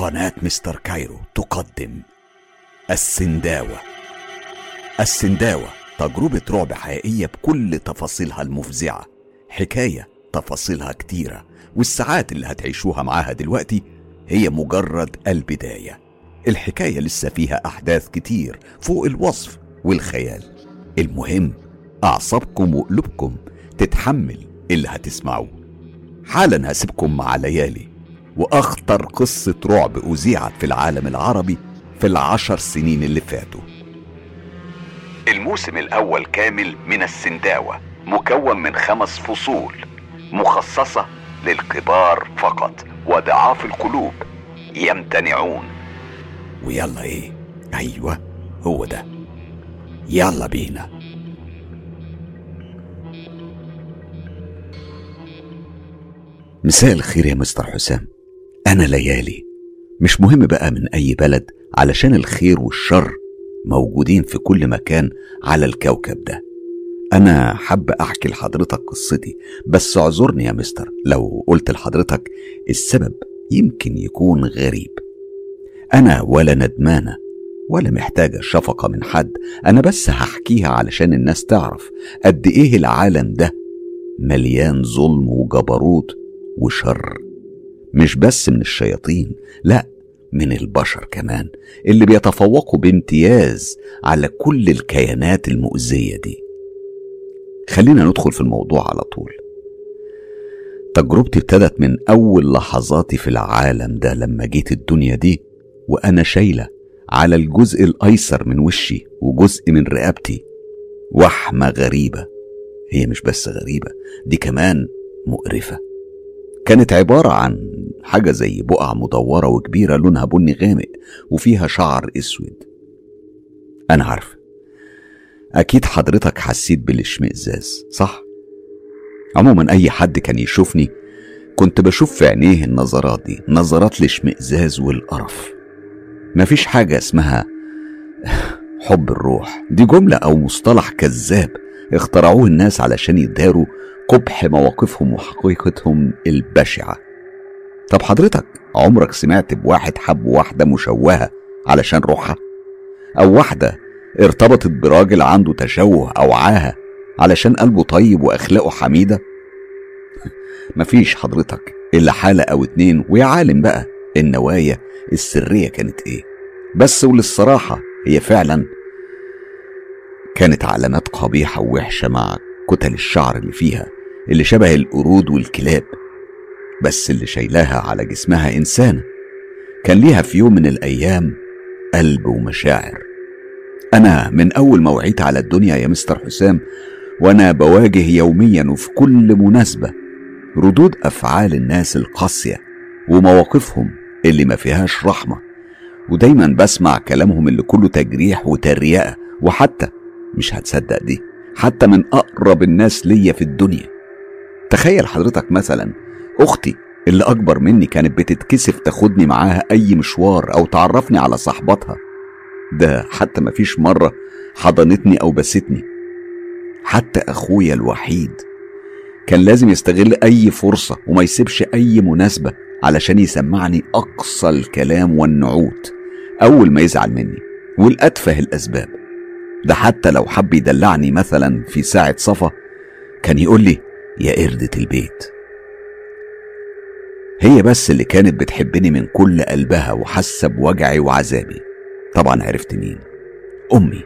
قناة مستر كايرو تقدم السنداوة. السنداوة تجربة رعب حقيقية بكل تفاصيلها المفزعة حكاية تفاصيلها كتيرة والساعات اللي هتعيشوها معاها دلوقتي هي مجرد البداية. الحكاية لسه فيها أحداث كتير فوق الوصف والخيال. المهم أعصابكم وقلوبكم تتحمل اللي هتسمعوه. حالا هسيبكم مع ليالي. وأخطر قصة رعب أذيعت في العالم العربي في العشر سنين اللي فاتوا. الموسم الأول كامل من السنداوة مكون من خمس فصول مخصصة للكبار فقط وضعاف القلوب يمتنعون. ويلا إيه؟ أيوه هو ده. يلا بينا. مساء الخير يا مستر حسام. أنا ليالي. مش مهم بقى من أي بلد علشان الخير والشر موجودين في كل مكان على الكوكب ده. أنا حابة أحكي لحضرتك قصتي بس اعذرني يا مستر لو قلت لحضرتك السبب يمكن يكون غريب. أنا ولا ندمانة ولا محتاجة شفقة من حد أنا بس هحكيها علشان الناس تعرف قد إيه العالم ده مليان ظلم وجبروت وشر. مش بس من الشياطين لا من البشر كمان اللي بيتفوقوا بامتياز على كل الكيانات المؤذية دي. خلينا ندخل في الموضوع على طول. تجربتي ابتدت من أول لحظاتي في العالم ده لما جيت الدنيا دي وأنا شايلة على الجزء الأيسر من وشي وجزء من رقبتي. وحمة غريبة. هي مش بس غريبة دي كمان مقرفة. كانت عبارة عن حاجة زي بقع مدورة وكبيرة لونها بني غامق وفيها شعر أسود. أنا عارف. أكيد حضرتك حسيت بالاشمئزاز صح؟ عموما أي حد كان يشوفني كنت بشوف في عينيه النظرات دي نظرات الاشمئزاز والقرف. مفيش حاجة اسمها حب الروح. دي جملة أو مصطلح كذاب اخترعوه الناس علشان يداروا قبح مواقفهم وحقيقتهم البشعة. طب حضرتك عمرك سمعت بواحد حب واحدة مشوهة علشان روحها؟ أو واحدة ارتبطت براجل عنده تشوه أو عاهة علشان قلبه طيب وأخلاقه حميدة؟ مفيش حضرتك إلا حالة أو اتنين ويا عالم بقى النوايا السرية كانت إيه. بس وللصراحة هي فعلا كانت علامات قبيحة ووحشة مع كتل الشعر اللي فيها اللي شبه القرود والكلاب. بس اللي شايلاها على جسمها إنسانة كان ليها في يوم من الأيام قلب ومشاعر. أنا من أول ما وعيت على الدنيا يا مستر حسام وأنا بواجه يوميا وفي كل مناسبة ردود أفعال الناس القاسية ومواقفهم اللي ما فيهاش رحمة. ودايما بسمع كلامهم اللي كله تجريح وتريقة وحتى مش هتصدق دي حتى من أقرب الناس ليا في الدنيا. تخيل حضرتك مثلا أختي اللي أكبر مني كانت بتتكسف تاخدني معاها أي مشوار أو تعرفني على صاحباتها. ده حتى مفيش مرة حضنتني أو بستني. حتى أخويا الوحيد كان لازم يستغل أي فرصة وما يسيبش أي مناسبة علشان يسمعني أقصى الكلام والنعوت أول ما يزعل مني والأتفه الأسباب. ده حتى لو حب يدلعني مثلا في ساعة صفا كان يقول لي يا قردة البيت. هي بس اللي كانت بتحبني من كل قلبها وحاسة بوجعي وعذابي. طبعا عرفت مين. أمي.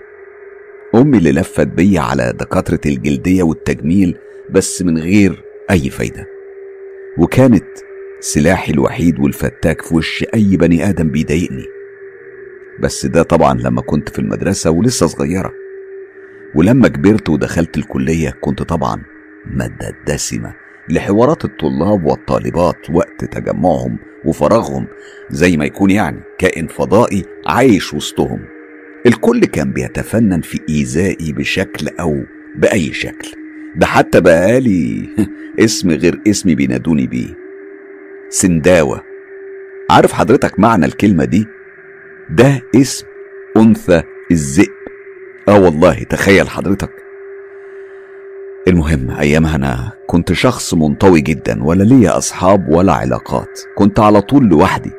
أمي اللي لفت بيا على دكاترة الجلدية والتجميل بس من غير أي فايدة. وكانت سلاحي الوحيد والفتاك في وش أي بني آدم بيضايقني. بس ده طبعا لما كنت في المدرسة ولسه صغيرة. ولما كبرت ودخلت الكلية كنت طبعا مادة دسمة لحوارات الطلاب والطالبات وقت تجمعهم وفراغهم زي ما يكون يعني كائن فضائي عايش وسطهم. الكل كان بيتفنن في إيذائي بشكل أو بأي شكل. ده حتى بقالي اسم غير اسمي بينادوني بيه. سنداوة. عارف حضرتك معنى الكلمة دي؟ ده اسم أنثى الذئب. آه والله تخيل حضرتك. المهم أيامها أنا كنت شخص منطوي جدا ولا ليا أصحاب ولا علاقات. كنت على طول لوحدي.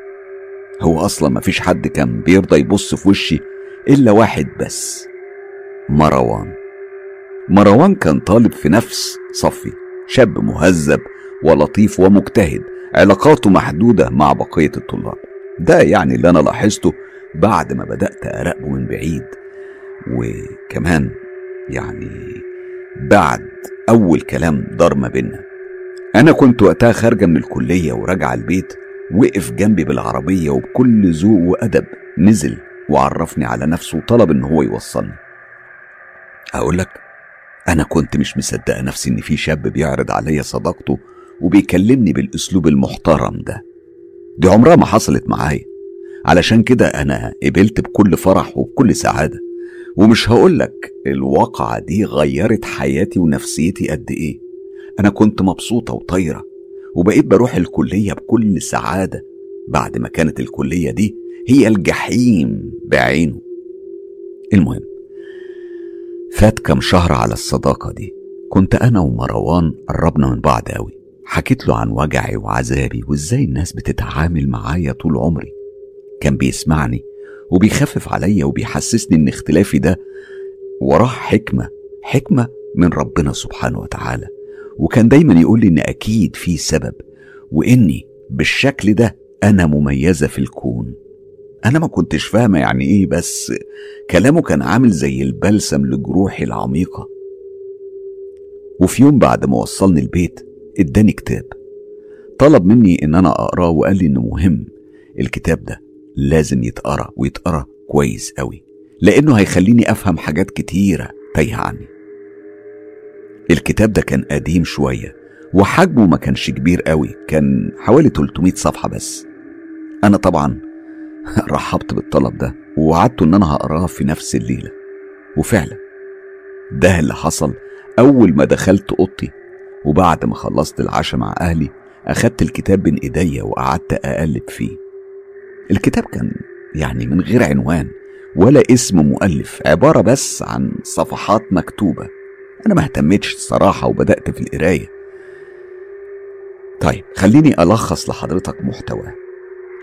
هو أصلا مفيش حد كان بيرضى يبص في وشي إلا واحد بس مروان. مروان كان طالب في نفس صفي شاب مهذب ولطيف ومجتهد علاقاته محدودة مع بقية الطلاب. ده يعني اللي أنا لاحظته بعد ما بدأت أراقبه من بعيد. وكمان يعني بعد أول كلام دار ما بينا أنا كنت وقتها خارجة من الكلية وراجعة البيت وقف جنبي بالعربية وبكل ذوق وأدب نزل وعرفني على نفسه وطلب إن هو يوصلني. أقول لك أنا كنت مش مصدقة نفسي إن في شاب بيعرض عليا صداقته وبيكلمني بالأسلوب المحترم ده. دي عمرها ما حصلت معايا. علشان كده أنا قبلت بكل فرح وبكل سعادة. ومش هقولك الواقعة دي غيرت حياتي ونفسيتي قد إيه. أنا كنت مبسوطة وطايرة وبقيت بروح الكلية بكل سعادة بعد ما كانت الكلية دي هي الجحيم بعينه. المهم فات كم شهر على الصداقة دي كنت أنا ومروان قربنا من بعض أوي. حكيت له عن وجعي وعذابي وإزاي الناس بتتعامل معايا طول عمري. كان بيسمعني وبيخفف عليا وبيحسسني إن اختلافي ده وراه حكمة حكمة من ربنا سبحانه وتعالى. وكان دايما يقول لي إن أكيد في سبب وإني بالشكل ده أنا مميزة في الكون. أنا ما كنتش فاهمة يعني إيه بس كلامه كان عامل زي البلسم لجروحي العميقة. وفي يوم بعد ما وصلني البيت إداني كتاب. طلب مني إن أنا أقراه وقال لي إنه مهم الكتاب ده. لازم يتقرأ ويتقرأ كويس قوي لأنه هيخليني أفهم حاجات كتيرة تايهة عني. الكتاب ده كان قديم شوية وحجمه ما كانش كبير قوي كان حوالي 300 صفحة بس. أنا طبعا رحبت بالطلب ده ووعدته إن أنا هقراه في نفس الليلة. وفعلا ده اللي حصل أول ما دخلت أوضتي. وبعد ما خلصت العشاء مع أهلي أخدت الكتاب بين إيديا وقعدت أقلب فيه. الكتاب كان يعني من غير عنوان ولا اسم مؤلف عبارة بس عن صفحات مكتوبة. أنا ما اهتمتش الصراحة وبدأت في القراية. طيب خليني ألخص لحضرتك محتواه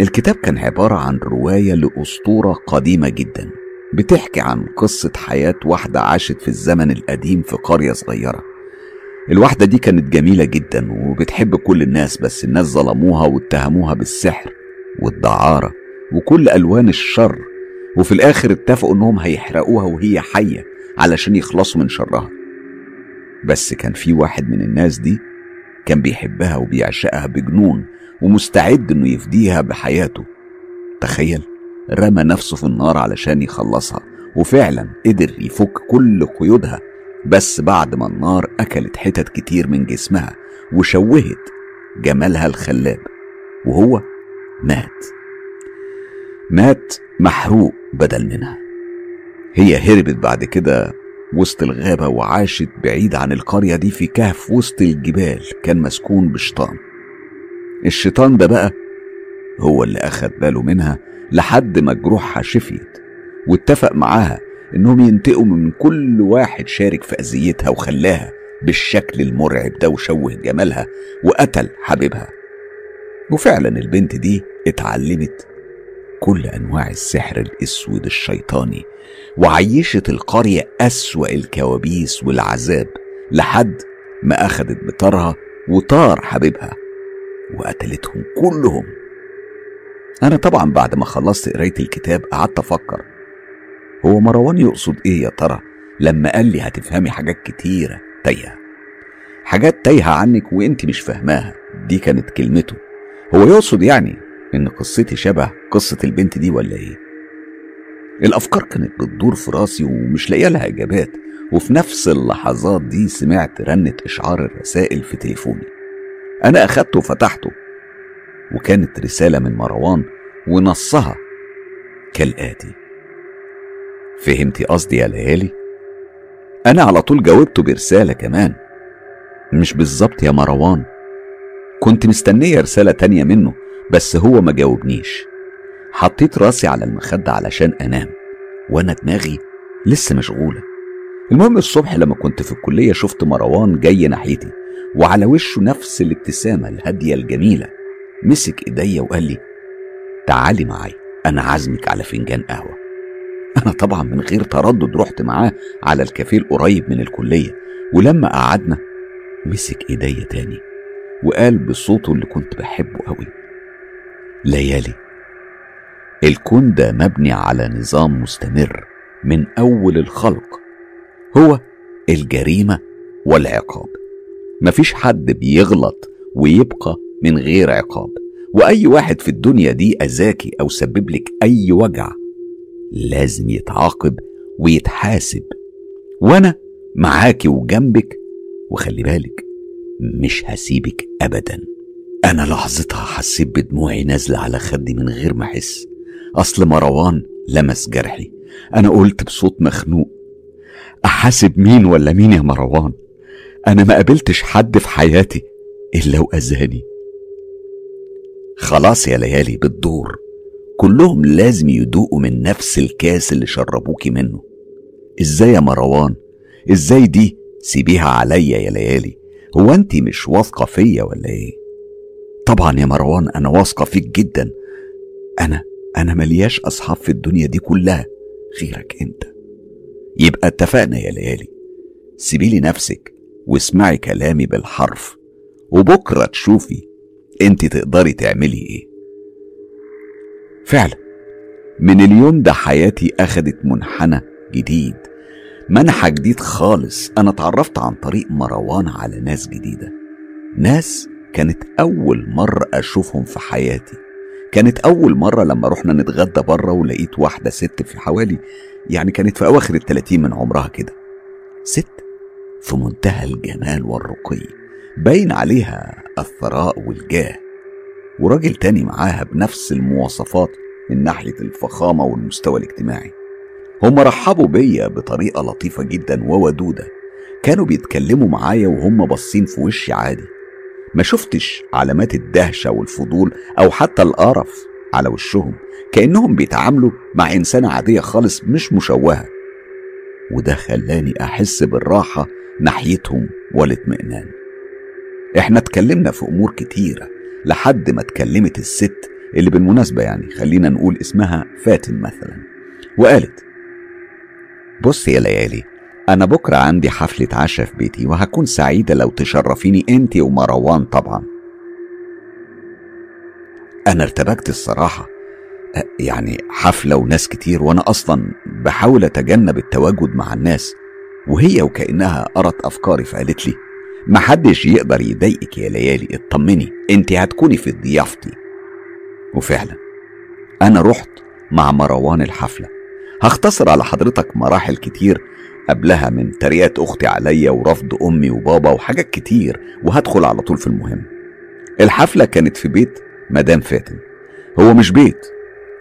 الكتاب كان عبارة عن رواية لأسطورة قديمة جدا بتحكي عن قصة حياة واحدة عاشت في الزمن القديم في قرية صغيرة. الواحدة دي كانت جميلة جدا وبتحب كل الناس بس الناس ظلموها واتهموها بالسحر. والدعارة وكل ألوان الشر وفي الآخر اتفقوا إنهم هيحرقوها وهي حية علشان يخلصوا من شرها. بس كان في واحد من الناس دي كان بيحبها وبيعشقها بجنون ومستعد إنه يفديها بحياته. تخيل رمى نفسه في النار علشان يخلصها وفعلا قدر يفك كل قيودها. بس بعد ما النار أكلت حتت كتير من جسمها وشوهت جمالها الخلاب وهو مات. مات محروق بدل منها. هي هربت بعد كده وسط الغابة وعاشت بعيد عن القرية دي في كهف وسط الجبال كان مسكون بشيطان. الشيطان ده بقى هو اللي أخد باله منها لحد ما جروحها شفيت واتفق معاها إنهم ينتقموا من كل واحد شارك في أذيتها وخلاها بالشكل المرعب ده وشوه جمالها وقتل حبيبها. وفعلا البنت دي اتعلمت كل أنواع السحر الأسود الشيطاني وعيشت القرية أسوأ الكوابيس والعذاب لحد ما اخدت بطارها وطار حبيبها وقتلتهم كلهم. أنا طبعا بعد ما خلصت قراية الكتاب قعدت أفكر هو مروان يقصد إيه يا ترى؟ لما قال لي هتفهمي حاجات كتيرة تايهة حاجات تايهة عنك وأنت مش فاهماها دي كانت كلمته. هو يقصد يعني إن قصتي شبه قصة البنت دي ولا إيه؟ الأفكار كانت بتدور في راسي ومش لاقية لها إجابات وفي نفس اللحظات دي سمعت رنة إشعار الرسائل في تليفوني. أنا أخدته وفتحته وكانت رسالة من مروان ونصها كالآتي. فهمتي قصدي يا ليالي؟ أنا على طول جاوبته برسالة كمان. مش بالظبط يا مروان. كنت مستنية رسالة تانية منه بس هو ما جاوبنيش. حطيت راسي على المخدة علشان أنام وأنا دماغي لسه مشغولة. المهم الصبح لما كنت في الكلية شفت مروان جاي ناحيتي وعلى وشه نفس الابتسامة الهادية الجميلة. مسك إيديا وقال لي تعالي معايا أنا عازمك على فنجان قهوة. أنا طبعا من غير تردد رحت معاه على الكافيه القريب من الكلية ولما قعدنا مسك إيديا تاني وقال بصوته اللي كنت بحبه قوي ليالي. الكون ده مبني على نظام مستمر من أول الخلق. هو الجريمة والعقاب. مفيش حد بيغلط ويبقى من غير عقاب. وأي واحد في الدنيا دي أذاكي أو سبب لك أي وجع لازم يتعاقب ويتحاسب. وأنا معاكي وجنبك وخلي بالك مش هسيبك ابدا. أنا لحظتها حسيت بدموعي نازلة على خدي من غير ما أحس. أصل مروان لمس جرحي. أنا قلت بصوت مخنوق أحاسب مين ولا مين يا مروان؟ أنا ما قابلتش حد في حياتي إلا وأذاني. خلاص يا ليالي بتدور كلهم لازم يدوقوا من نفس الكاس اللي شربوكي منه. إزاي يا مروان؟ إزاي دي؟ سيبيها عليا يا ليالي. هو انت مش واثقة فيا ولا إيه؟ طبعا يا مروان أنا واثقة فيك جدا. أنا أنا ملياش أصحاب في الدنيا دي كلها غيرك أنت. يبقى اتفقنا يا ليالي. سيبيلي نفسك واسمعي كلامي بالحرف وبكرة تشوفي أنت تقدري تعملي إيه. فعلا. من اليوم ده حياتي أخدت منحنى جديد منحى جديد خالص. أنا اتعرفت عن طريق مروان على ناس جديدة. ناس كانت أول مرة أشوفهم في حياتي. كانت أول مرة لما رحنا نتغدى بره ولقيت واحدة ست في حوالي يعني كانت في أواخر التلاتين من عمرها كده. ست في منتهى الجمال والرقي باين عليها الثراء والجاه وراجل تاني معاها بنفس المواصفات من ناحية الفخامة والمستوى الاجتماعي. هم رحبوا بيا بطريقة لطيفة جدا وودودة. كانوا بيتكلموا معايا وهم باصين في وشي عادي. ما شفتش علامات الدهشة والفضول أو حتى القرف على وشهم كأنهم بيتعاملوا مع إنسانة عادية خالص مش مشوهة. وده خلاني أحس بالراحة ناحيتهم والاطمئنان. إحنا اتكلمنا في أمور كتيرة لحد ما اتكلمت الست اللي بالمناسبة يعني خلينا نقول اسمها فاتن مثلا وقالت بص يا ليالي أنا بكرة عندي حفلة عشاء في بيتي وهكون سعيدة لو تشرفيني أنت ومروان طبعا. أنا ارتبكت الصراحة. يعني حفلة وناس كتير وأنا أصلا بحاول أتجنب التواجد مع الناس وهي وكأنها قرت أفكاري فقالت لي محدش يقدر يضايقك يا ليالي اطمني انت هتكوني في ضيافتي. وفعلا أنا رحت مع مروان الحفلة. هختصر على حضرتك مراحل كتير قبلها من تريقة أختي عليا ورفض أمي وبابا وحاجات كتير وهدخل على طول في المهم. الحفلة كانت في بيت مدام فاتن. هو مش بيت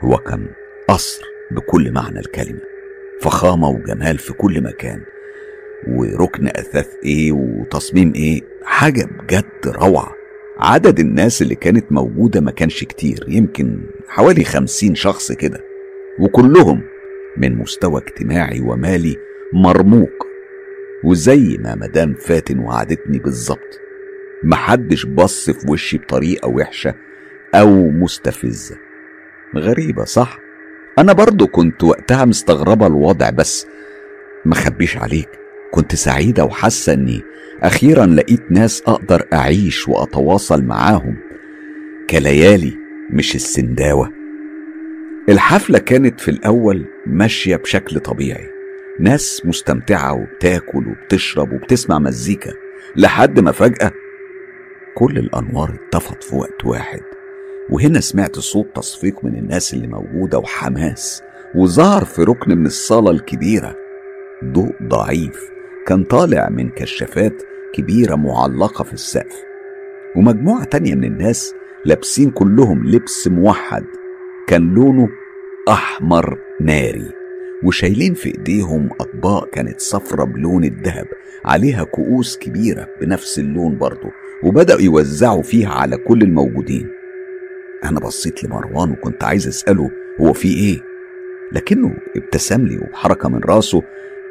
هو كان قصر بكل معنى الكلمة فخامة وجمال في كل مكان وركن أثاث إيه وتصميم إيه حاجة بجد روعة. عدد الناس اللي كانت موجودة ما كانش كتير يمكن حوالي خمسين شخص كده وكلهم من مستوى اجتماعي ومالي مرموق وزي ما مدام فاتن وعدتني بالظبط. محدش بص في وشي بطريقة وحشة أو مستفزة. غريبة صح؟ أنا برضو كنت وقتها مستغربة الوضع بس مخبيش عليك. كنت سعيدة وحاسة إني أخيرا لقيت ناس أقدر أعيش وأتواصل معاهم. كليالي مش السنداوة. الحفلة كانت في الأول ماشية بشكل طبيعي. ناس مستمتعة وبتاكل وبتشرب وبتسمع مزيكا لحد ما فجأة كل الأنوار اتطفت في وقت واحد. وهنا سمعت صوت تصفيق من الناس اللي موجودة وحماس وظهر في ركن من الصالة الكبيرة. ضوء ضعيف كان طالع من كشافات كبيرة معلقة في السقف. ومجموعة تانية من الناس لابسين كلهم لبس موحد كان لونه أحمر ناري. وشايلين في إيديهم أطباق كانت صفرة بلون الذهب عليها كؤوس كبيرة بنفس اللون برضه وبدأوا يوزعوا فيها على كل الموجودين. أنا بصيت لمروان وكنت عايز أسأله هو في إيه لكنه ابتسم لي وبحركة من راسه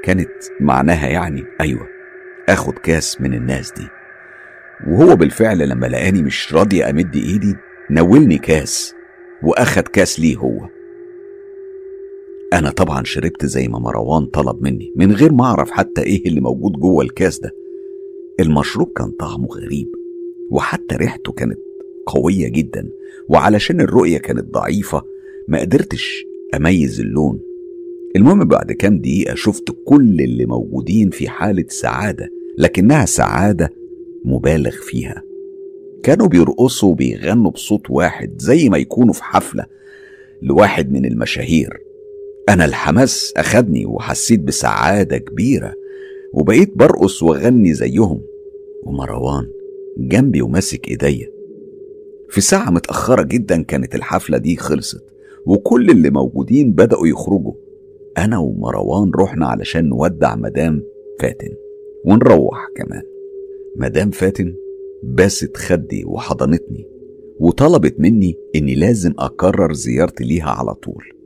كانت معناها يعني أيوة آخد كاس من الناس دي. وهو بالفعل لما لقاني مش راضي أمد إيدي نولني كاس وأخد كاس ليه هو. أنا طبعا شربت زي ما مروان طلب مني من غير ما أعرف حتى إيه اللي موجود جوه الكاس ده. المشروب كان طعمه غريب وحتى ريحته كانت قوية جدا وعلشان الرؤية كانت ضعيفة ما قدرتش أميز اللون. المهم بعد كام دقيقة شفت كل اللي موجودين في حالة سعادة لكنها سعادة مبالغ فيها. كانوا بيرقصوا وبيغنوا بصوت واحد زي ما يكونوا في حفلة لواحد من المشاهير. أنا الحماس أخدني وحسيت بسعادة كبيرة وبقيت برقص وأغني زيهم. ومروان جنبي وماسك إيديا. في ساعة متأخرة جدا كانت الحفلة دي خلصت وكل اللي موجودين بدأوا يخرجوا. أنا ومروان رحنا علشان نودع مدام فاتن ونروح كمان. مدام فاتن باست خدي وحضنتني وطلبت مني إني لازم أكرر زيارتي ليها على طول.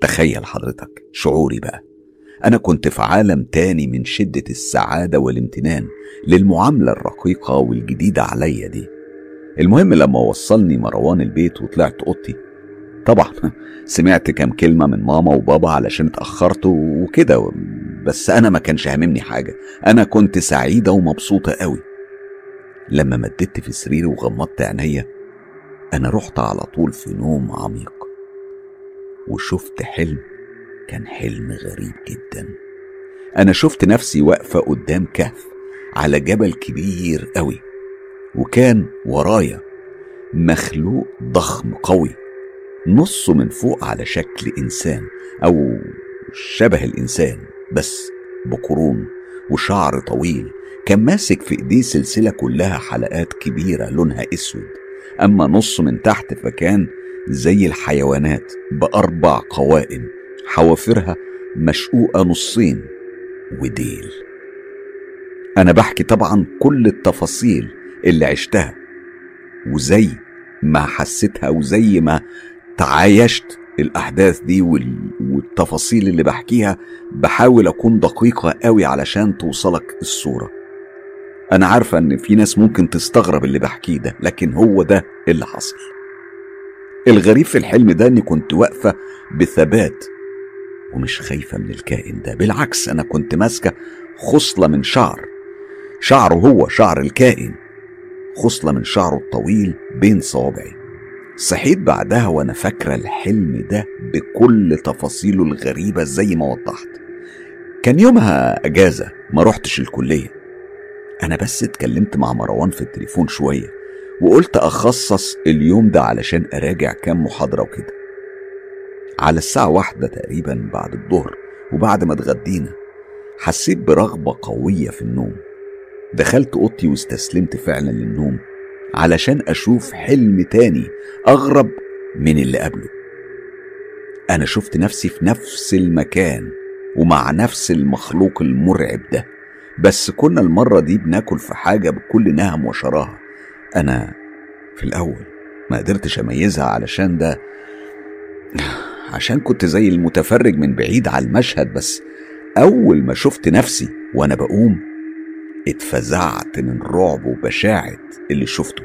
تخيل حضرتك شعوري بقى. أنا كنت في عالم تاني من شدة السعادة والامتنان للمعاملة الرقيقة والجديدة عليا دي. المهم لما وصلني مروان البيت وطلعت أوضتي طبعا سمعت كام كلمة من ماما وبابا علشان اتأخرت وكده بس أنا ما كانش هاممني حاجة. أنا كنت سعيدة ومبسوطة قوي. لما مددت في سريري وغمضت عينيا أنا رحت على طول في نوم عميق. وشفت حلم كان حلم غريب جدا. أنا شفت نفسي واقفة قدام كهف على جبل كبير قوي وكان ورايا مخلوق ضخم قوي نصه من فوق على شكل إنسان أو شبه الإنسان بس بقرون وشعر طويل كان ماسك في إيديه سلسلة كلها حلقات كبيرة لونها أسود أما نص من تحت فكان زي الحيوانات بأربع قوائم حوافرها مشقوقة نصين وديل. أنا بحكي طبعا كل التفاصيل اللي عشتها وزي ما حسيتها وزي ما تعايشت الأحداث دي والتفاصيل اللي بحكيها بحاول أكون دقيقة قوي علشان توصلك الصورة. أنا عارفة إن في ناس ممكن تستغرب اللي بحكيه ده لكن هو ده اللي حصل. الغريب في الحلم ده إني كنت واقفة بثبات ومش خايفة من الكائن ده بالعكس أنا كنت ماسكة خصلة من شعر. شعره هو شعر الكائن. خصلة من شعره الطويل بين صوابعي. صحيت بعدها وأنا فاكرة الحلم ده بكل تفاصيله الغريبة زي ما وضحت. كان يومها أجازة ما رحتش الكلية. أنا بس اتكلمت مع مروان في التليفون شوية. وقلت أخصص اليوم ده علشان أراجع كام محاضرة وكده. على الساعة واحدة تقريبا بعد الظهر وبعد ما اتغدينا حسيت برغبة قوية في النوم. دخلت أوضتي واستسلمت فعلا للنوم علشان أشوف حلم تاني أغرب من اللي قبله. أنا شفت نفسي في نفس المكان ومع نفس المخلوق المرعب ده بس كنا المرة دي بناكل في حاجة بكل نهم وشراهة. أنا في الأول ما قدرتش أميزها علشان ده عشان كنت زي المتفرج من بعيد على المشهد بس أول ما شفت نفسي وأنا بقوم اتفزعت من رعب وبشاعة اللي شفته.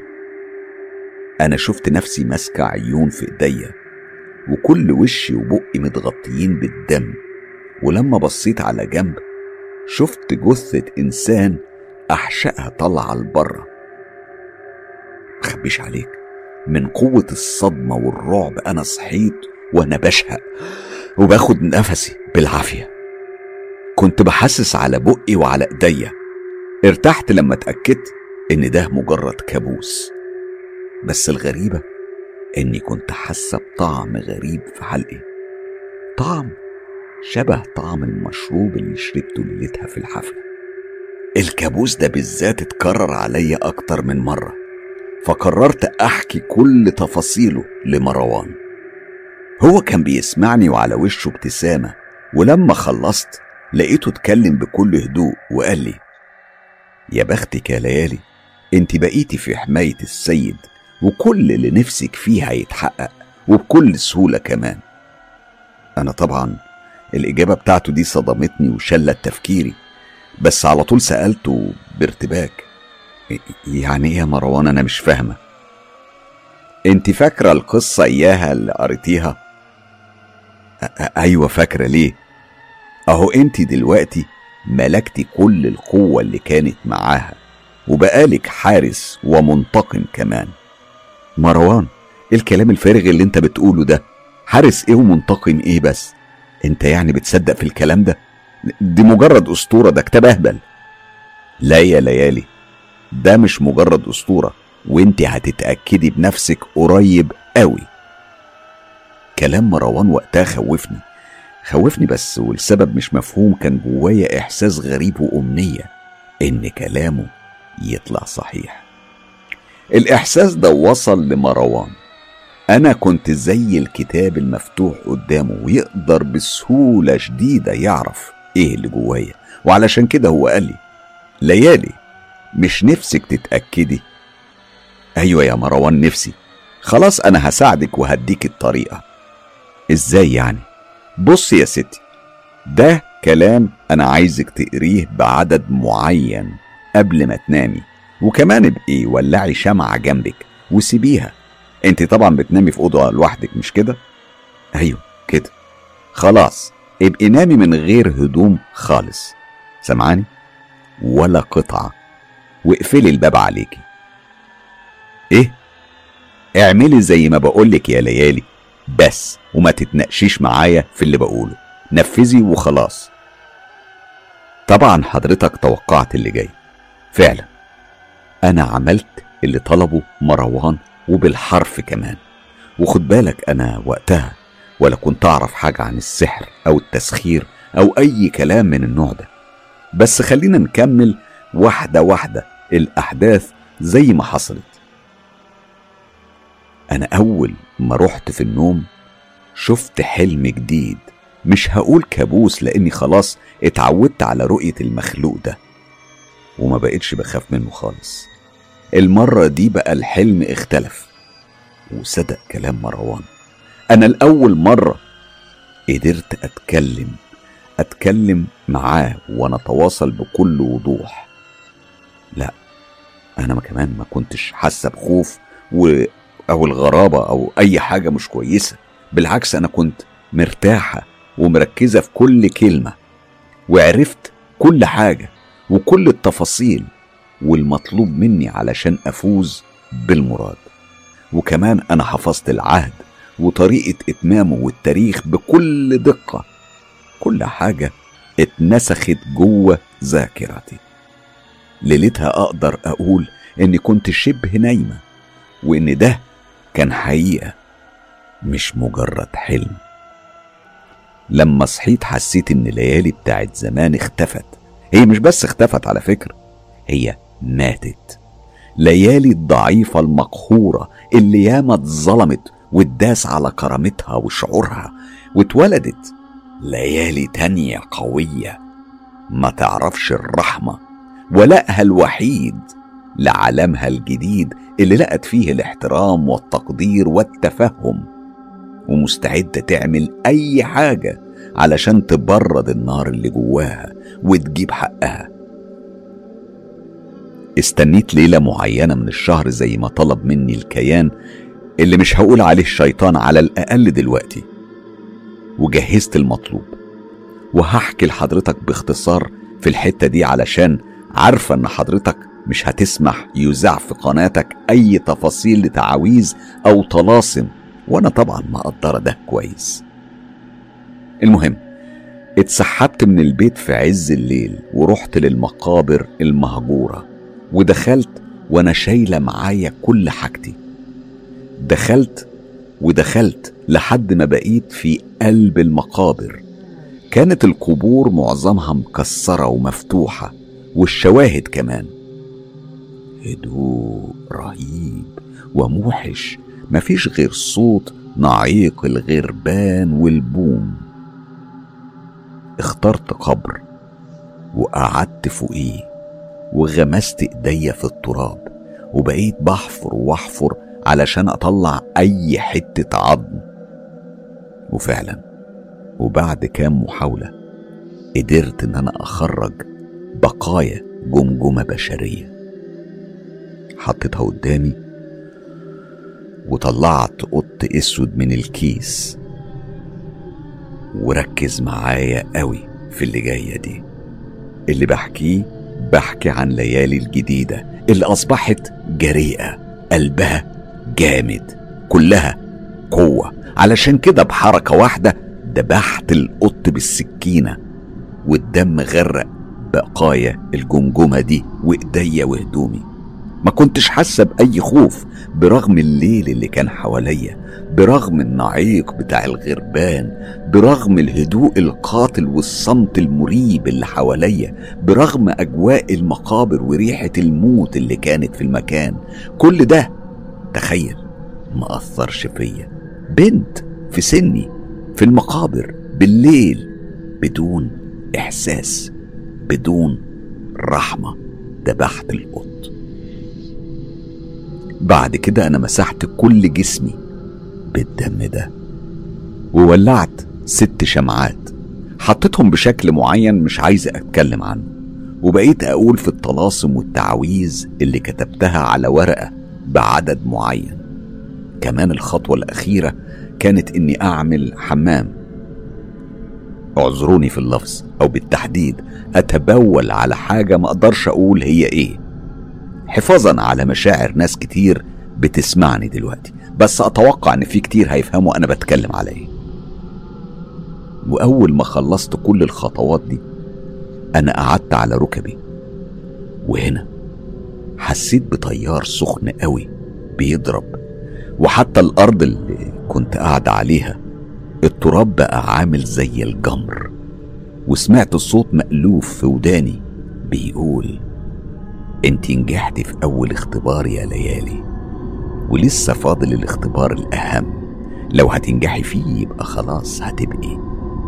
أنا شفت نفسي ماسكة عيون في إيديا وكل وشي وبقي متغطيين بالدم. ولما بصيت على جنب شفت جثة إنسان أحشائها طالعة لبره. مخبيش عليك. من قوة الصدمة والرعب أنا صحيت وأنا بشهق وباخد نفسي بالعافية. كنت بحسس على بقي وعلى إيديا. ارتحت لما اتأكدت إن ده مجرد كابوس. بس الغريبة إني كنت حاسة بطعم غريب في حلقي. طعم شبه طعم المشروب اللي شربته ليلتها في الحفلة. الكابوس ده بالذات اتكرر عليا أكتر من مرة. فقررت أحكي كل تفاصيله لمروان هو كان بيسمعني وعلى وشه ابتسامة ولما خلصت لقيته اتكلم بكل هدوء وقال لي يا بختك يا ليالي انت بقيتي في حماية السيد وكل اللي نفسك فيه هيتحقق وبكل سهولة كمان. أنا طبعا الإجابة بتاعته دي صدمتني وشلت تفكيري بس على طول سألته بارتباك يعني إيه يا مروان؟ أنا مش فاهمة. انت فاكرة القصة إياها اللي قريتيها؟ أيوه فاكرة. ليه؟ أهو انت دلوقتي ملكتي كل القوة اللي كانت معاها وبقالك حارس ومنتقم كمان. مروان إيه الكلام الفارغ اللي أنت بتقوله ده؟ حارس إيه ومنتقم إيه بس؟ أنت يعني بتصدق في الكلام ده؟ دي مجرد أسطورة ده كتاب أهبل. لا يا ليالي ده مش مجرد أسطورة وإنت هتتأكدي بنفسك قريب قوي. كلام مروان وقتها خوفني خوفني بس والسبب مش مفهوم كان جوايا إحساس غريب وأمنية إن كلامه يطلع صحيح. الإحساس ده وصل لمروان. أنا كنت زي الكتاب المفتوح قدامه ويقدر بسهولة شديدة يعرف إيه اللي جوايا وعلشان كده هو قال لي ليالي مش نفسك تتأكدي. أيوه يا مروان نفسي. خلاص أنا هساعدك وهديك الطريقة. إزاي يعني؟ بص يا ستي ده كلام أنا عايزك تقريه بعدد معين قبل ما تنامي. وكمان ابقي ولعي شمعة جنبك وسيبيها. أنت طبعا بتنامي في أوضة لوحدك مش كده؟ أيوه كده. خلاص ابقي نامي من غير هدوم خالص. سمعاني ولا قطعة. واقفلي الباب عليكي إيه؟ اعملي زي ما بقولك يا ليالي بس وما تتناقشيش معايا في اللي بقوله. نفذي وخلاص. طبعا حضرتك توقعت اللي جاي. فعلا. أنا عملت اللي طلبه مروان وبالحرف كمان. وخد بالك أنا وقتها ولا كنت أعرف حاجة عن السحر أو التسخير أو أي كلام من النوع ده. بس خلينا نكمل واحدة واحدة. الأحداث زي ما حصلت. أنا أول ما رحت في النوم شفت حلم جديد. مش هقول كابوس لأني خلاص اتعودت على رؤية المخلوق ده. وما بقتش بخاف منه خالص. المرة دي بقى الحلم اختلف. وصدق كلام مروان. أنا الأول مرة قدرت أتكلم أتكلم معاه ونتواصل بكل وضوح. لا أنا ما كمان ما كنتش حاسة بخوف و... أو الغرابة أو أي حاجة مش كويسة. بالعكس أنا كنت مرتاحة ومركزة في كل كلمة وعرفت كل حاجة وكل التفاصيل والمطلوب مني علشان أفوز بالمراد. وكمان أنا حفظت العهد وطريقة إتمامه والتاريخ بكل دقة. كل حاجة اتنسخت جوه ذاكرتي. ليلتها أقدر أقول اني كنت شبه نايمة وإن ده كان حقيقة مش مجرد حلم. لما صحيت حسيت إن الليالي بتاعت زمان اختفت. هي مش بس اختفت على فكرة هي ماتت. ليالي الضعيفة المقهورة اللي ياما اتظلمت واتداس على كرامتها وشعورها واتولدت. ليالي تانية قوية ما تعرفش الرحمة ولقها الوحيد لعالمها الجديد اللي لقت فيه الاحترام والتقدير والتفهم ومستعدة تعمل أي حاجة علشان تبرد النار اللي جواها وتجيب حقها. استنيت ليلة معينة من الشهر زي ما طلب مني الكيان اللي مش هقول عليه الشيطان على الأقل دلوقتي وجهزت المطلوب. وهحكي لحضرتك باختصار في الحتة دي علشان عارفة إن حضرتك مش هتسمح يذاع في قناتك أي تفاصيل لتعاويذ أو طلاسم وأنا طبعا مقدرة ده كويس. المهم اتسحبت من البيت في عز الليل ورحت للمقابر المهجورة ودخلت وأنا شايلة معايا كل حاجتي. دخلت ودخلت لحد ما بقيت في قلب المقابر. كانت القبور معظمها مكسرة ومفتوحة والشواهد كمان. هدوء رهيب وموحش مفيش غير صوت نعيق الغربان والبوم. اخترت قبر وقعدت فوقيه وغمست ايديا في التراب وبقيت بحفر واحفر علشان اطلع اي حتة عظم. وفعلا وبعد كام محاولة قدرت إن أنا أخرج بقايا جمجمة بشرية. حطيتها قدامي وطلعت قط أسود من الكيس. وركز معايا قوي في اللي جاية دي. اللي بحكيه بحكي عن ليالي الجديدة اللي أصبحت جريئة قلبها جامد كلها قوة. علشان كده بحركة واحدة دبحت القط بالسكينة والدم غرق بقايا الجمجمة دي وإيديا وهدومي. ما كنتش حاسة بأي خوف برغم الليل اللي كان حواليا برغم النعيق بتاع الغربان برغم الهدوء القاتل والصمت المريب اللي حواليا برغم أجواء المقابر وريحة الموت اللي كانت في المكان. كل ده تخيل ما أثرش فيا. بنت في سني في المقابر بالليل بدون إحساس. بدون رحمة. دبحت القط. بعد كده أنا مسحت كل جسمي بالدم ده وولعت ست شمعات. حطيتهم بشكل معين مش عايز أتكلم عنه. وبقيت أقول في الطلاسم والتعويذ اللي كتبتها على ورقة بعدد معين. كمان الخطوة الأخيرة كانت إني أعمل حمام. اعذروني في اللفظ أو بالتحديد أتبول على حاجة ما أقدرش أقول هي إيه. حفاظا على مشاعر ناس كتير بتسمعني دلوقتي بس أتوقع إن في كتير هيفهموا أنا بتكلم على إيه. وأول ما خلصت كل الخطوات دي أنا قعدت على ركبي. وهنا حسيت بتيار سخن قوي بيضرب وحتى الأرض اللي كنت قاعد عليها التراب بقى عامل زي الجمر وسمعت صوت مألوف في وداني بيقول انت نجحتي في أول اختبار يا ليالي ولسه فاضل الاختبار الأهم. لو هتنجحي فيه يبقى خلاص هتبقي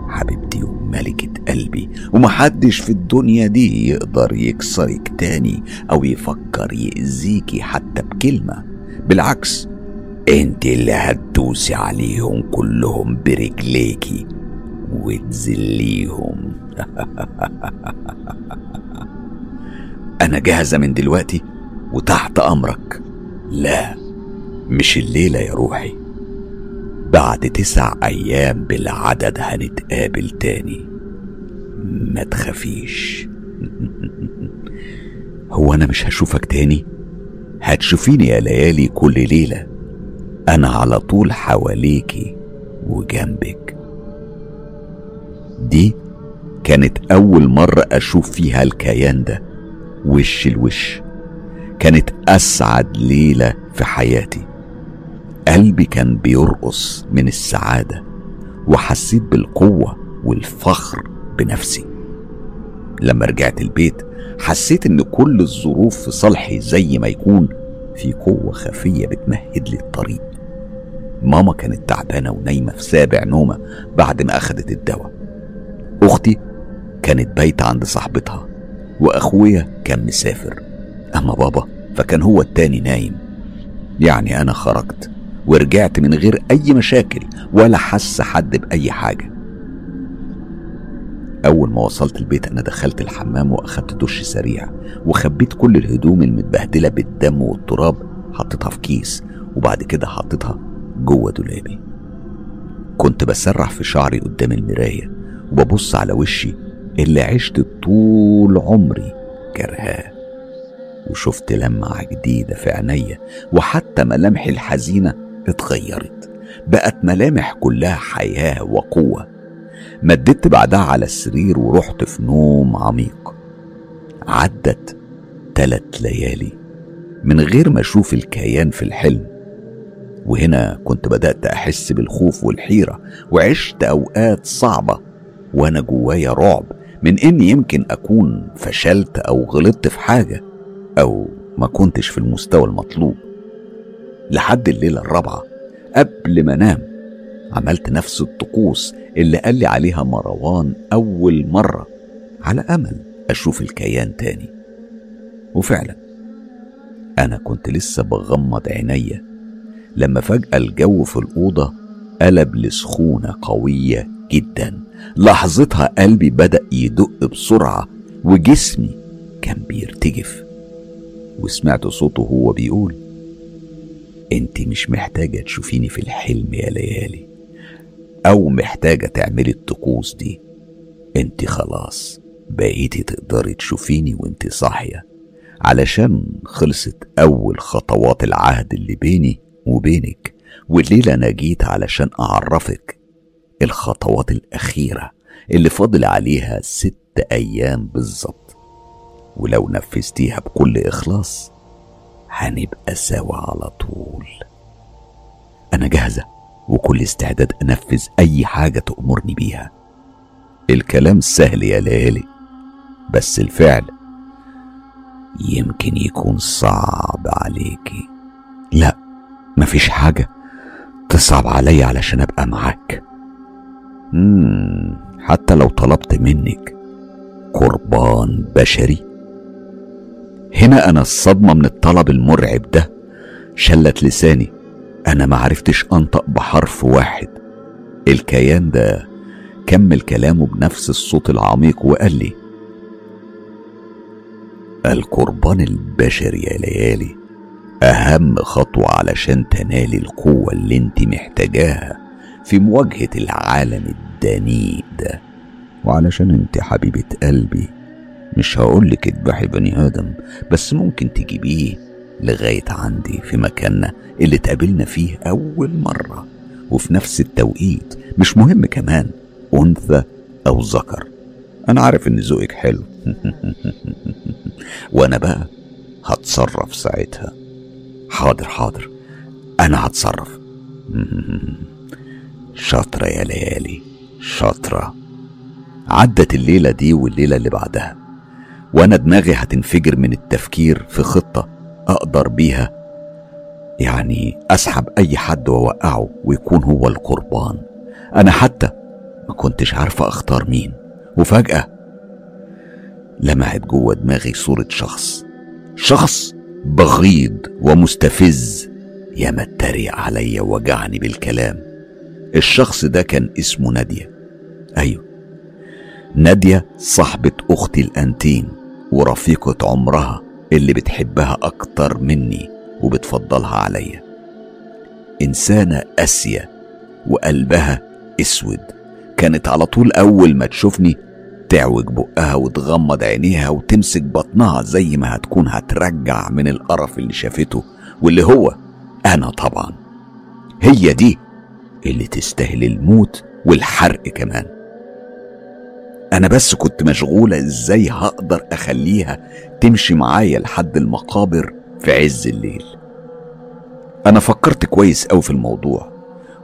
حبيبتي وملكة قلبي ومحدش في الدنيا دي يقدر يكسرك تاني أو يفكر يأذيكي حتى بكلمة. بالعكس انت اللي هتدوسي عليهم كلهم برجليكي وتذليهم. أنا جاهزة من دلوقتي وتحت أمرك. لا مش الليلة يا روحي. بعد تسع أيام بالعدد هنتقابل تاني. ما تخافيش. هو أنا مش هشوفك تاني؟ هتشوفيني يا ليالي كل ليلة. أنا على طول حواليكي وجنبك. دي كانت أول مرة أشوف فيها الكيان ده وش الوش. كانت أسعد ليلة في حياتي. قلبي كان بيرقص من السعادة وحسيت بالقوة والفخر بنفسي. لما رجعت البيت حسيت إن كل الظروف في صالحي زي ما يكون في قوة خفية بتمهد لي الطريق. ماما كانت تعبانة ونايمة في سابع نومة بعد ما أخدت الدواء. أختي كانت بايتة عند صاحبتها وأخويا كان مسافر. أما بابا فكان هو التاني نايم. يعني أنا خرجت ورجعت من غير أي مشاكل ولا حس حد بأي حاجة. أول ما وصلت البيت أنا دخلت الحمام وأخدت دش سريع وخبيت كل الهدوم المتبهدلة بالدم والتراب حطيتها في كيس وبعد كده حطيتها جوه دولابي. كنت بسرح في شعري قدام المراية وببص على وشي اللي عشت طول عمري كرهاه. وشفت لمعة جديدة في عينيا وحتى ملامحي الحزينة اتغيرت. بقت ملامح كلها حياة وقوة. مددت بعدها على السرير ورحت في نوم عميق. عدت تلت ليالي من غير ما أشوف الكيان في الحلم. وهنا كنت بدأت أحس بالخوف والحيرة وعشت أوقات صعبة وأنا جوايا رعب من إني يمكن أكون فشلت أو غلطت في حاجة أو ما كنتش في المستوى المطلوب. لحد الليلة الرابعة قبل ما أنام عملت نفس الطقوس اللي قال لي عليها مروان أول مرة على أمل أشوف الكيان تاني. وفعلا أنا كنت لسه بغمض عينيا لما فجأة الجو في الأوضة قلب لسخونة قوية جدا. لحظتها قلبي بدأ يدق بسرعة وجسمي كان بيرتجف. وسمعت صوته هو بيقول أنت مش محتاجة تشوفيني في الحلم يا ليالي أو محتاجة تعملي الطقوس دي. أنت خلاص بقيتي تقدري تشوفيني وأنت صاحية. علشان خلصت أول خطوات العهد اللي بيني وبينك والليلة أنا جيت علشان أعرفك الخطوات الأخيرة اللي فاضل عليها ست أيام بالظبط. ولو نفذتيها بكل إخلاص هنبقى سوا على طول. أنا جاهزة وكل استعداد أنفذ أي حاجة تأمرني بيها. الكلام سهل يا ليالي بس الفعل يمكن يكون صعب عليكي. لا. مفيش حاجة. تصعب عليا علشان أبقى معاك. مم حتى لو طلبت منك قربان بشري. هنا أنا الصدمة من الطلب المرعب ده. شلت لساني. أنا ما عرفتش أنطق بحرف واحد. الكيان ده كمل كلامه بنفس الصوت العميق وقال لي القربان البشري يا ليالي أهم خطوة علشان تنالي القوة اللي انت محتاجاها في مواجهة العالم الدنيء ده وعلشان انت حبيبة قلبي مش هقولك اذبحي بني آدم بس ممكن تجيبيه لغاية عندي في مكاننا اللي اتقابلنا فيه أول مرة. وفي نفس التوقيت مش مهم كمان أنثى أو ذكر. أنا عارف إن ذوقك حلو. وأنا بقى هتصرف ساعتها. حاضر حاضر. أنا هتصرف. شاطرة يا ليالي شاطرة. عدت الليلة دي والليلة اللي بعدها. وأنا دماغي هتنفجر من التفكير في خطة أقدر بيها. يعني أسحب أي حد وأوقعه ويكون هو القربان. أنا حتى ما كنتش عارفة أختار مين. وفجأة لمعت جوه دماغي صورة شخص. شخص بغيض ومستفز. يا ما اتريق عليا وجعني بالكلام. الشخص ده كان اسمه نادية. أيوه. نادية صاحبة أختي الأنتين ورفيقة عمرها اللي بتحبها أكتر مني وبتفضلها عليا. إنسانة قاسية وقلبها أسود. كانت على طول أول ما تشوفني تعوج بقها وتغمض عينيها وتمسك بطنها زي ما هتكون هترجع من القرف اللي شافته واللي هو أنا طبعا. هي دي اللي تستاهل الموت والحرق كمان. أنا بس كنت مشغولة إزاي هقدر أخليها تمشي معايا لحد المقابر في عز الليل. أنا فكرت كويس أوي في الموضوع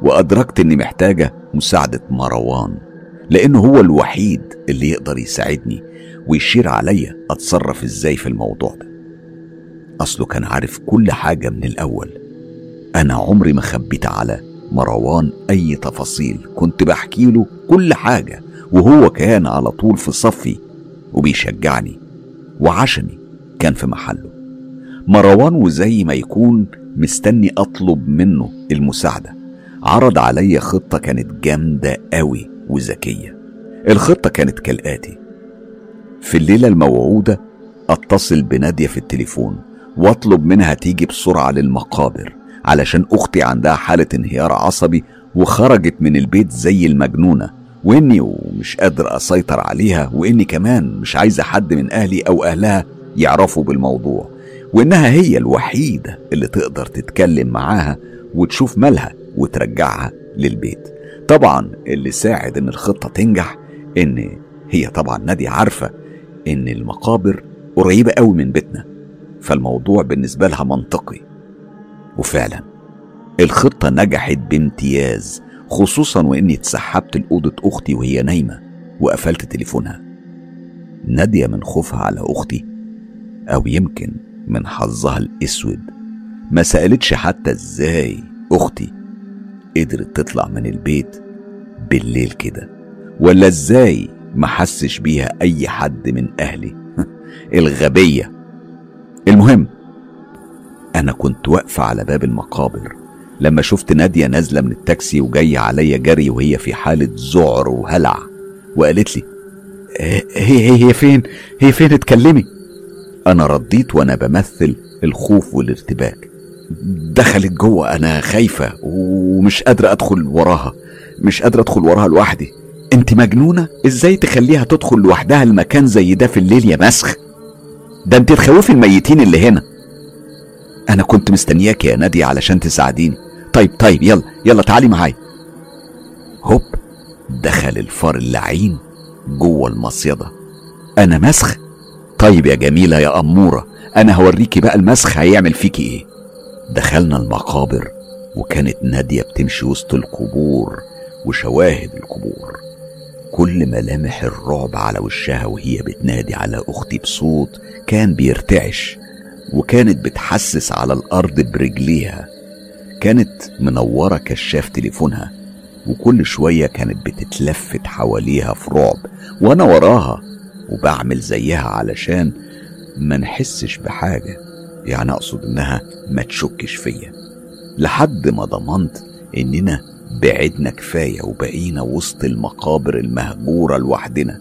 وأدركت إني محتاجة مساعدة مروان. لأنه هو الوحيد اللي يقدر يساعدني ويشير عليا أتصرف إزاي في الموضوع ده. أصله كان عارف كل حاجة من الأول. أنا عمري ما خبيت على مروان أي تفاصيل كنت بحكي له كل حاجة وهو كان على طول في صفي وبيشجعني وعشمي كان في محله. مروان وزي ما يكون مستني أطلب منه المساعدة. عرض عليا خطة كانت جامدة قوي وذكية. الخطة كانت كالآتي. في الليلة الموعودة أتصل بنادية في التليفون وأطلب منها تيجي بسرعة للمقابر علشان أختي عندها حالة انهيار عصبي وخرجت من البيت زي المجنونة وإني ومش قادر أسيطر عليها وإني كمان مش عايزة حد من أهلي أو أهلها يعرفوا بالموضوع وإنها هي الوحيدة اللي تقدر تتكلم معاها وتشوف مالها وترجعها للبيت. طبعا اللي ساعد إن الخطة تنجح إن هي طبعا نادية عارفة إن المقابر قريبة قوي من بيتنا فالموضوع بالنسبة لها منطقي. وفعلا الخطة نجحت بامتياز خصوصا وإني اتسحبت لأوضة أختي وهي نايمة وقفلت تليفونها. نادية من خوفها على أختي أو يمكن من حظها الأسود. ما سألتش حتى إزاي أختي قدرت تطلع من البيت بالليل كده. ولا إزاي ما حسش بيها أي حد من أهلي؟ الغبية. المهم أنا كنت واقفة على باب المقابر لما شفت نادية نازلة من التاكسي وجاية عليا جري وهي في حالة ذعر وهلع وقالت لي هي هي هي فين؟ هي فين؟ اتكلمي. أنا رديت وأنا بمثل الخوف والارتباك. دخلت جوه أنا خايفة ومش قادرة أدخل وراها. مش قادرة أدخل وراها لوحدي. أنت مجنونة؟ إزاي تخليها تدخل لوحدها المكان زي ده في الليل يا مسخ؟ ده أنت تخوفي الميتين اللي هنا. أنا كنت مستنياك يا نادية علشان تساعديني. طيب طيب يلا يلا تعالي معايا. هوب دخل الفار اللعين جوه المصيدة. أنا مسخ؟ طيب يا جميلة يا أمورة أنا هوريكي بقى المسخ هيعمل فيكي إيه. دخلنا المقابر وكانت نادية بتمشي وسط القبور. وشواهد القبور. كل ملامح الرعب على وشها وهي بتنادي على أختي بصوت كان بيرتعش وكانت بتحسس على الأرض برجليها. كانت منورة كشاف تليفونها وكل شوية كانت بتتلفت حواليها في رعب. وأنا وراها وبعمل زيها علشان ما نحسش بحاجة. يعني أقصد إنها ما تشكش فيا. لحد ما ضمنت إننا بعدنا كفاية وبقينا وسط المقابر المهجورة لوحدنا.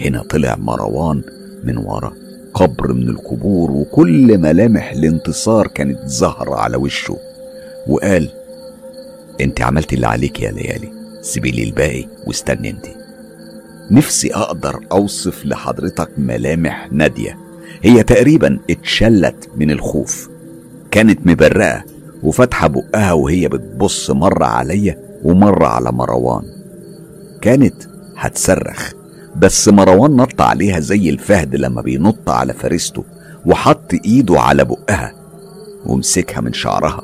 هنا طلع مروان من ورا قبر من القبور وكل ملامح الانتصار كانت ظاهرة على وشه. وقال أنت عملت اللي عليك يا ليالي سيبيلي الباقي واستني أنت. نفسي أقدر أوصف لحضرتك ملامح نادية. هي تقريبا اتشلت من الخوف كانت مبرقة. وفاتحه بقها وهي بتبص مرة عليا ومرة على مروان. كانت هتصرخ بس مروان نط عليها زي الفهد لما بينط على فريسته وحط ايده على بقها ومسكها من شعرها.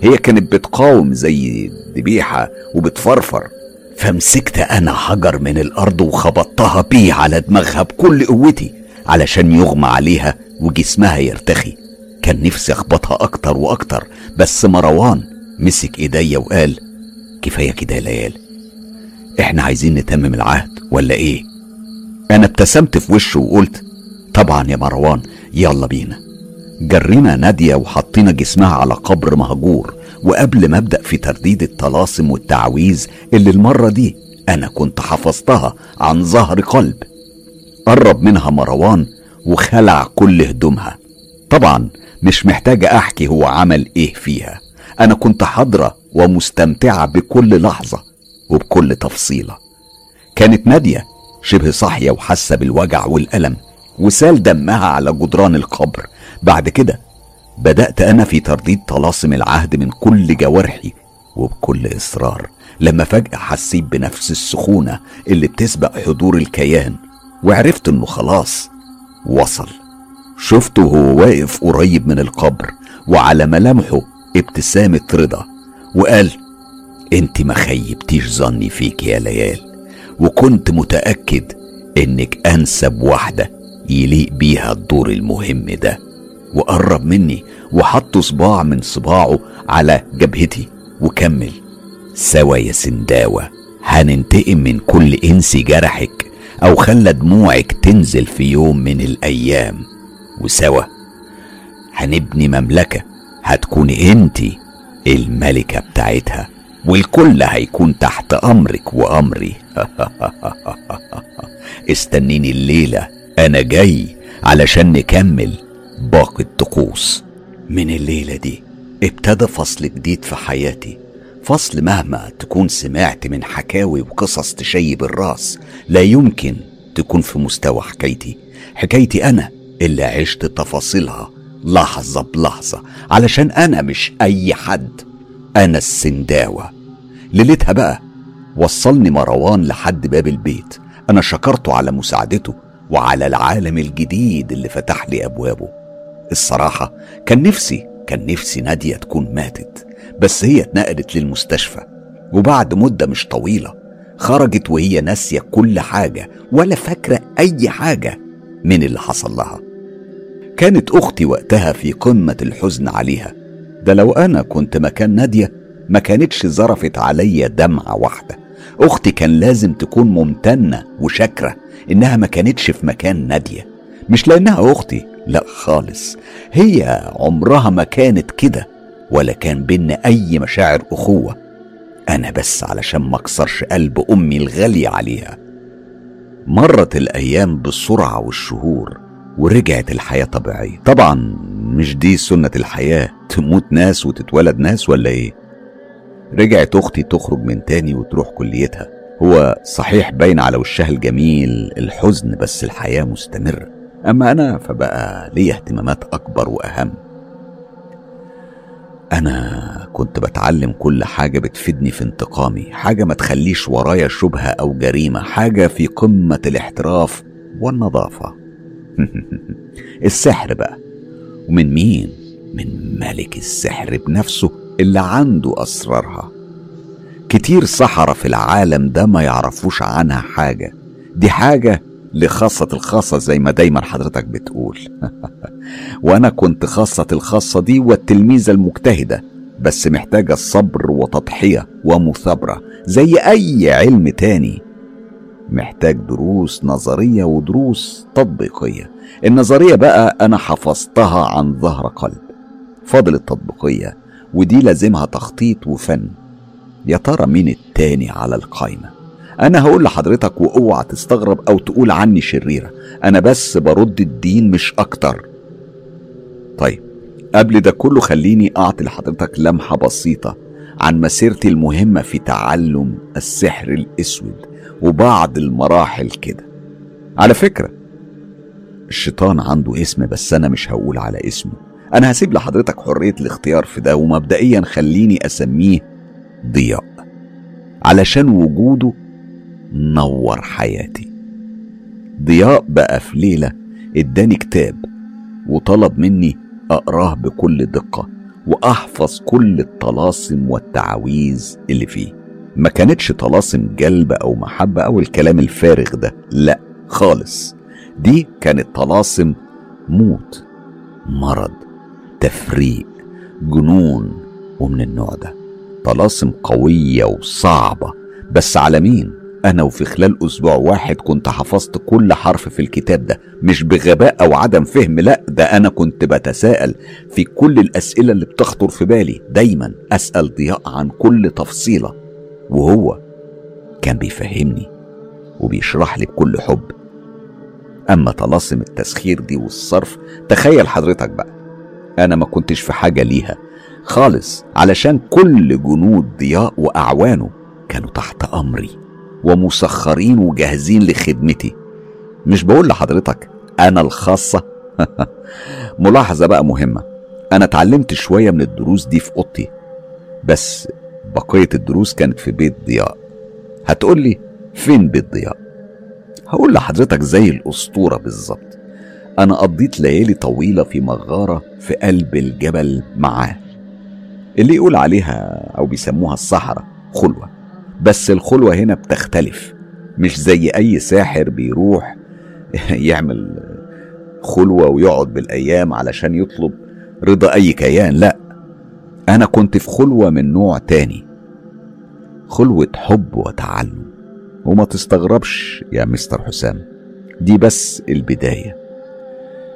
هي كانت بتقاوم زي ذبيحة وبتفرفر. فمسكت أنا حجر من الأرض وخبطتها بيه على دماغها بكل قوتي علشان يغمى عليها وجسمها يرتخي. كان نفسي أخبطها أكتر وأكتر. بس مروان مسك إيديا وقال كفاية كده يا ليال إحنا عايزين نتمم العهد ولا إيه؟ أنا ابتسمت في وشه وقلت طبعا يا مروان يلا بينا. جرينا نادية وحطينا جسمها على قبر مهجور. وقبل ما أبدأ في ترديد الطلاسم والتعويذ اللي المرة دي أنا كنت حفظتها عن ظهر قلب. قرب منها مروان وخلع كل هدومها. طبعا مش محتاجة أحكي هو عمل إيه فيها. أنا كنت حاضرة ومستمتعة بكل لحظة وبكل تفصيلة. كانت نادية شبه صاحية وحاسة بالوجع والألم وسال دمها على جدران القبر. بعد كده بدأت أنا في ترديد طلاسم العهد من كل جوارحي وبكل إصرار. لما فجأة حسيت بنفس السخونة اللي بتسبق حضور الكيان وعرفت إنه خلاص وصل. شفته وهو واقف قريب من القبر وعلى ملامحه ابتسامة رضا وقال أنت ما خيبتيش ظني فيك يا ليال وكنت متأكد إنك أنسب واحدة يليق بيها الدور المهم ده وقرب مني وحط صباع من صباعه على جبهتي وكمل. سوا يا سنداوة هننتقم من كل إنس جرحك أو خلى دموعك تنزل في يوم من الأيام. وسوا. هنبني مملكة هتكون انت الملكة بتاعتها والكل هيكون تحت أمرك وأمري. استنيني الليلة أنا جاي علشان نكمل باقي الطقوس. من الليلة دي ابتدى فصل جديد في حياتي. فصل مهما تكون سمعت من حكاوي وقصص تشيب الراس لا يمكن تكون في مستوى حكايتي. حكايتي أنا اللي عشت تفاصيلها لحظة بلحظة علشان أنا مش أي حد. أنا السنداوة. ليلتها بقى وصلني مروان لحد باب البيت. أنا شكرته على مساعدته وعلى العالم الجديد اللي فتح لي أبوابه. الصراحة كان نفسي كان نفسي نادية تكون ماتت بس هي اتنقلت للمستشفى. وبعد مدة مش طويلة خرجت وهي ناسية كل حاجة ولا فاكرة أي حاجة. من اللي حصل لها. كانت أختي وقتها في قمة الحزن عليها. ده لو أنا كنت مكان نادية ما كانتش ظرفت عليا دمعة واحدة. أختي كان لازم تكون ممتنة وشاكرة إنها ما كانتش في مكان نادية. مش لأنها أختي لا خالص. هي عمرها ما كانت كده ولا كان بينا أي مشاعر أخوة. أنا بس علشان ما أكسرش قلب أمي الغالية عليها. مرت الأيام بالسرعة والشهور ورجعت الحياة طبيعية. طبعا مش دي سنة الحياة. تموت ناس وتتولد ناس ولا إيه؟ رجعت أختي تخرج من تاني وتروح كليتها. هو صحيح باين على وشها الجميل الحزن بس الحياة مستمرة. أما أنا فبقى ليا اهتمامات أكبر وأهم. أنا كنت بتعلم كل حاجة بتفيدني في انتقامي حاجة ما تخليش ورايا شبهة أو جريمة حاجة في قمة الاحتراف والنظافة. السحر بقى. ومن مين؟ من ملك السحر بنفسه اللي عنده أسرارها. كتير سحرة في العالم ده ما يعرفوش عنها حاجة. دي حاجة لخاصة الخاصة زي ما دايما حضرتك بتقول. وأنا كنت خاصة الخاصة دي والتلميذة المجتهدة. بس محتاجة الصبر وتضحية ومثابرة زي أي علم تاني. محتاج دروس نظرية ودروس تطبيقية. النظرية بقى أنا حفظتها عن ظهر قلب. فاضل التطبيقية ودي لازمها تخطيط وفن. يا ترى مين التاني على القايمة؟ أنا هقول لحضرتك وأوعى تستغرب أو تقول عني شريرة. أنا بس برد الدين مش أكتر. طيب قبل ده كله خليني أعطي لحضرتك لمحة بسيطة عن مسيرتي المهمة في تعلم السحر الأسود وبعض المراحل كده. على فكرة الشيطان عنده اسم بس أنا مش هقول على اسمه. أنا هسيب لحضرتك حرية الاختيار في ده ومبدئيا خليني أسميه ضياء علشان وجوده نور حياتي. ضياء بقى في ليلة اداني كتاب وطلب مني أقراه بكل دقة وأحفظ كل الطلاسم والتعاويذ اللي فيه. ما كانتش طلاسم جلب أو محبة أو الكلام الفارغ ده لا خالص. دي كانت طلاسم موت مرض تفريق جنون ومن النوع ده. طلاسم قوية وصعبة بس على مين؟ أنا وفي خلال أسبوع واحد كنت حفظت كل حرف في الكتاب ده مش بغباء أو عدم فهم لأ ده أنا كنت بتساءل في كل الأسئلة اللي بتخطر في بالي دايما أسأل ضياء عن كل تفصيلة. وهو كان بيفهمني وبيشرح لي بكل حب. أما طلاسم التسخير دي والصرف تخيل حضرتك بقى أنا ما كنتش في حاجة ليها خالص علشان كل جنود ضياء وأعوانه كانوا تحت أمري. ومسخرين وجاهزين لخدمتي. مش بقول لحضرتك أنا الخاصة. ملاحظة بقى مهمة. أنا اتعلمت شوية من الدروس دي في أوضتي. بس بقية الدروس كانت في بيت ضياء. هتقولي فين بيت ضياء؟ هقول لحضرتك زي الأسطورة بالظبط. أنا قضيت ليالي طويلة في مغارة في قلب الجبل معاه. اللي يقول عليها أو بيسموها الصحراء خلوة. بس الخلوة هنا بتختلف. مش زي أي ساحر بيروح يعمل خلوة ويقعد بالأيام علشان يطلب رضا أي كيان لأ. أنا كنت في خلوة من نوع تاني. خلوة حب وتعلم. وما تستغربش يا مستر حسام دي بس البداية.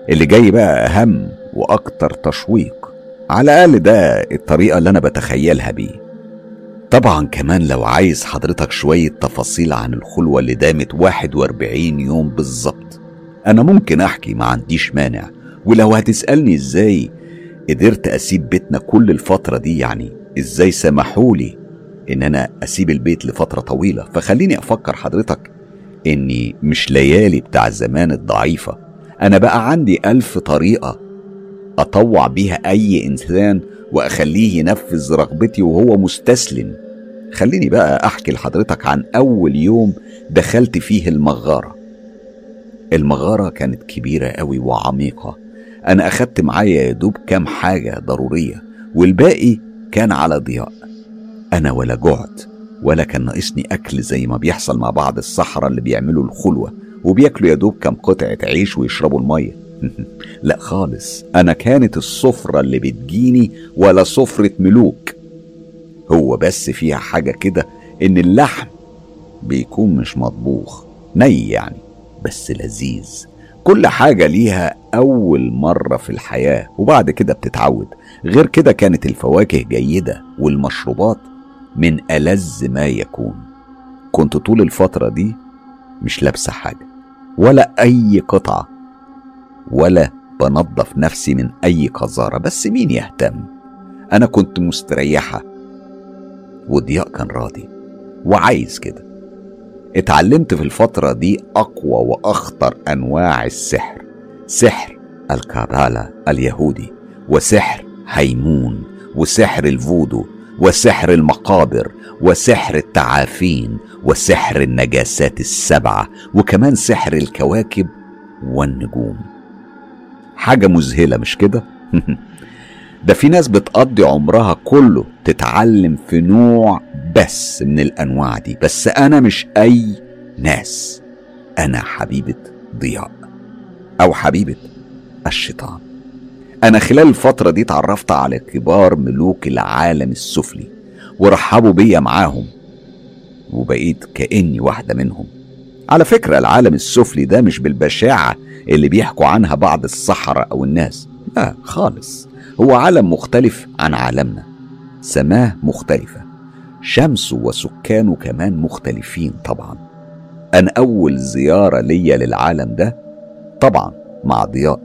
اللي جاي بقى أهم وأكتر تشويق على الأقل ده الطريقة اللي أنا بتخيلها بيه. طبعا كمان لو عايز حضرتك شوية تفاصيل عن الخلوة اللي دامت 41 يوم بالظبط أنا ممكن أحكي ما عنديش مانع. ولو هتسألني إزاي قدرت أسيب بيتنا كل الفترة دي يعني إزاي سمحولي إن أنا أسيب البيت لفترة طويلة؟ فخليني أفكر حضرتك إني مش ليالي بتاع زمان الضعيفة. أنا بقى عندي ألف طريقة أطوع بيها أي إنسان وأخليه ينفذ رغبتي وهو مستسلم. خليني بقى أحكي لحضرتك عن أول يوم دخلت فيه المغارة. المغارة كانت كبيرة أوي وعميقة. أنا أخدت معايا يا دوب كام حاجة ضرورية والباقي كان على ضياء. أنا ولا جعت ولا كان ناقصني أكل زي ما بيحصل مع بعض الصحراء اللي بيعملوا الخلوة وبياكلوا يا دوب كام قطعة عيش ويشربوا المية. لا خالص. أنا كانت السفرة اللي بتجيني ولا سفرة ملوك. هو بس فيها حاجة كده إن اللحم بيكون مش مطبوخ ني يعني بس لذيذ. كل حاجة ليها أول مرة في الحياة وبعد كده بتتعود. غير كده كانت الفواكه جيدة والمشروبات من ألذ ما يكون. كنت طول الفترة دي مش لابسة حاجة ولا أي قطعة. ولا بنظف نفسي من أي قذارة بس مين يهتم؟ أنا كنت مستريحة. وضياء كان راضي وعايز كده. اتعلمت في الفترة دي أقوى وأخطر أنواع السحر. سحر الكابالا اليهودي وسحر هيمون وسحر الفودو وسحر المقابر وسحر التعافين وسحر النجاسات السبعة وكمان سحر الكواكب والنجوم. حاجة مذهلة مش كده؟ ده في ناس بتقضي عمرها كله تتعلم في نوع بس من الأنواع دي بس أنا مش أي ناس. أنا حبيبة ضياء أو حبيبة الشيطان. أنا خلال الفترة دي اتعرفت على كبار ملوك العالم السفلي ورحبوا بيا معاهم وبقيت كأني واحدة منهم. على فكرة العالم السفلي ده مش بالبشاعة اللي بيحكوا عنها بعض السحرة أو الناس. لا خالص. هو عالم مختلف عن عالمنا. سماة مختلفة. شمسه وسكانه كمان مختلفين طبعا. أنا أول زيارة ليا للعالم ده طبعا مع ضياء.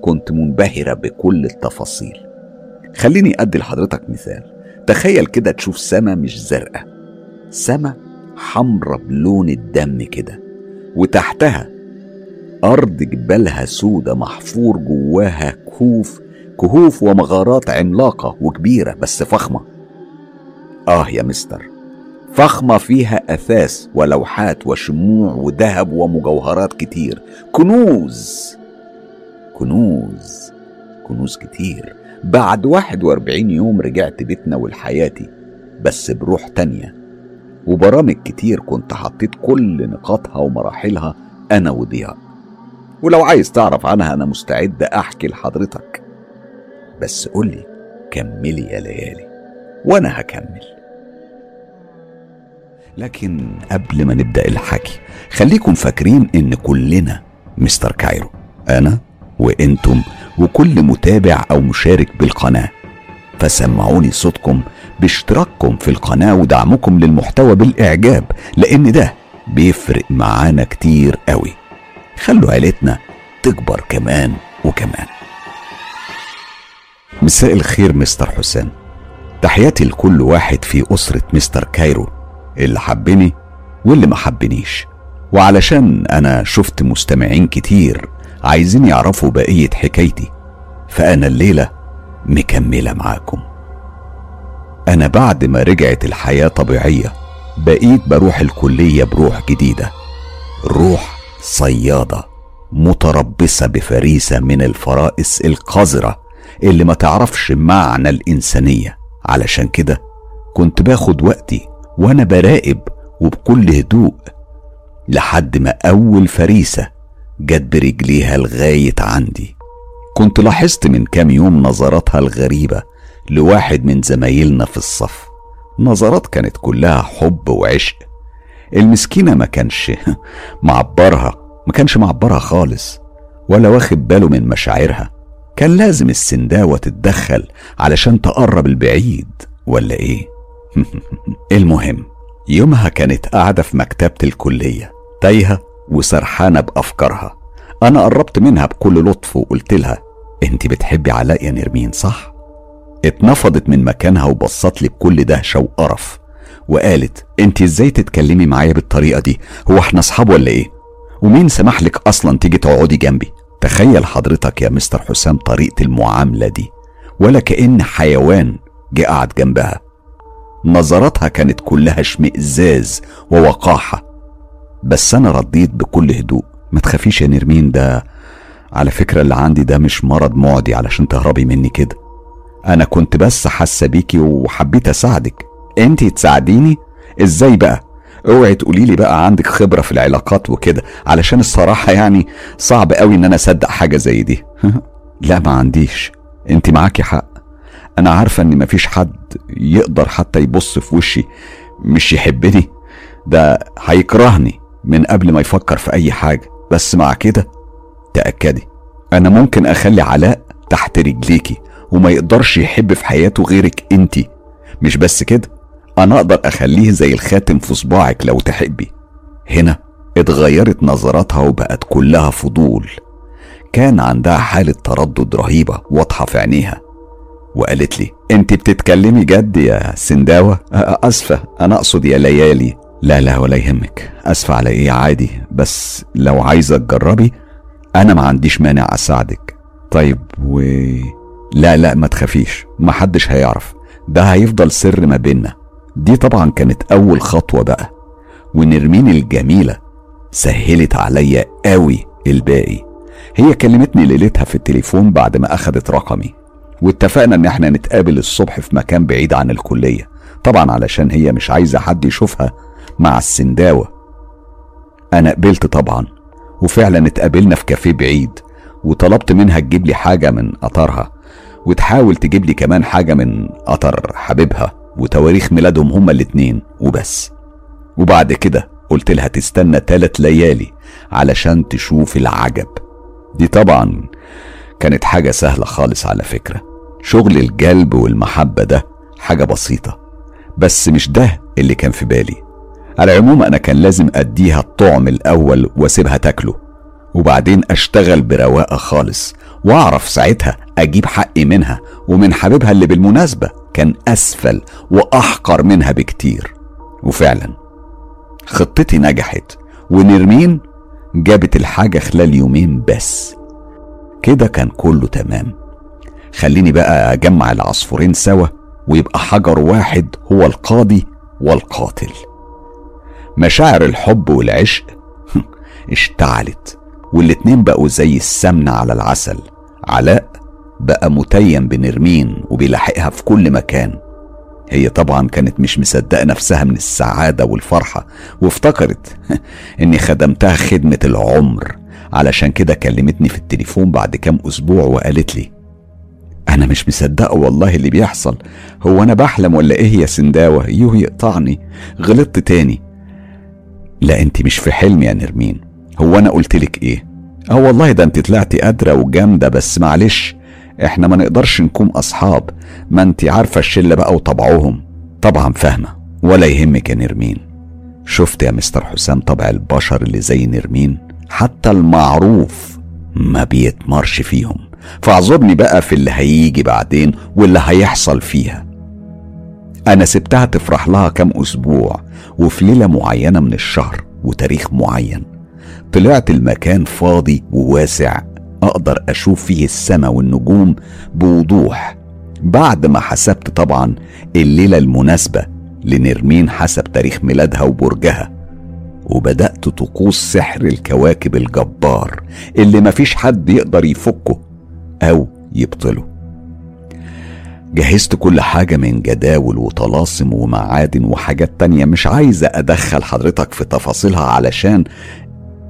كنت منبهرة بكل التفاصيل. خليني أدي لحضرتك مثال. تخيل كده تشوف سما مش زرقاء. سما حمرة بلون الدم كده. وتحتها أرض جبالها سودة محفور جواها كهوف كهوف ومغارات عملاقة وكبيرة بس فخمة. آه يا مستر فخمة فيها أثاث ولوحات وشموع وذهب ومجوهرات كتير. كنوز كنوز كنوز كتير. بعد واحد وأربعين يوم رجعت بيتنا ولحياتي بس بروح تانية. وبرامج كتير كنت حطيت كل نقاطها ومراحلها أنا وضياء. ولو عايز تعرف عنها أنا مستعد أحكي لحضرتك. بس قولي كملي يا ليالي وأنا هكمل. لكن قبل ما نبدأ الحكي خليكم فاكرين إن كلنا مستر كايرو أنا وإنتم وكل متابع أو مشارك بالقناة. فسمعوني صوتكم باشتراككم في القناة ودعمكم للمحتوى بالإعجاب لأن ده بيفرق معانا كتير قوي. خلوا عيلتنا تكبر كمان وكمان. مساء الخير مستر حسام تحياتي لكل واحد في أسرة مستر كايرو اللي حبني واللي ما حبنيش. وعلشان أنا شفت مستمعين كتير عايزين يعرفوا بقية حكايتي فأنا الليلة مكملة معاكم. أنا بعد ما رجعت الحياة طبيعية بقيت بروح الكلية بروح جديدة. روح صيادة متربصة بفريسة من الفرائس القذرة اللي ما تعرفش معنى الإنسانية. علشان كده كنت باخد وقتي وأنا براقب وبكل هدوء لحد ما أول فريسة جت برجليها لغاية عندي. كنت لاحظت من كام يوم نظراتها الغريبة لواحد من زمايلنا في الصف. نظرات كانت كلها حب وعشق. المسكينة ما كانش معبرها ما كانش معبرها خالص ولا واخد باله من مشاعرها. كان لازم السنداوة تتدخل علشان تقرب البعيد ولا إيه؟ المهم يومها كانت قاعدة في مكتبة الكلية تايهة وسرحانة بأفكارها. أنا قربت منها بكل لطف وقلت لها أنت بتحبي علاء يا نرمين صح؟ اتنفضت من مكانها وبصت لي بكل دهشة وقرف. وقالت انت إزاي تتكلمي معايا بالطريقة دي؟ هو إحنا أصحاب ولا إيه؟ ومين سمح لك أصلا تيجي تقعدي جنبي؟ تخيل حضرتك يا مستر حسام طريقة المعاملة دي ولا كأن حيوان جه قعد جنبها. نظراتها كانت كلها اشمئزاز ووقاحة. بس أنا رديت بكل هدوء. ما تخافيش يا نرمين ده على فكرة اللي عندي ده مش مرض معدي علشان تهربي مني كده. أنا كنت بس حاسة بيكي وحبيت أساعدك. أنت تساعديني؟ إزاي بقى؟ اوعي تقولي لي بقى عندك خبرة في العلاقات وكده علشان الصراحة يعني صعب قوي ان أنا اصدق حاجة زي دي. لا ما عنديش. انت معاكي حق. أنا عارفة ان مفيش حد يقدر حتى يبص في وشي مش يحبني. ده هيكرهني من قبل ما يفكر في اي حاجة. بس مع كده تأكدي. أنا ممكن اخلي علاء تحت رجليكي وما يقدرش يحب في حياته غيرك انتي. مش بس كده أنا أقدر أخليه زي الخاتم في صباعك لو تحبي. هنا اتغيرت نظراتها وبقت كلها فضول. كان عندها حالة تردد رهيبة واضحة في عينيها. وقالت لي أنت بتتكلمي جد يا سنداوة؟ آسفة. أنا أقصد يا ليالي. لا لا ولا يهمك. آسفة على إيه؟ عادي. بس لو عايزة تجربي أنا ما عنديش مانع أساعدك. طيب و لا لا ما تخافيش. محدش هيعرف. ده هيفضل سر ما بيننا. دي طبعا كانت أول خطوة بقى ونرمين الجميلة سهلت عليا قوي الباقي. هي كلمتني ليلتها في التليفون بعد ما أخدت رقمي واتفقنا إن إحنا نتقابل الصبح في مكان بعيد عن الكلية طبعا علشان هي مش عايزة حد يشوفها مع السنداوة. أنا قبلت طبعا وفعلا اتقابلنا في كافيه بعيد وطلبت منها تجيب لي حاجة من قطرها وتحاول تجيب لي كمان حاجة من قطر حبيبها. وتواريخ ميلادهم هما الاتنين وبس. وبعد كده قلت لها تستنى تلات ليالي علشان تشوف العجب. دي طبعا كانت حاجة سهلة خالص على فكرة. شغل الجلب والمحبة ده حاجة بسيطة. بس مش ده اللي كان في بالي. على العموم أنا كان لازم أديها الطعم الأول وأسيبها تاكله. وبعدين أشتغل برواقة خالص وأعرف ساعتها أجيب حقي منها ومن حبيبها اللي بالمناسبة كان أسفل وأحقر منها بكتير. وفعلا خطتي نجحت ونرمين جابت الحاجة خلال يومين بس. كده كان كله تمام. خليني بقى أجمع العصفورين سوا ويبقى حجر واحد هو القاضي والقاتل. مشاعر الحب والعشق اشتعلت. والاتنين بقوا زي السمنة على العسل. علاء بقى متيم بنرمين وبيلاحقها في كل مكان. هي طبعا كانت مش مصدقة نفسها من السعادة والفرحة وافتكرت إني خدمتها خدمة العمر. علشان كده كلمتني في التليفون بعد كام أسبوع وقالت لي أنا مش مصدقة والله اللي بيحصل. هو أنا بحلم ولا إيه يا سنداوة؟ يوه يقطعني. غلطت تاني لا انت مش في حلم يا نرمين. هو أنا قلتلك إيه؟ أه والله ده أنت طلعتي قادرة وجامدة بس معلش إحنا ما نقدرش نكون أصحاب. ما أنت عارفة الشلة بقى وطبعهم. طبعا فاهمة ولا يهمك يا نرمين. شفت يا مستر حسام طبع البشر اللي زي نرمين؟ حتى المعروف ما بيتمرش فيهم. فاعذرني بقى في اللي هيجي بعدين واللي هيحصل فيها. أنا سبتها تفرح لها كام أسبوع وفي ليلة معينة من الشهر وتاريخ معين. طلعت المكان فاضي وواسع. أقدر أشوف فيه السماء والنجوم بوضوح. بعد ما حسبت طبعا الليلة المناسبة لنرمين حسب تاريخ ميلادها وبرجها وبدأت طقوس سحر الكواكب الجبار اللي مفيش حد يقدر يفكه أو يبطله. جهزت كل حاجة من جداول وطلاسم ومعادن وحاجات تانية. مش عايزة أدخل حضرتك في تفاصيلها علشان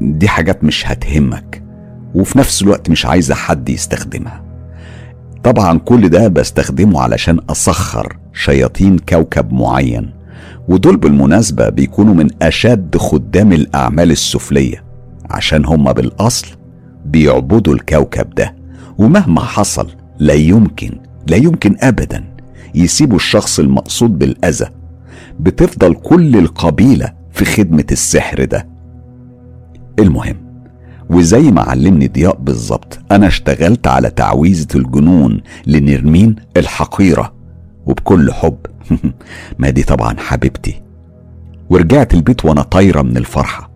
دي حاجات مش هتهمك وفي نفس الوقت مش عايزة حد يستخدمها. طبعا كل ده بستخدمه علشان أسخر شياطين كوكب معين ودول بالمناسبة بيكونوا من أشد خدام الأعمال السفلية عشان هما بالأصل بيعبدوا الكوكب ده ومهما حصل لا يمكن لا يمكن أبدا يسيبوا الشخص المقصود بالأذى. بتفضل كل القبيلة في خدمة السحر ده. المهم وزي ما علمني ضياء بالظبط أنا اشتغلت على تعويذة الجنون لنرمين الحقيرة وبكل حب ما دي طبعا حبيبتي. ورجعت البيت وأنا طايرة من الفرحة.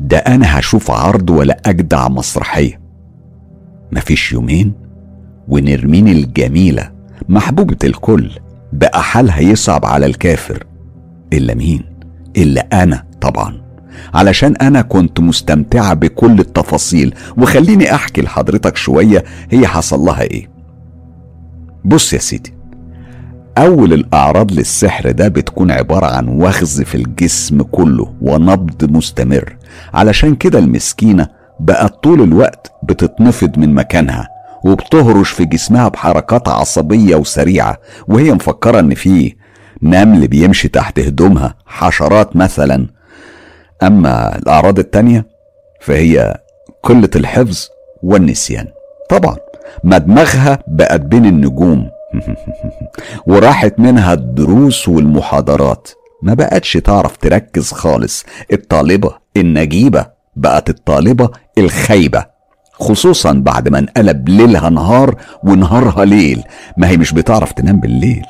ده أنا هشوف عرض ولا أجدع مسرحية. مفيش يومين ونرمين الجميلة محبوبة الكل بقى حالها يصعب على الكافر. إلا مين؟ إلا أنا طبعا. علشان أنا كنت مستمتعة بكل التفاصيل. وخليني أحكي لحضرتك شوية هي حصل لها إيه. بص يا سيدي أول الأعراض للسحر ده بتكون عبارة عن وخز في الجسم كله ونبض مستمر. علشان كده المسكينة بقت طول الوقت بتتنفض من مكانها وبتهرش في جسمها بحركات عصبية وسريعة. وهي مفكرة إن في نمل بيمشي تحت هدومها حشرات مثلا أما الأعراض التانية فهي قلة الحفظ والنسيان. طبعا ما دماغها بقت بين النجوم وراحت منها الدروس والمحاضرات. ما بقتش تعرف تركز خالص. الطالبة النجيبة بقت الطالبة الخايبة خصوصا بعد ما انقلب ليلها نهار ونهارها ليل. ما هي مش بتعرف تنام بالليل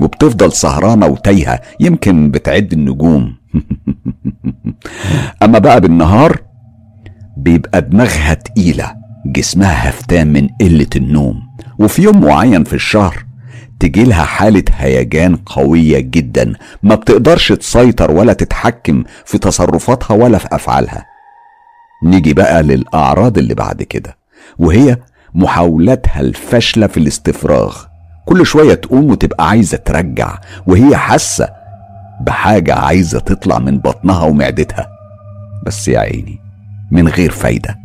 وبتفضل سهرانة وتايهة يمكن بتعد النجوم. أما بقى بالنهار بيبقى دماغها تقيلة جسمها هفتان من قلة النوم. وفي يوم معين في الشهر تجيلها حالة هيجان قوية جدا. ما بتقدرش تسيطر ولا تتحكم في تصرفاتها ولا في أفعالها. نيجي بقى للأعراض اللي بعد كده وهي محاولاتها الفاشلة في الاستفراغ. كل شوية تقوم وتبقى عايزة ترجع وهي حاسة بحاجة عايزة تطلع من بطنها ومعدتها. بس يا عيني من غير فايدة.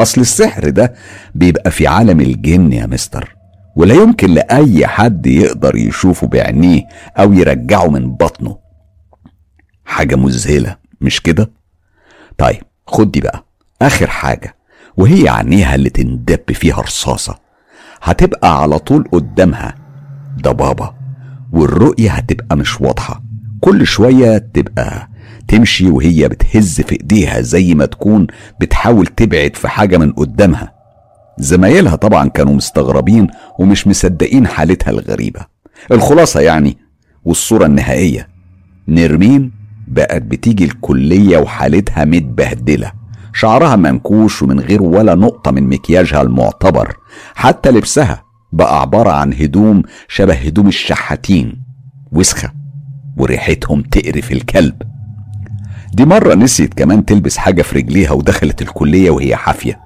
أصل السحر ده بيبقى في عالم الجن يا مستر ولا يمكن لأي حد يقدر يشوفه بعينيه أو يرجعه من بطنه. حاجة مذهلة مش كده؟ طيب خد دي بقى آخر حاجة وهي عينيها اللي تندب فيها رصاصة. هتبقى على طول قدامها. ده بابا والرؤية هتبقى مش واضحة. كل شوية تبقى تمشي وهي بتهز في إيديها زي ما تكون بتحاول تبعد في حاجة من قدامها. زمايلها طبعا كانوا مستغربين ومش مصدقين حالتها الغريبة. الخلاصة يعني والصورة النهائية. نرمين بقت بتيجي الكلية وحالتها متبهدلة. شعرها منكوش ومن غير ولا نقطة من مكياجها المعتبر. حتى لبسها بقى عبارة عن هدوم شبه هدوم الشحاتين. وسخة. وريحتهم تقرف الكلب. دي مرة نسيت كمان تلبس حاجة في رجليها ودخلت الكلية وهي حافية.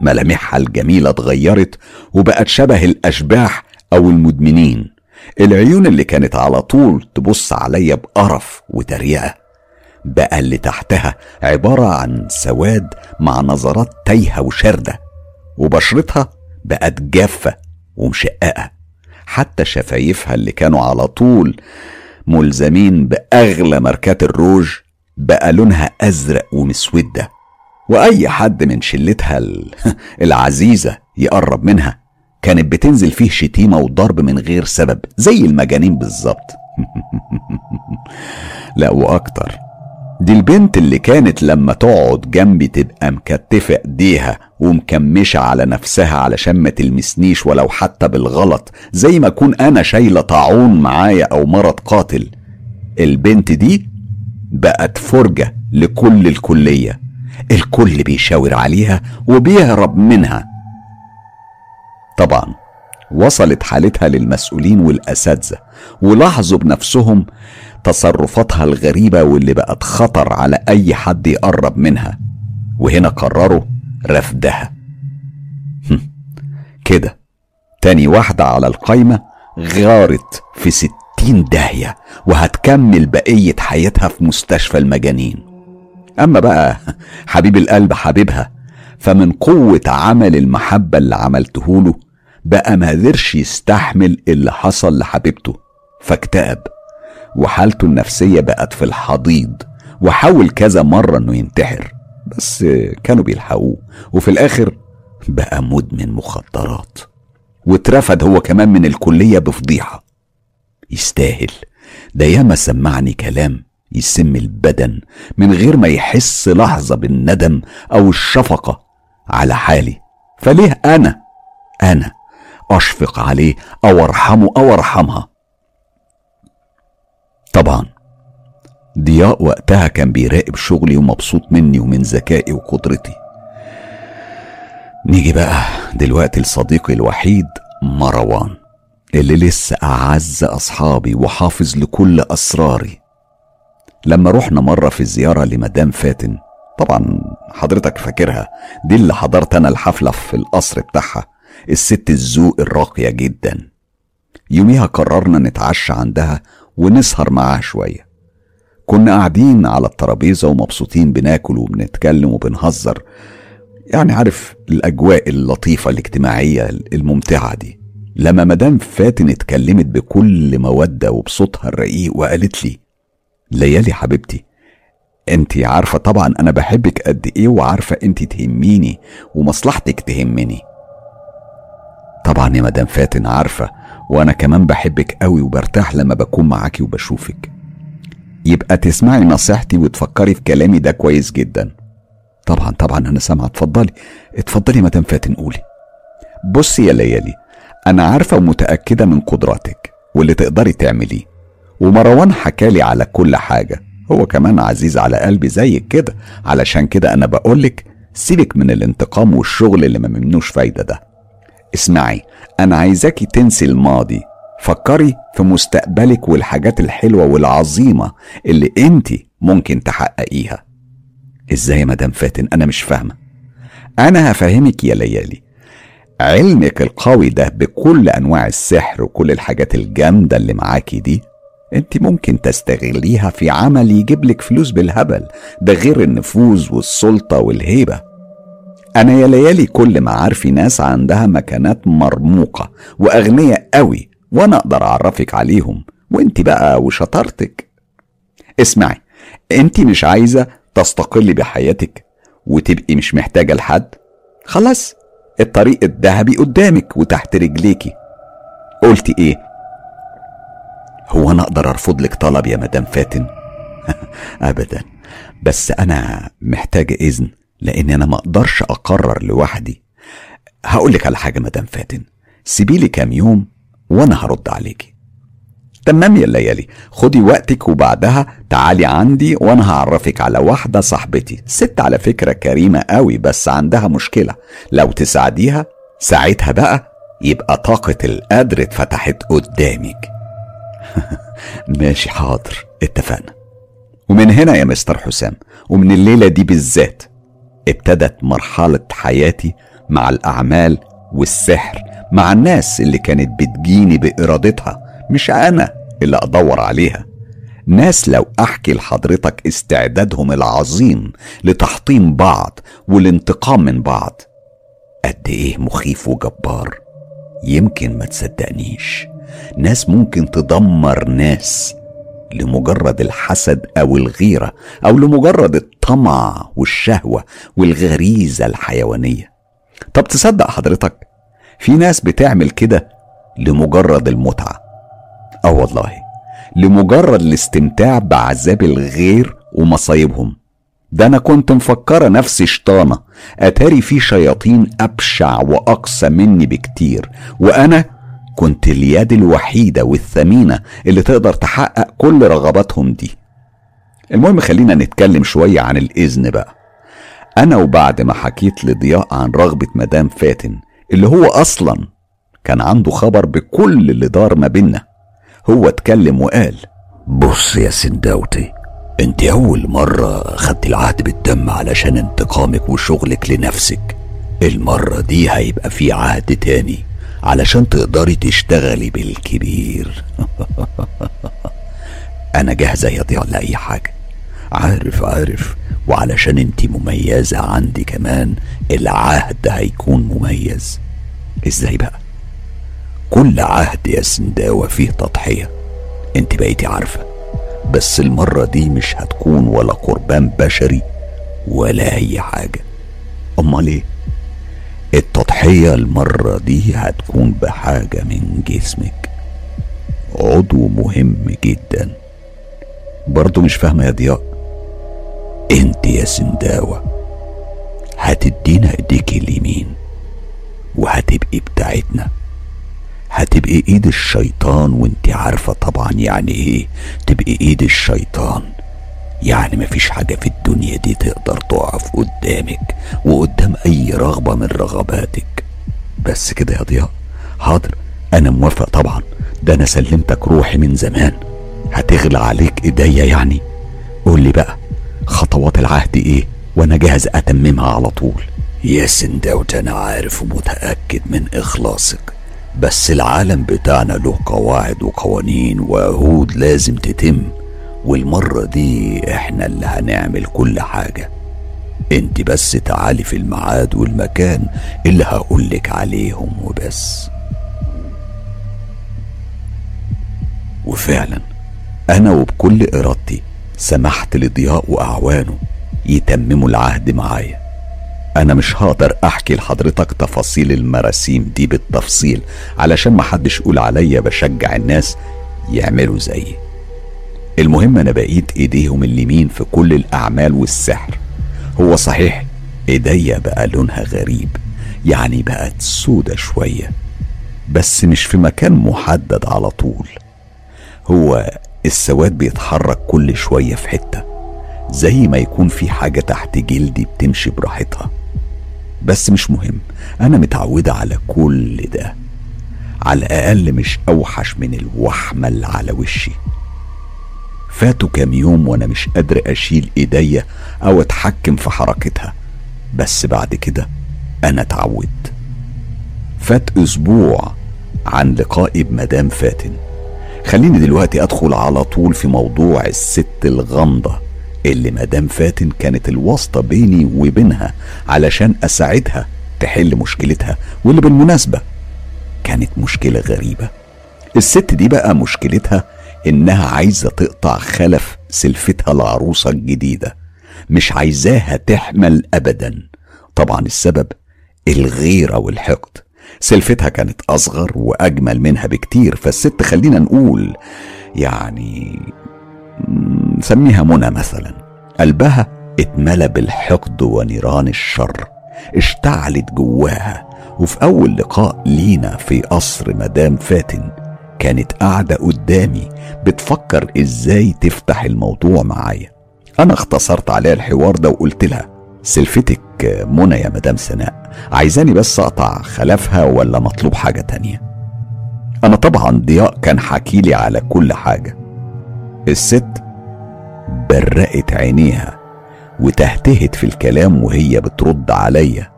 ملامحها الجميلة اتغيرت وبقت شبه الأشباح أو المدمنين. العيون اللي كانت على طول تبص عليا بقرف وتريقة. بقى اللي تحتها عبارة عن سواد مع نظرات تايهة وشاردة. وبشرتها بقت جافة ومشققة. حتى شفايفها اللي كانوا على طول ملزمين بأغلى ماركات الروج بقى لونها أزرق ومسودة وأي حد من شلتها العزيزة يقرب منها. كانت بتنزل فيه شتيمة وضرب من غير سبب زي المجانين بالظبط. لا وأكتر. دي البنت اللي كانت لما تقعد جنبي تبقى مكتفة ايديها ومكمشة على نفسها علشان ما تلمسنيش ولو حتى بالغلط زي ما أكون أنا شايلة طاعون معايا أو مرض قاتل. البنت دي بقت فرجة لكل الكلية. الكل بيشاور عليها وبيهرب منها. طبعا وصلت حالتها للمسؤولين والأساتذة ولاحظوا بنفسهم تصرفاتها الغريبة واللي بقت خطر على أي حد يقرب منها. وهنا قرروا رفضها كده. تاني واحدة على القايمة غارت في ستين داهية وهتكمل بقية حياتها في مستشفى المجانين. أما بقى حبيب القلب حبيبها فمن قوة عمل المحبة اللي عملته له بقى ما قدرش يستحمل اللي حصل لحبيبته فاكتئب. وحالته النفسية بقت في الحضيض وحاول كذا مرة إنه ينتحر بس كانوا بيلحقوه وفي الآخر بقى مدمن مخدرات واترفد هو كمان من الكلية بفضيحة. يستاهل. ده ياما سمعني كلام يسم البدن من غير ما يحس لحظة بالندم أو الشفقة على حالي. فليه أنا أنا أشفق عليه أو أرحمه أو أرحمها؟ طبعا. ضياء وقتها كان بيراقب شغلي ومبسوط مني ومن ذكائي وقدرتي. نيجي بقى دلوقتي لصديقي الوحيد مروان اللي لسه أعز أصحابي وحافظ لكل أسراري. لما رحنا مرة في زيارة لمدام فاتن طبعا حضرتك فاكرها دي اللي حضرت أنا الحفلة في القصر بتاعها الست الذوق الراقية جدا. يوميها قررنا نتعشى عندها ونسهر معاها شوية. كنا قاعدين على الترابيزة ومبسوطين بناكل وبنتكلم وبنهزر. يعني عارف الأجواء اللطيفة الاجتماعية الممتعة دي. لما مدام فاتن اتكلمت بكل مودة وبصوتها الرقيق وقالت لي ليالي حبيبتي انت عارفة طبعا أنا بحبك قد إيه وعارفة انت تهميني ومصلحتك تهمني. طبعا يا مدام فاتن عارفة وأنا كمان بحبك قوي وبرتاح لما بكون معاكي وبشوفك. يبقى تسمعي نصيحتي وتفكري في كلامي ده كويس جدا. طبعا طبعا أنا سامعة. اتفضلي. اتفضلي مدام فاتن قولي. بصي يا ليالي أنا عارفة ومتأكدة من قدراتك واللي تقدري تعمليه. ومروان حكالي على كل حاجة. هو كمان عزيز على قلبي زيك كده. علشان كده أنا بقولك سيبك من الانتقام والشغل اللي ما منوش فايدة ده. اسمعي أنا عايزاكي تنسي الماضي. فكري في مستقبلك والحاجات الحلوة والعظيمة اللي انت ممكن تحققيها. إزاي يا مدام فاتن؟ أنا مش فاهمة. أنا هفهمك يا ليالي. علمك القوي ده بكل أنواع السحر وكل الحاجات الجامدة اللي معاكي دي انت ممكن تستغليها في عمل يجيب لك فلوس بالهبل ده غير النفوذ والسلطة والهيبة. أنا يا ليالي كل ما عارفي ناس عندها مكانات مرموقة واغنياء قوي وأنا أقدر أعرفك عليهم. وأنت بقى وشطارتك. اسمعي أنت مش عايزة تستقلي بحياتك وتبقي مش محتاجة لحد؟ خلاص الطريق الذهبي قدامك وتحت رجليكي قلتي إيه؟ هو أنا أقدر أرفض لك طلب يا مدام فاتن؟ ابدا. بس أنا محتاجة إذن. لأن أنا ما أقدرش أقرر لوحدي. هقول لك على حاجة مدام فاتن. سيبي لي كام يوم وأنا هرد عليكي. تمام يا ليالي خدي وقتك وبعدها تعالي عندي وأنا هعرفك على واحدة صاحبتي. ست على فكرة كريمة قوي بس عندها مشكلة. لو تساعديها ساعتها بقى يبقى طاقة القدر اتفتحت قدامك. ماشي حاضر. اتفقنا. ومن هنا يا مستر حسام ومن الليلة دي بالذات. ابتدت مرحلة حياتي مع الأعمال والسحر مع الناس اللي كانت بتجيني بإرادتها مش أنا اللي أدور عليها. ناس لو أحكي لحضرتك استعدادهم العظيم لتحطيم بعض والانتقام من بعض قد إيه مخيف وجبار؟ يمكن ما تصدقنيش. ناس ممكن تدمر ناس لمجرد الحسد أو الغيرة أو لمجرد الطمع والشهوة والغريزة الحيوانية. طب تصدق حضرتك في ناس بتعمل كده لمجرد المتعة. آه والله لمجرد الاستمتاع بعذاب الغير ومصايبهم. ده أنا كنت مفكرة نفسي شطانة أتاري في شياطين أبشع واقسى مني بكتير وأنا كنت اليد الوحيدة والثمينة اللي تقدر تحقق كل رغباتهم دي. المهم خلينا نتكلم شوية عن الإذن بقى. أنا وبعد ما حكيت لضياء عن رغبة مدام فاتن اللي هو أصلا كان عنده خبر بكل اللي دار ما بينا هو اتكلم وقال بص يا سنداوتي انت أول مرة خدت العهد بالدم علشان انتقامك وشغلك لنفسك. المرة دي هيبقى في عهد تاني. علشان تقدري تشتغلي بالكبير. أنا جاهزة يا ضياء لأي حاجة. عارف عارف. وعلشان انت مميزة عندي كمان العهد هيكون مميز. إزاي بقى؟ كل عهد يا سنداوة فيه تضحية. انت بقيتي عارفة. بس المرة دي مش هتكون ولا قربان بشري ولا أي حاجة. أمال إيه؟ التضحية المرة دي هتكون بحاجة من جسمك. عضو مهم جدا. برضو مش فاهمة يا ضياء. انت يا سنداوة هتدينا ايديك اليمين وهتبقي بتاعتنا. هتبقي ايد الشيطان وانت عارفة طبعا يعني إيه تبقي ايد الشيطان. يعني مفيش حاجة في الدنيا دي تقدر تقف قدامك وقدام أي رغبة من رغباتك. بس كده يا ضياء. حاضر. أنا موافق طبعا. ده أنا سلمتك روحي من زمان. هتغلى عليك إيديا يعني. قول لي بقى خطوات العهد إيه؟ وأنا جاهز أتممها على طول. يا سنداوت أنا عارف ومتأكد من إخلاصك. بس العالم بتاعنا له قواعد وقوانين وعهود لازم تتم. والمرة دي إحنا اللي هنعمل كل حاجة. انت بس تعالي في الميعاد والمكان اللي هقولك عليهم وبس. وفعلا أنا وبكل إرادتي سمحت لضياء وأعوانه يتمموا العهد معايا. أنا مش هقدر أحكي لحضرتك تفاصيل المراسيم دي بالتفصيل علشان محدش يقول عليا بشجع الناس يعملوا زيي. المهم أنا بقيت إيديهم اليمين في كل الأعمال والسحر. هو صحيح إيديا بقى لونها غريب يعني بقت سودة شوية بس مش في مكان محدد على طول. هو السواد بيتحرك كل شوية في حتة زي ما يكون في حاجة تحت جلدي بتمشي براحتها. بس مش مهم أنا متعودة على كل ده على الأقل مش أوحش من الوحمة اللي على وشي. فاتوا كام يوم وأنا مش قادر أشيل إيديا أو أتحكم في حركتها. بس بعد كده أنا اتعودت. فات أسبوع عن لقائي بمدام فاتن. خليني دلوقتي أدخل على طول في موضوع الست الغامضة اللي مدام فاتن كانت الواسطة بيني وبينها علشان أساعدها تحل مشكلتها واللي بالمناسبة كانت مشكلة غريبة. الست دي بقى مشكلتها إنها عايزة تقطع خلف سلفتها العروسة الجديدة. مش عايزاها تحمل أبدا. طبعا السبب الغيرة والحقد. سلفتها كانت أصغر وأجمل منها بكتير فالست خلينا نقول يعني نسميها منى مثلا. قلبها اتملى بالحقد ونيران الشر. اشتعلت جواها. وفي أول لقاء لينا في قصر مدام فاتن كانت قاعدة قدامي بتفكر إزاي تفتح الموضوع معايا. أنا اختصرت عليها الحوار ده وقلت لها سلفتك منى يا مدام سناء عايزاني بس أقطع خلافها ولا مطلوب حاجة تانية؟ أنا طبعا ضياء كان حكيلي على كل حاجة. الست برقت عينيها وتهتهت في الكلام وهي بترد عليا.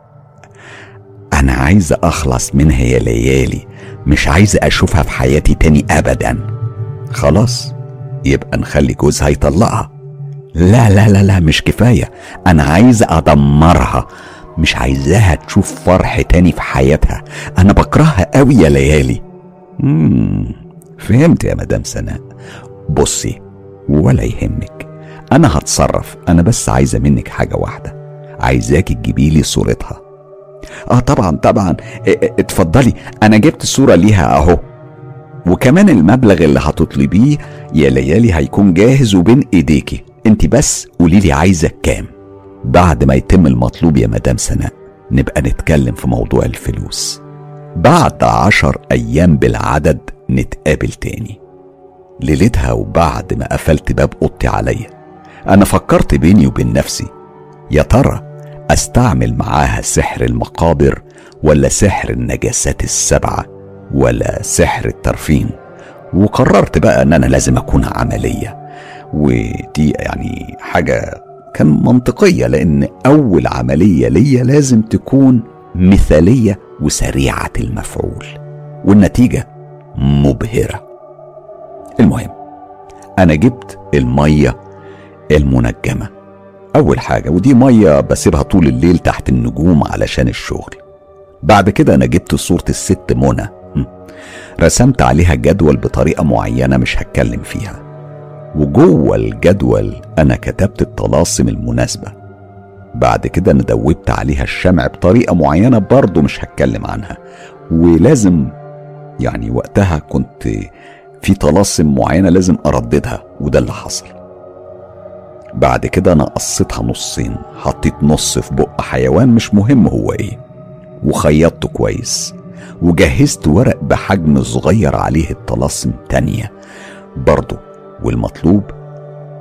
أنا عايزة أخلص منها يا ليالي مش عايزه أشوفها في حياتي تاني ابدا. خلاص يبقى نخلي جوزها يطلقها لا لا لا لا مش كفاية. أنا عايزه أدمرها. مش عايزاها تشوف فرح تاني في حياتها. أنا بكرهها قوي يا ليالي. مم. فهمت يا مدام سناء. بصي ولا يهمك. أنا هتصرف. أنا بس عايزة منك حاجة واحدة. عايزاكي تجيبي لي صورتها. آه طبعا طبعا. اتفضلي. أنا جبت الصورة ليها أهو. وكمان المبلغ اللي هتطلبيه يا ليالي هيكون جاهز وبين إيديكي. أنت بس قولي لي عايزه كام؟ بعد ما يتم المطلوب يا مدام سناء نبقى نتكلم في موضوع الفلوس. بعد عشر أيام بالعدد نتقابل تاني. ليلتها وبعد ما قفلت باب أوضتي عليا. أنا فكرت بيني وبين نفسي يا ترى أستعمل معاها سحر المقابر ولا سحر النجاسات السبعة ولا سحر الترفين. وقررت بقى إن أنا لازم أكون عملية. ودي يعني حاجة كان منطقية لأن أول عملية ليا لازم تكون مثالية وسريعة المفعول. والنتيجة مبهرة. المهم أنا جبت المية المنجمة. أول حاجة ودي مية بسيبها طول الليل تحت النجوم علشان الشغل. بعد كده أنا جبت صورة الست منى. رسمت عليها جدول بطريقة معينة مش هتكلم فيها. وجوه الجدول أنا كتبت الطلاسم المناسبة. بعد كده أنا دوبت عليها الشمع بطريقة معينة برضه مش هتكلم عنها. ولازم يعني وقتها كنت في طلاسم معينة لازم أرددها وده اللي حصل. بعد كده أنا قصيتها نصين حطيت نص في بق حيوان مش مهم هو إيه. وخيطته كويس. وجهزت ورق بحجم صغير عليه الطلاسم تانية. برضه والمطلوب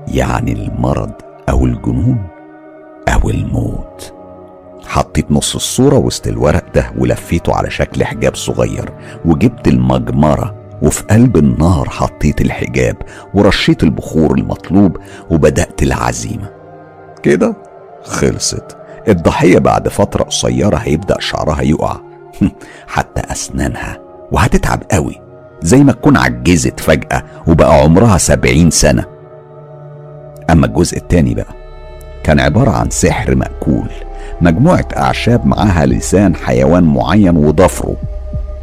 يعني المرض أو الجنون أو الموت. حطيت نص الصورة وسط الورق ده ولفيته على شكل حجاب صغير. وجبت المجمرة وفي قلب النار حطيت الحجاب ورشيت البخور المطلوب وبدأت العزيمة. كده؟ خلصت. الضحية بعد فترة قصيرة هيبدأ شعرها يقع. حتى أسنانها. وهتتعب قوي. زي ما تكون عجزت فجأة وبقى عمرها سبعين سنة. أما الجزء التاني بقى كان عبارة عن سحر مأكول. مجموعة أعشاب معاها لسان حيوان معين وضفره.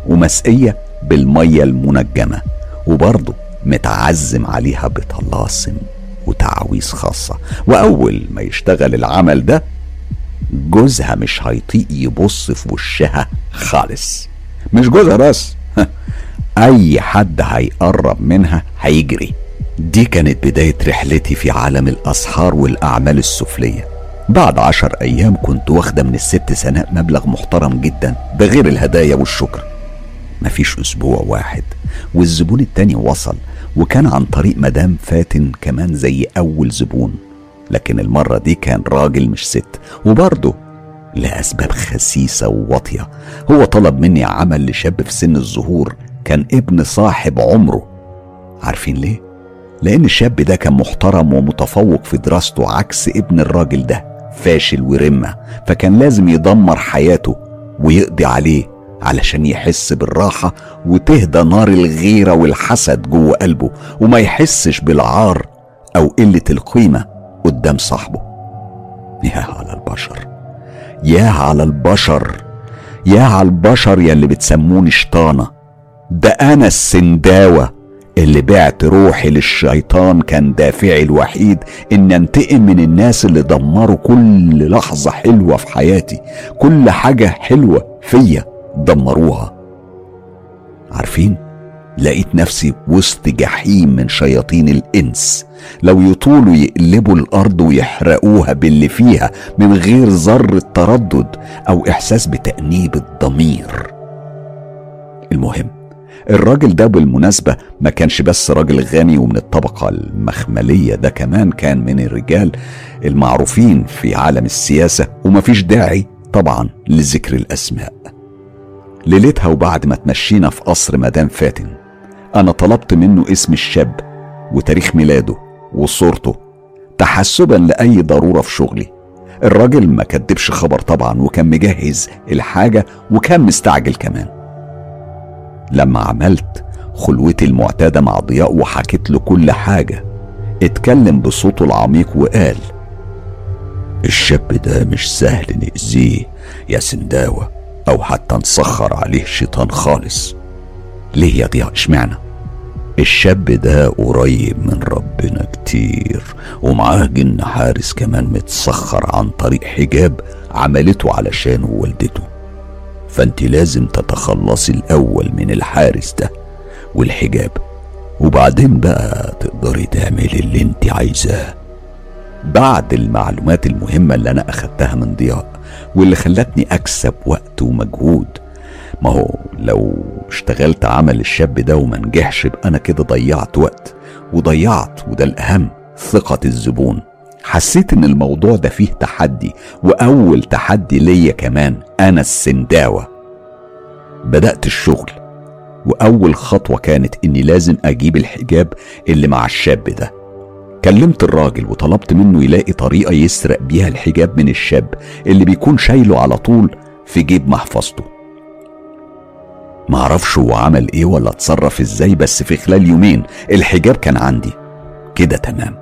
ومسقية بالمية المنجمة وبرضه متعزم عليها بطلاسم وتعويذ خاصة. وأول ما يشتغل العمل ده جوزها مش هيطيق يبص في وشها خالص. مش جوزها بس أي حد هيقرب منها هيجري. دي كانت بداية رحلتي في عالم الأسحار والأعمال السفلية. بعد عشر أيام كنت واخدة من الست سناء مبلغ محترم جدا ده غير الهدايا والشكر. مفيش أسبوع واحد والزبون التاني وصل وكان عن طريق مدام فاتن كمان زي أول زبون. لكن المرة دي كان راجل مش ست وبرضه لأسباب خسيسة وواطية. هو طلب مني عمل لشاب في سن الظهور كان ابن صاحب عمره. عارفين ليه؟ لأن الشاب ده كان محترم ومتفوق في دراسته عكس ابن الراجل ده فاشل ورمة فكان لازم يدمر حياته ويقضي عليه. علشان يحس بالراحة وتهدى نار الغيرة والحسد جوه قلبه وما يحسش بالعار أو قلة القيمة قدام صاحبه. يا على البشر يا على البشر يا على البشر يا اللي بتسموني شطانة. ده أنا السنداوة اللي بعت روحي للشيطان كان دافعي الوحيد إن أنتقم من الناس اللي دمروا كل لحظة حلوة في حياتي كل حاجة حلوة فيا. دمروها. عارفين؟ لقيت نفسي وسط جحيم من شياطين الإنس. لو يطولوا يقلبوا الأرض ويحرقوها باللي فيها من غير ذرة تردد أو إحساس بتأنيب الضمير. المهم الراجل ده بالمناسبة ما كانش بس راجل غني ومن الطبقة المخملية ده كمان كان من الرجال المعروفين في عالم السياسة ومفيش داعي طبعا لذكر الأسماء. ليلتها وبعد ما تمشينا في قصر مدام فاتن أنا طلبت منه اسم الشاب وتاريخ ميلاده وصورته تحسبا لأي ضرورة في شغلي. الراجل ما كدبش خبر طبعا وكان مجهز الحاجة وكان مستعجل كمان. لما عملت خلوتي المعتادة مع ضياء وحكيت له كل حاجة اتكلم بصوته العميق وقال الشاب ده مش سهل نأذيه يا سنداوة. أو حتى نسخر عليه شيطان خالص. ليه يا ضياء؟ اشمعنى؟ الشاب ده قريب من ربنا كتير ومعاه جن حارس كمان متسخر عن طريق حجاب عملته علشانه والدته فأنت لازم تتخلصي الأول من الحارس ده والحجاب وبعدين بقى تقدري تعملي اللي أنت عايزاه. بعد المعلومات المهمة اللي أنا أخدتها من ضياء واللي خلتني أكسب وقت ومجهود. ما هو لو اشتغلت عمل الشاب ده وما نجحش يبقى أنا كده ضيعت وقت وضيعت وده الأهم ثقة الزبون. حسيت إن الموضوع ده فيه تحدي وأول تحدي ليا كمان أنا السنداوة. بدأت الشغل وأول خطوة كانت إني لازم أجيب الحجاب اللي مع الشاب ده. كلمت الراجل وطلبت منه يلاقي طريقة يسرق بيها الحجاب من الشاب اللي بيكون شايله على طول في جيب محفظته. معرفش هو عمل إيه ولا اتصرف إزاي بس في خلال يومين الحجاب كان عندي. كده تمام.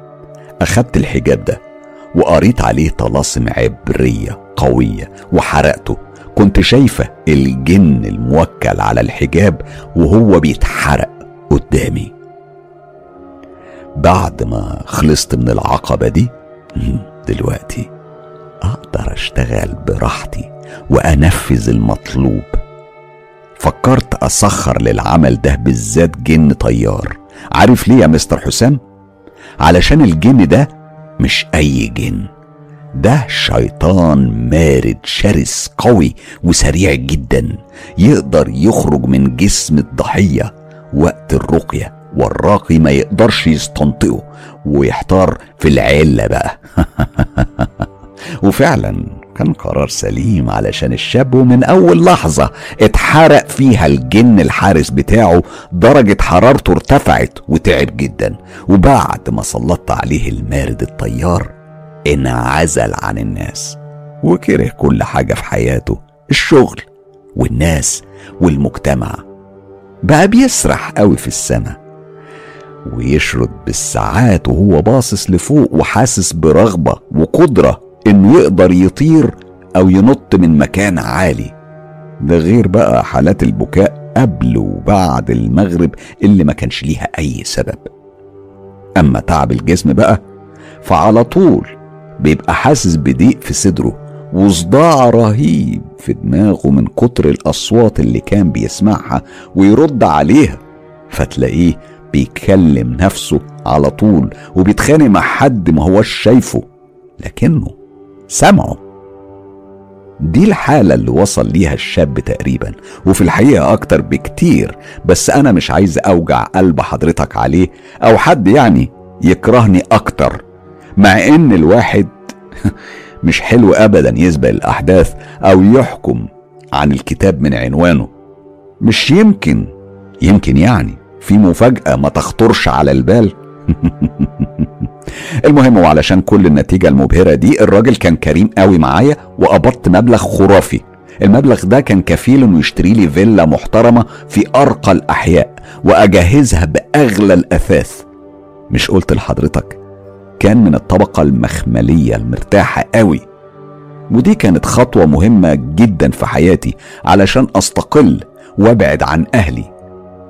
أخدت الحجاب ده وقريت عليه طلاسم عبرية قوية وحرقته. كنت شايفة الجن الموكل على الحجاب وهو بيتحرق قدامي. بعد ما خلصت من العقبة دي دلوقتي أقدر أشتغل براحتي وأنفذ المطلوب. فكرت أسخر للعمل ده بالذات جن طيار. عارف ليه يا مستر حسام؟ علشان الجن ده مش أي جن. ده شيطان مارد شرس قوي وسريع جدا يقدر يخرج من جسم الضحية وقت الرقية. والراقي ما يقدرش يستنطقه ويحتار في العلة بقى. وفعلا كان قرار سليم علشان الشاب ومن أول لحظة اتحرق فيها الجن الحارس بتاعه درجة حرارته ارتفعت وتعب جدا. وبعد ما سلطت عليه المارد الطيار انعزل عن الناس وكره كل حاجة في حياته الشغل والناس والمجتمع. بقى بيسرح قوي في السماء ويشرد بالساعات وهو باصص لفوق وحاسس برغبة وقدرة إنه يقدر يطير أو ينط من مكان عالي. ده غير بقى حالات البكاء قبل وبعد المغرب اللي ما كانش ليها أي سبب. أما تعب الجسم بقى فعلى طول بيبقى حاسس بضيق في صدره وصداع رهيب في دماغه من كتر الأصوات اللي كان بيسمعها ويرد عليها فتلاقيه بيكلم نفسه على طول وبيتخانق مع حد ما هوش شايفه لكنه سمعوا دي الحالة اللي وصل ليها الشاب تقريبا وفي الحقيقة أكتر بكتير بس أنا مش عايز أوجع قلب حضرتك عليه أو حد يعني يكرهني أكتر مع إن الواحد مش حلو أبدا يسبق الأحداث أو يحكم عن الكتاب من عنوانه. مش يمكن يمكن يعني. في مفاجأة ما تخطرش على البال. المهم وعلشان كل النتيجة المبهرة دي الراجل كان كريم قوي معايا وقبضت مبلغ خرافي. المبلغ ده كان كفيل إنه يشتري لي فيلا محترمة في أرقى الأحياء وأجهزها بأغلى الأثاث. مش قلت لحضرتك كان من الطبقة المخملية المرتاحة قوي. ودي كانت خطوة مهمة جدا في حياتي علشان أستقل وأبعد عن أهلي.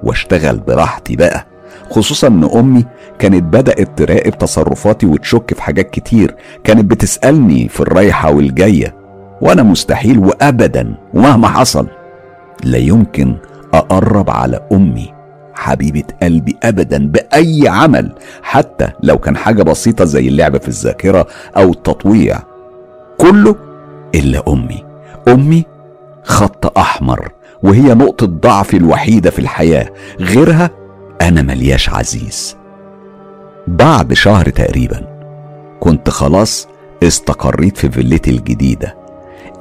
واشتغل براحتي بقى. خصوصا إن أمي كانت بدأت تراقب تصرفاتي وتشك في حاجات كتير كانت بتسألني في الرايحة والجاية. وأنا مستحيل وابدا ومهما حصل. لا يمكن أقرب على أمي حبيبة قلبي ابدا بأي عمل حتى لو كان حاجة بسيطة زي اللعب في الذاكرة أو التطويع. كله إلا أمي. أمي خط أحمر. وهي نقطة ضعفي الوحيدة في الحياة غيرها أنا ملياش عزيز. بعد شهر تقريبا كنت خلاص استقريت في فيلتي الجديدة.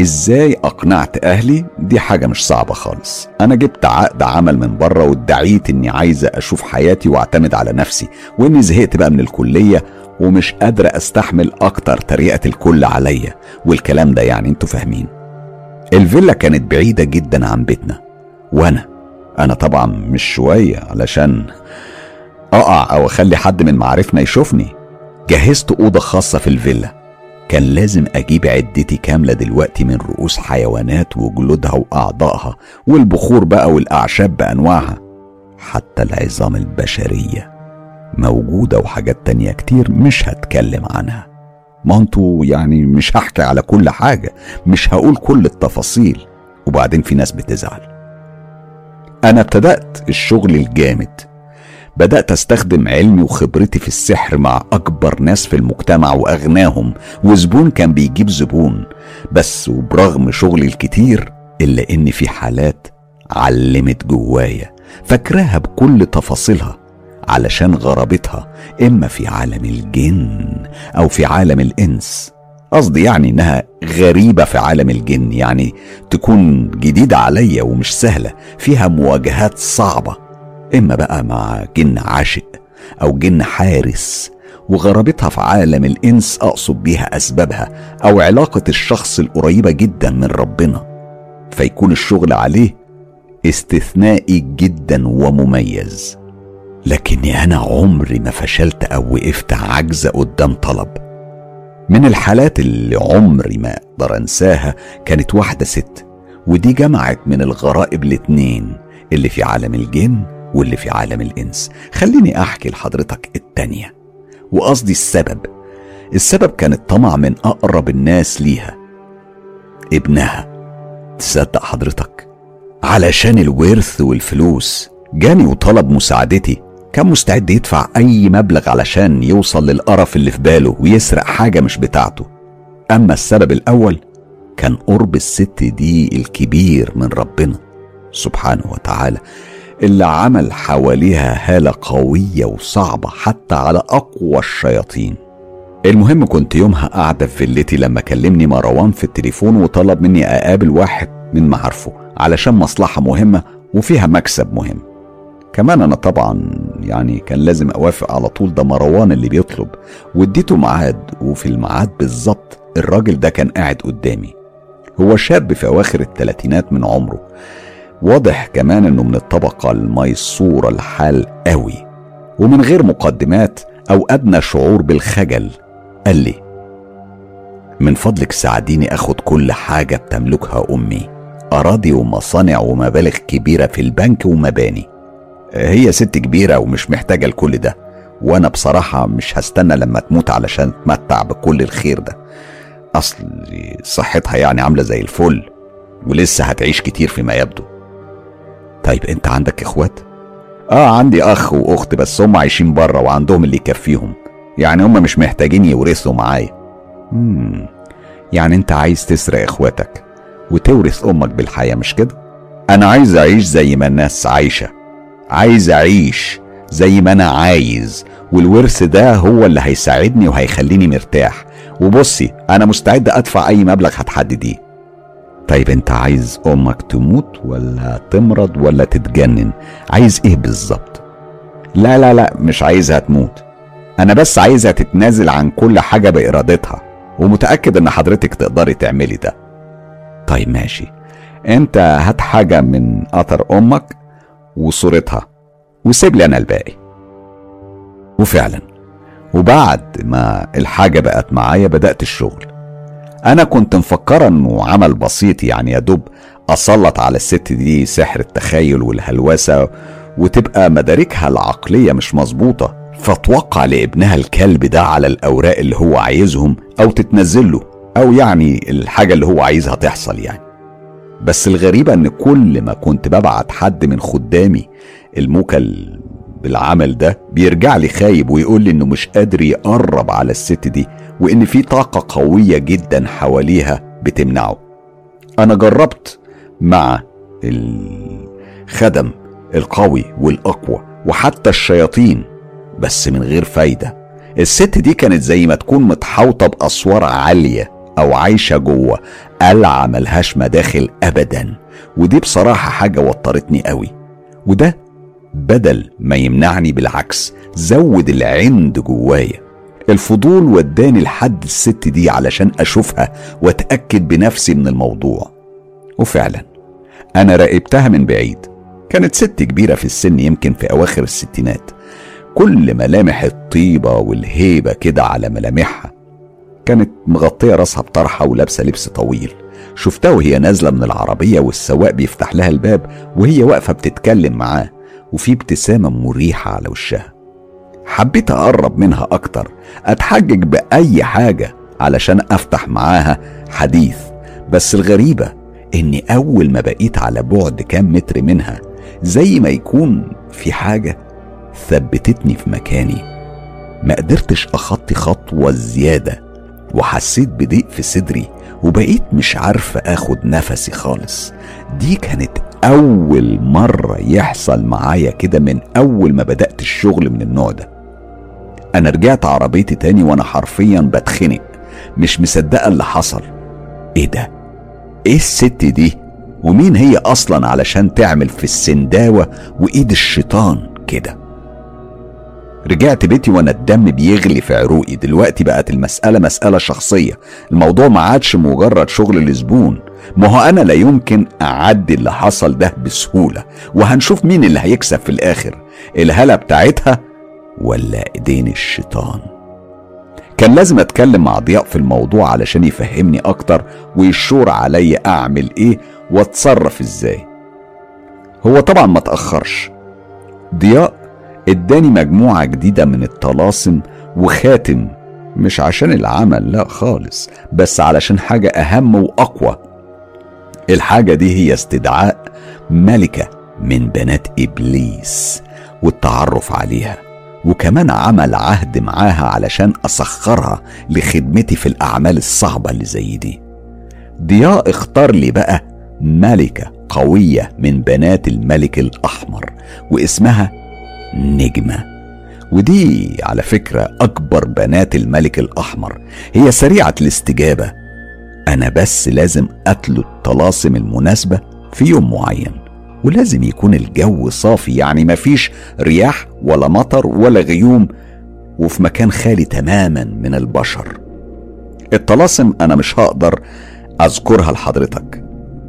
إزاي أقنعت أهلي؟ دي حاجة مش صعبة خالص. أنا جبت عقد عمل من بره وادعيت إني عايزة أشوف حياتي وأعتمد على نفسي وإني زهقت بقى من الكلية ومش قادرة أستحمل أكتر طريقة الكل عليا. والكلام ده يعني أنتوا فاهمين. الفيلا كانت بعيدة جدا عن بيتنا. وأنا أنا طبعا مش شوية علشان أقع أو أخلي حد من معارفنا يشوفني. جهزت أوضة خاصة في الفيلا. كان لازم أجيب عدتي كاملة دلوقتي من رؤوس حيوانات وجلودها وأعضائها والبخور بقى والأعشاب بأنواعها. حتى العظام البشرية موجودة وحاجات تانية كتير مش هتكلم عنها. ما أنتوا يعني مش هحكي على كل حاجة مش هقول كل التفاصيل. وبعدين في ناس بتزعل. أنا ابتدأت الشغل الجامد. بدأت أستخدم علمي وخبرتي في السحر مع أكبر ناس في المجتمع وأغناهم. وزبون كان بيجيب زبون. بس وبرغم شغلي الكتير إلا إن في حالات علمت جوايا. فاكراها بكل تفاصيلها. علشان غرابتها إما في عالم الجن أو في عالم الإنس. قصدي يعني إنها غريبة في عالم الجن يعني تكون جديدة عليا ومش سهلة فيها مواجهات صعبة. إما بقى مع جن عاشق أو جن حارس وغرابتها في عالم الإنس أقصد بيها أسبابها أو علاقة الشخص القريبة جدا من ربنا. فيكون الشغل عليه استثنائي جدا ومميز. لكني أنا عمري ما فشلت أو وقفت عجزة قدام طلب. من الحالات اللي عمري ما أقدر أنساها كانت واحدة ست ودي جمعت من الغرائب الاتنين اللي في عالم الجن واللي في عالم الإنس. خليني أحكي لحضرتك التانية. وقصدي السبب. السبب كان الطمع من أقرب الناس ليها. ابنها. تصدق حضرتك؟ علشان الورث والفلوس. جاني وطلب مساعدتي. كان مستعد يدفع أي مبلغ علشان يوصل للقرف اللي في باله ويسرق حاجة مش بتاعته. أما السبب الأول كان قرب الست دي الكبير من ربنا سبحانه وتعالى اللي عمل حواليها هالة قوية وصعبة حتى على أقوى الشياطين. المهم كنت يومها قاعدة في فيلتي لما كلمني مروان في التليفون وطلب مني أقابل واحد من معارفه علشان مصلحة مهمة وفيها مكسب مهم. كمان أنا طبعا يعني كان لازم أوافق على طول ده مروان اللي بيطلب. واديته ميعاد وفي الميعاد بالظبط الراجل ده كان قاعد قدامي. هو شاب في أواخر الثلاثينات من عمره. واضح كمان إنه من الطبقة الميسورة الحال قوي. ومن غير مقدمات أو أدنى شعور بالخجل قال لي من فضلك ساعديني أخد كل حاجة بتملكها أمي. أراضي ومصانع ومبالغ كبيرة في البنك ومباني. هي ست كبيرة ومش محتاجة لكل ده. وأنا بصراحة مش هستنى لما تموت علشان تمتع بكل الخير ده. أصل صحتها يعني عاملة زي الفل ولسه هتعيش كتير فيما يبدو. طيب أنت عندك إخوات؟ آه عندي أخ وأخت بس هم عايشين بره وعندهم اللي يكفيهم. يعني هم مش محتاجين يورثوا معايا. مم. يعني أنت عايز تسرق إخواتك وتورث أمك بالحياة مش كده؟ أنا عايز أعيش زي ما الناس عايشة. عايز أعيش زي ما أنا عايز والورث ده هو اللي هيساعدني وهيخليني مرتاح. وبصي أنا مستعد أدفع أي مبلغ هتحدديه. طيب أنت عايز أمك تموت ولا تمرض ولا تتجنن؟ عايز إيه بالظبط؟ لا لا لا مش عايزها تموت. أنا بس عايزها تتنازل عن كل حاجة بإرادتها ومتأكد إن حضرتك تقدري تعملي ده. طيب ماشي. أنت هات حاجة من أثر أمك وصورتها وسيب لي أنا الباقي. وفعلا وبعد ما الحاجة بقت معايا بدأت الشغل. أنا كنت مفكرة إنه عمل بسيط يعني يا دوب أسلط على الست دي سحر التخيل والهلوسة وتبقى مداركها العقلية مش مظبوطة. فتوقع لابنها الكلب ده على الأوراق اللي هو عايزهم أو تتنزله أو يعني الحاجة اللي هو عايزها تحصل يعني. بس الغريبة إن كل ما كنت ببعت حد من خدامي الموكل بالعمل ده بيرجع لي خايب ويقول لي إنه مش قادر يقرب على الست دي وإن في طاقة قوية جدا حواليها بتمنعه. أنا جربت مع الخدم القوي والأقوى وحتى الشياطين بس من غير فايدة. الست دي كانت زي ما تكون متحوطة بأسوار عالية. أو عايشة جوه قلعة ملهاش مداخل أبدا. ودي بصراحة حاجة وترتني قوي. وده بدل ما يمنعني بالعكس زود العند جوايا. الفضول وداني لحد الست دي علشان أشوفها وأتأكد بنفسي من الموضوع. وفعلا أنا راقبتها من بعيد. كانت ست كبيرة في السن يمكن في أواخر الستينات. كل ملامح الطيبة والهيبة كده على ملامحها كانت مغطية راسها بطرحة ولابسة لبس طويل. شفتها وهي نازلة من العربية والسواق بيفتح لها الباب وهي واقفة بتتكلم معاه وفي ابتسامة مريحة على وشها. حبيت أقرب منها أكتر أتحجج بأي حاجة علشان أفتح معاها حديث. بس الغريبة إني أول ما بقيت على بعد كام متر منها زي ما يكون في حاجة ثبتتني في مكاني. ما قدرتش أخطي خطوة زيادة. وحسيت بضيق في صدري وبقيت مش عارفة آخد نفسي خالص دي كانت أول مرة يحصل معايا كده من أول ما بدأت الشغل من النوع ده أنا رجعت عربيتي تاني وأنا حرفيا بتخنق مش مصدقة اللي حصل إيه ده؟ إيه الست دي؟ ومين هي أصلا علشان تعمل في السنداوة وإيد الشيطان كده؟ رجعت بيتي وأنا الدم بيغلي في عروقي. دلوقتي بقت المسألة مسألة شخصية. الموضوع ما عادش مجرد شغل لزبون. ما هو أنا لا يمكن أعدي اللي حصل ده بسهولة. وهنشوف مين اللي هيكسب في الآخر. الهالة بتاعتها ولا إيدين الشيطان؟ كان لازم أتكلم مع ضياء في الموضوع علشان يفهمني أكتر ويشور عليا أعمل إيه وأتصرف إزاي. هو طبعا ما تأخرش. ضياء اداني مجموعة جديدة من الطلاسم وخاتم مش عشان العمل لا خالص بس علشان حاجة أهم وأقوى. الحاجة دي هي استدعاء ملكة من بنات إبليس والتعرف عليها وكمان عمل عهد معاها علشان أسخرها لخدمتي في الأعمال الصعبة اللي زي دي. ضياء اختار لي بقى ملكة قوية من بنات الملك الأحمر واسمها نجمة. ودي على فكرة أكبر بنات الملك الأحمر. هي سريعة الاستجابة. أنا بس لازم أتلو الطلاسم المناسبة في يوم معين. ولازم يكون الجو صافي يعني مفيش رياح ولا مطر ولا غيوم وفي مكان خالي تماما من البشر. الطلاسم أنا مش هقدر أذكرها لحضرتك.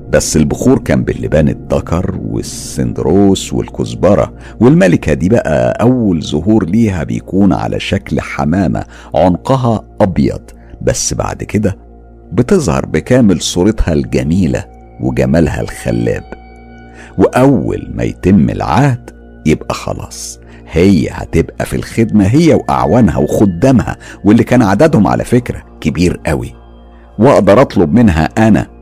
بس البخور كان باللبان الذكر والسندروس والكزبرة والملكة دي بقى أول ظهور ليها بيكون على شكل حمامة عنقها أبيض. بس بعد كده بتظهر بكامل صورتها الجميلة وجمالها الخلاب. وأول ما يتم العهد يبقى خلاص هي هتبقى في الخدمة هي وأعوانها وخدامها واللي كان عددهم على فكرة كبير قوي. وأقدر أطلب منها أنا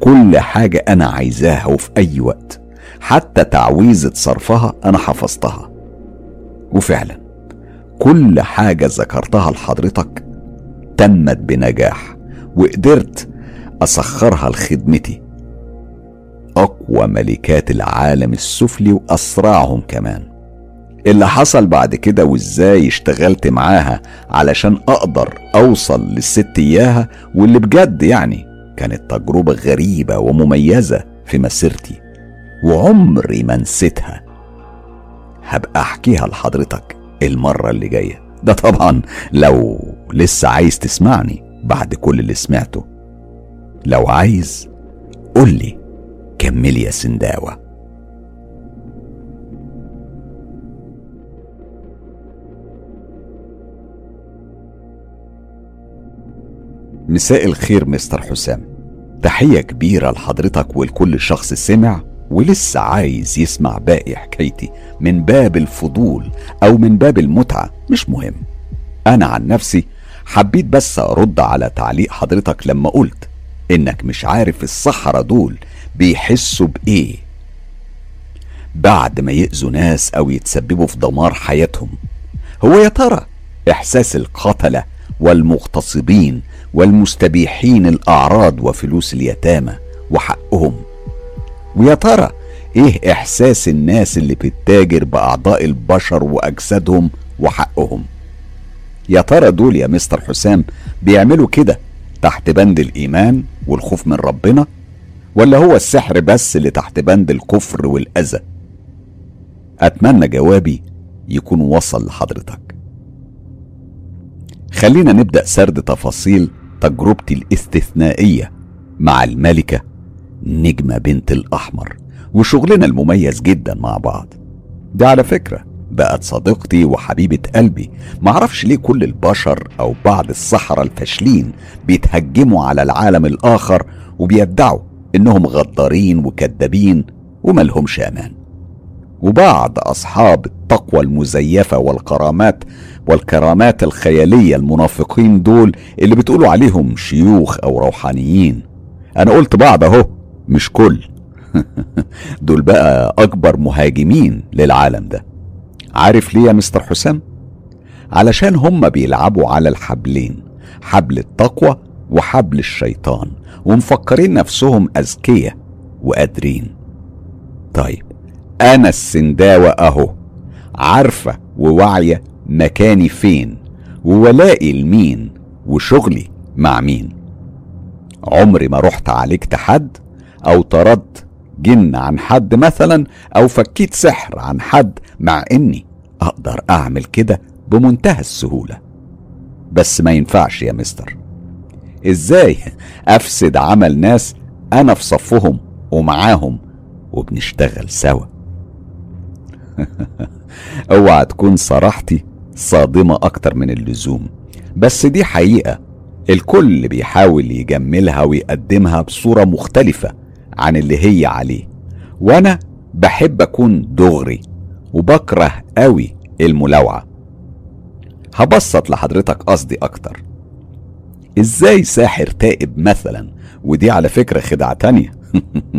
كل حاجة أنا عايزاها وفي أي وقت. حتى تعويذة صرفها أنا حفظتها. وفعلا كل حاجة ذكرتها لحضرتك تمت بنجاح وقدرت أسخرها لخدمتي. أقوى ملكات العالم السفلي وأسرعهم كمان. اللي حصل بعد كده وإزاي اشتغلت معاها علشان أقدر أوصل للست إياها واللي بجد يعني كانت تجربة غريبة ومميزة في مسيرتي وعمري ما نسيتها. هبقى أحكيها لحضرتك المرة اللي جاية. ده طبعا لو لسه عايز تسمعني بعد كل اللي سمعته. لو عايز قولي كملي يا سنداوة. مساء الخير مستر حسام. تحية كبيرة لحضرتك ولكل شخص سمع ولسه عايز يسمع باقي حكايتي من باب الفضول أو من باب المتعة مش مهم. أنا عن نفسي حبيت بس أرد على تعليق حضرتك لما قلت إنك مش عارف الصحراء دول بيحسوا بإيه. بعد ما يأذوا ناس أو يتسببوا في دمار حياتهم هو يا ترى إحساس القتلة والمغتصبين والمستبيحين الأعراض وفلوس اليتامى وحقهم. ويا ترى إيه إحساس الناس اللي بتتاجر بأعضاء البشر وأجسادهم وحقهم؟ يا ترى دول يا مستر حسام بيعملوا كده تحت بند الإيمان والخوف من ربنا؟ ولا هو السحر بس اللي تحت بند الكفر والأذى؟ أتمنى جوابي يكون وصل لحضرتك. خلينا نبدأ سرد تفاصيل تجربتي الاستثنائية مع الملكة نجمة بنت الأحمر وشغلنا المميز جدا مع بعض. ده على فكرة بقت صديقتي وحبيبة قلبي. معرفش ليه كل البشر أو بعض السحرة الفاشلين بيتهجموا على العالم الآخر وبيدعوا إنهم غدارين وكذابين وملهمش أمان. وبعض أصحاب التقوى المزيفة والكرامات والكرامات الخيالية المنافقين دول اللي بتقولوا عليهم شيوخ أو روحانيين. أنا قلت بعض أهو مش كل. دول بقى أكبر مهاجمين للعالم ده. عارف ليه يا مستر حسام؟ علشان هم بيلعبوا على الحبلين حبل التقوى وحبل الشيطان ومفكرين نفسهم أذكياء وقادرين. طيب أنا السنداوة أهو. عارفة وواعية مكاني فين وولائي لمين وشغلي مع مين. عمري ما رحت عالجت حد أو طردت جن عن حد مثلا أو فكيت سحر عن حد مع إني أقدر أعمل كده بمنتهى السهولة. بس ما ينفعش يا مستر. إزاي أفسد عمل ناس أنا في صفهم ومعاهم وبنشتغل سوا؟ أوعى تكون صراحتي صادمة أكتر من اللزوم. بس دي حقيقة. الكل بيحاول يجملها ويقدمها بصورة مختلفة عن اللي هي عليه. وأنا بحب أكون دغري وبكره قوي الملاوعة. هبسط لحضرتك قصدي أكتر. إزاي ساحر تائب مثلا؟ ودي على فكرة خدعة تانية.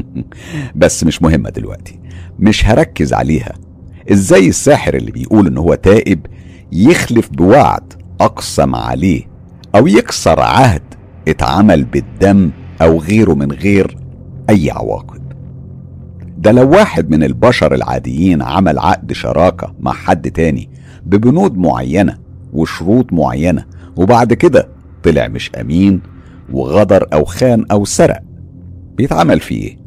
بس مش مهمة دلوقتي. مش هركز عليها. إزاي الساحر اللي بيقول إن هو تائب يخلف بوعد اقسم عليه أو يكسر عهد اتعمل بالدم أو غيره من غير أي عواقب؟ ده لو واحد من البشر العاديين عمل عقد شراكة مع حد تاني ببنود معينة وشروط معينة وبعد كده طلع مش أمين وغدر أو خان أو سرق بيتعمل فيه إيه؟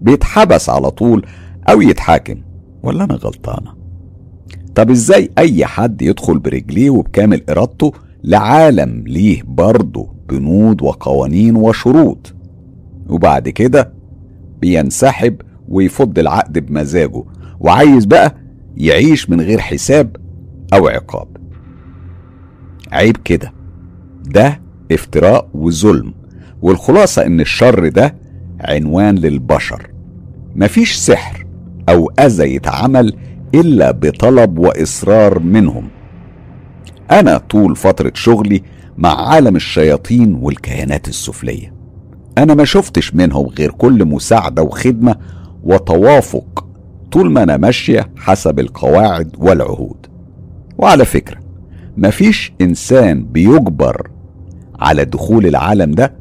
بيتحبس على طول أو يتحاكم. ولا أنا غلطانة؟ طب إزاي أي حد يدخل برجليه وبكامل إرادته لعالم ليه برضه بنود وقوانين وشروط؟ وبعد كده بينسحب ويفض العقد بمزاجه وعايز بقى يعيش من غير حساب أو عقاب. عيب كده. ده افتراء وظلم والخلاصة إن الشر ده عنوان للبشر. مفيش سحر. أو اذى يتعمل إلا بطلب وإصرار منهم. أنا طول فترة شغلي مع عالم الشياطين والكيانات السفلية. أنا ما شفتش منهم غير كل مساعدة وخدمة وتوافق طول ما أنا ماشية حسب القواعد والعهود. وعلى فكرة مفيش إنسان بيجبر على دخول العالم ده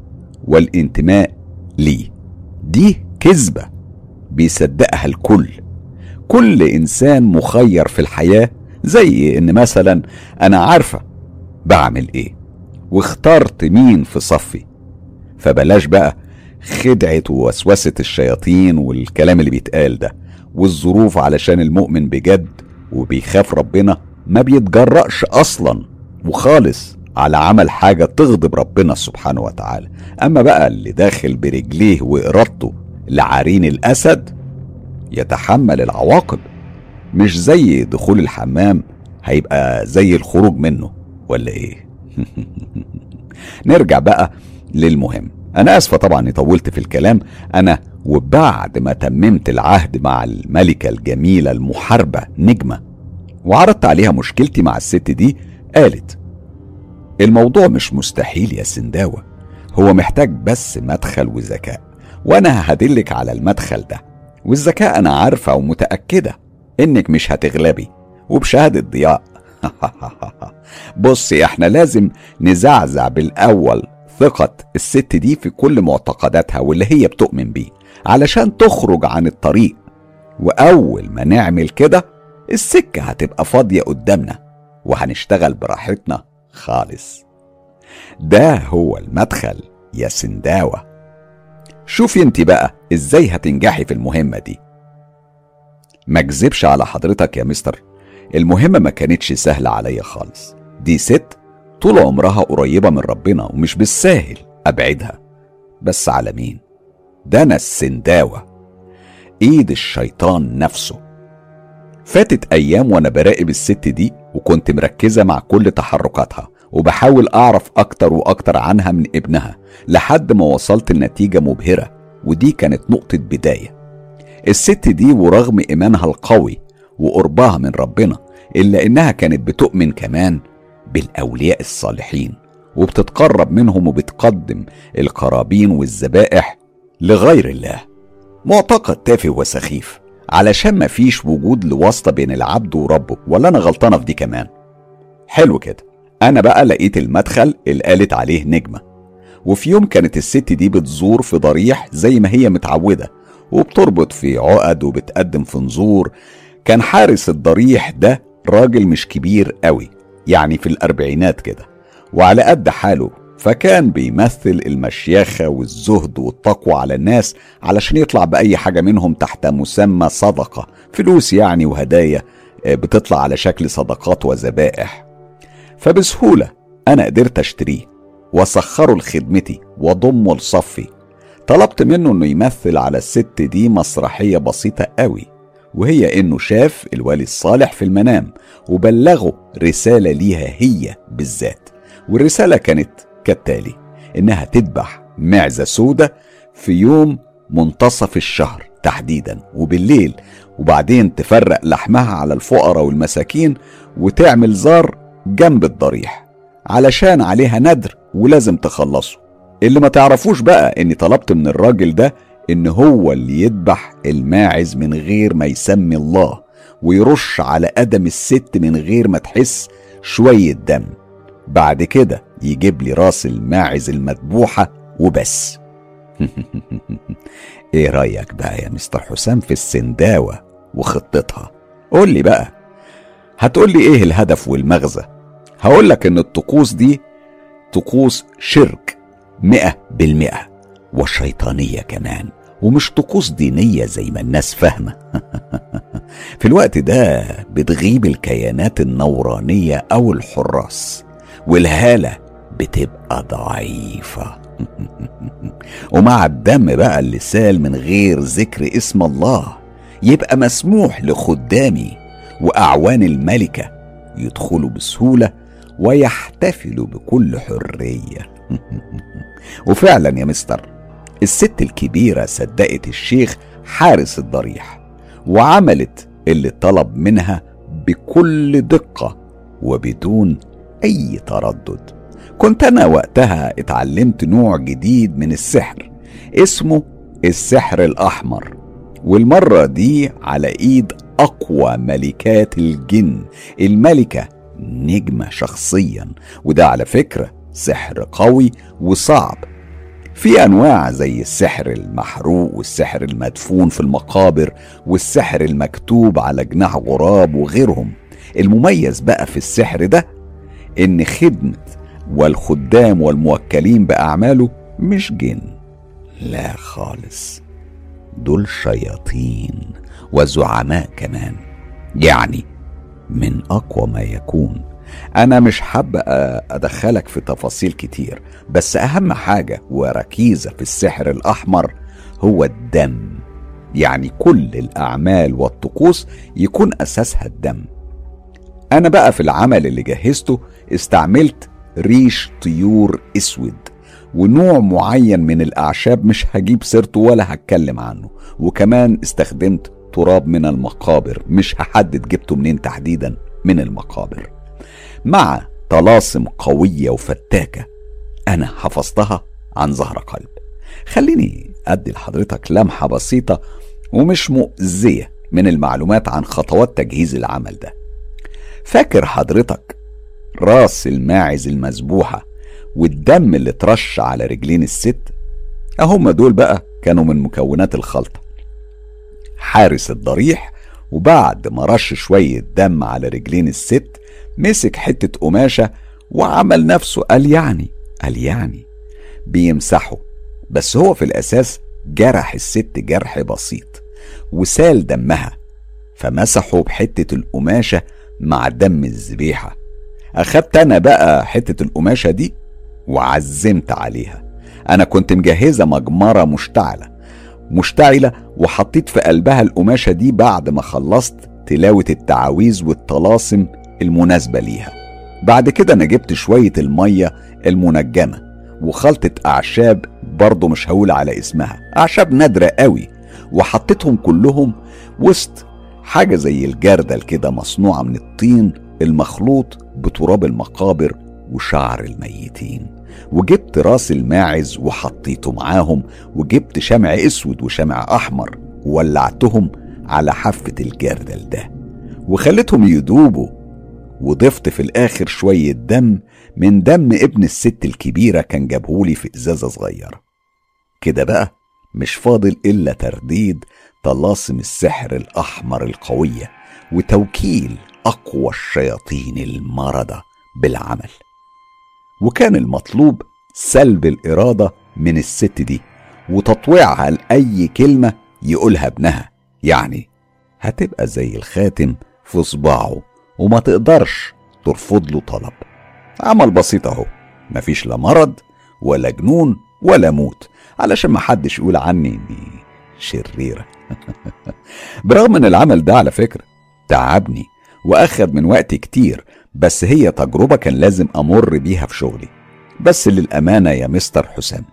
والانتماء ليه. دي كذبة. بيصدقها الكل. كل إنسان مخير في الحياة زي إن مثلا أنا عارفة بعمل إيه واخترت مين في صفي. فبلاش بقى خدعة ووسوسة الشياطين والكلام اللي بيتقال ده والظروف علشان المؤمن بجد وبيخاف ربنا ما بيتجرأش أصلا وخالص على عمل حاجة تغضب ربنا سبحانه وتعالى. أما بقى اللي داخل برجليه وإرادته لعرين الأسد يتحمل العواقب. مش زي دخول الحمام هيبقى زي الخروج منه ولا إيه؟ نرجع بقى للمهم. أنا آسفة طبعا إني طولت في الكلام. أنا وبعد ما تممت العهد مع الملكة الجميلة المحاربة نجمة وعرضت عليها مشكلتي مع الست دي قالت الموضوع مش مستحيل يا سنداوة. هو محتاج بس مدخل وذكاء. وأنا هدلك على المدخل ده. والذكاء أنا عارفة ومتأكدة إنك مش هتغلبي. وبشهادة ضياء. بصي إحنا لازم نزعزع بالأول ثقة الست دي في كل معتقداتها واللي هي بتؤمن بيه علشان تخرج عن الطريق. وأول ما نعمل كده السكة هتبقى فاضية قدامنا وهنشتغل براحتنا خالص. ده هو المدخل يا سنداوة. شوفي انت بقى إزاي هتنجحي في المهمة دي. ما اكذبش على حضرتك يا مستر المهمة ما كانتش سهلة عليا خالص. دي ست طول عمرها قريبة من ربنا ومش بالساهل أبعدها. بس على مين؟ ده أنا السنداوة. إيد الشيطان نفسه. فاتت أيام وأنا براقب الست دي وكنت مركزة مع كل تحركاتها. وبحاول أعرف أكتر وأكتر عنها من ابنها لحد ما وصلت لنتيجة مبهرة ودي كانت نقطة بداية. الست دي ورغم إيمانها القوي وقربها من ربنا إلا إنها كانت بتؤمن كمان بالأولياء الصالحين وبتتقرب منهم وبتقدم القرابين والذبائح لغير الله. معتقد تافه وسخيف علشان مفيش وجود لواسطة بين العبد وربه ولا أنا غلطانة في دي كمان. حلو كده. أنا بقى لقيت المدخل اللي قالت عليه نجمة. وفي يوم كانت الست دي بتزور في ضريح زي ما هي متعودة وبتربط في عقد وبتقدم في نزور كان حارس الضريح ده راجل مش كبير قوي يعني في الأربعينات كده وعلى قد حاله فكان بيمثل المشياخة والزهد والتقوى على الناس علشان يطلع بأي حاجة منهم تحت مسمى صدقة فلوس يعني وهدايا بتطلع على شكل صدقات وذبائح. فبسهولة أنا قدرت أشتريه وأسخره لخدمتي وأضمه لصفي. طلبت منه إنه يمثل على الست دي مسرحية بسيطة قوي وهي إنه شاف الوالي الصالح في المنام وبلغه رسالة ليها هي بالذات والرسالة كانت كالتالي إنها تذبح معزة سودة في يوم منتصف الشهر تحديدا وبالليل وبعدين تفرق لحمها على الفقراء والمساكين وتعمل زار جنب الضريح علشان عليها ندر ولازم تخلصه. اللي ما تعرفوش بقى إني طلبت من الراجل ده إن هو اللي يذبح الماعز من غير ما يسمي الله ويرش على قدم الست من غير ما تحس شوية دم. بعد كده يجيب لي راس الماعز المذبوحة وبس. إيه رأيك بقى يا مستر حسام في السنداوة وخطتها؟ قول لي بقى. هتقول لي إيه الهدف والمغزى؟ هقول لك إن الطقوس دي طقوس شرك مئة بالمئة وشيطانية كمان ومش طقوس دينية زي ما الناس فاهمة. في الوقت ده بتغيب الكيانات النورانية أو الحراس والهالة بتبقى ضعيفة. ومع الدم بقى اللي سال من غير ذكر اسم الله يبقى مسموح لخدامي وأعوان الملكة يدخلوا بسهولة ويحتفلوا بكل حرية. وفعلا يا مستر الست الكبيرة صدقت الشيخ حارس الضريح وعملت اللي طلب منها بكل دقة وبدون أي تردد. كنت أنا وقتها اتعلمت نوع جديد من السحر اسمه السحر الأحمر والمرة دي على إيد أقوى ملكات الجن. الملكة نجمة شخصيا وده على فكرة سحر قوي وصعب. في أنواع زي السحر المحروق والسحر المدفون في المقابر والسحر المكتوب على جناح غراب وغيرهم. المميز بقى في السحر ده إن خدمة والخدام والموكلين بأعماله مش جن. لا خالص دول شياطين. وزعماء كمان. يعني من أقوى ما يكون. أنا مش حابة أدخلك في تفاصيل كتير بس أهم حاجة وركيزة في السحر الأحمر هو الدم. يعني كل الأعمال والطقوس يكون أساسها الدم. أنا بقى في العمل اللي جهزته استعملت ريش طيور أسود ونوع معين من الأعشاب مش هجيب سيرته ولا هتكلم عنه. وكمان استخدمت تراب من المقابر مش هحدد جبته منين تحديدا من المقابر. مع طلاسم قوية وفتاكة أنا حفظتها عن ظهر قلب. خليني أدي لحضرتك لمحة بسيطة ومش مؤذية من المعلومات عن خطوات تجهيز العمل ده. فاكر حضرتك راس الماعز المذبوحة والدم اللي ترش على رجلين الست؟ أهم دول بقى كانوا من مكونات الخلطة. حارس الضريح وبعد ما رش شوية دم على رجلين الست مسك حتة قماشة وعمل نفسه قال يعني قال يعني بيمسحه بس هو في الأساس جرح الست جرح بسيط وسال دمها فمسحه بحتة القماشة مع دم الذبيحة. أخدت أنا بقى حتة القماشة دي وعزمت عليها. أنا كنت مجهزة مجمرة مشتعلة مشتعلة وحطيت في قلبها القماشة دي بعد ما خلصت تلاوة التعاويذ والطلاسم المناسبة ليها. بعد كده أنا جبت شوية المية المنجمة وخلطة أعشاب برضه مش هقول على اسمها أعشاب نادرة قوي وحطيتهم كلهم وسط حاجة زي الجردل كده مصنوعة من الطين المخلوط بتراب المقابر وشعر الميتين. وجبت راس الماعز وحطيته معاهم وجبت شمع أسود وشمع أحمر وولعتهم على حافة الجردل ده وخليتهم يدوبوا وضفت في الآخر شوية دم من دم ابن الست الكبيرة كان جابهولي في إزازة صغيرة. كده بقى مش فاضل إلا ترديد طلاسم السحر الأحمر القوية وتوكيل أقوى الشياطين المردة بالعمل. وكان المطلوب سلب الإرادة من الست دي وتطويعها لأي كلمة يقولها ابنها. يعني هتبقى زي الخاتم في صباعه وما تقدرش ترفض له طلب. عمل بسيط أهو مفيش لا مرض ولا جنون ولا موت علشان محدش يقول عني إني شريرة. برغم إن العمل ده على فكرة تعبني وأخد من وقتي كتير بس هي تجربة كان لازم أمر بيها في شغلي. بس للأمانة يا مستر حسام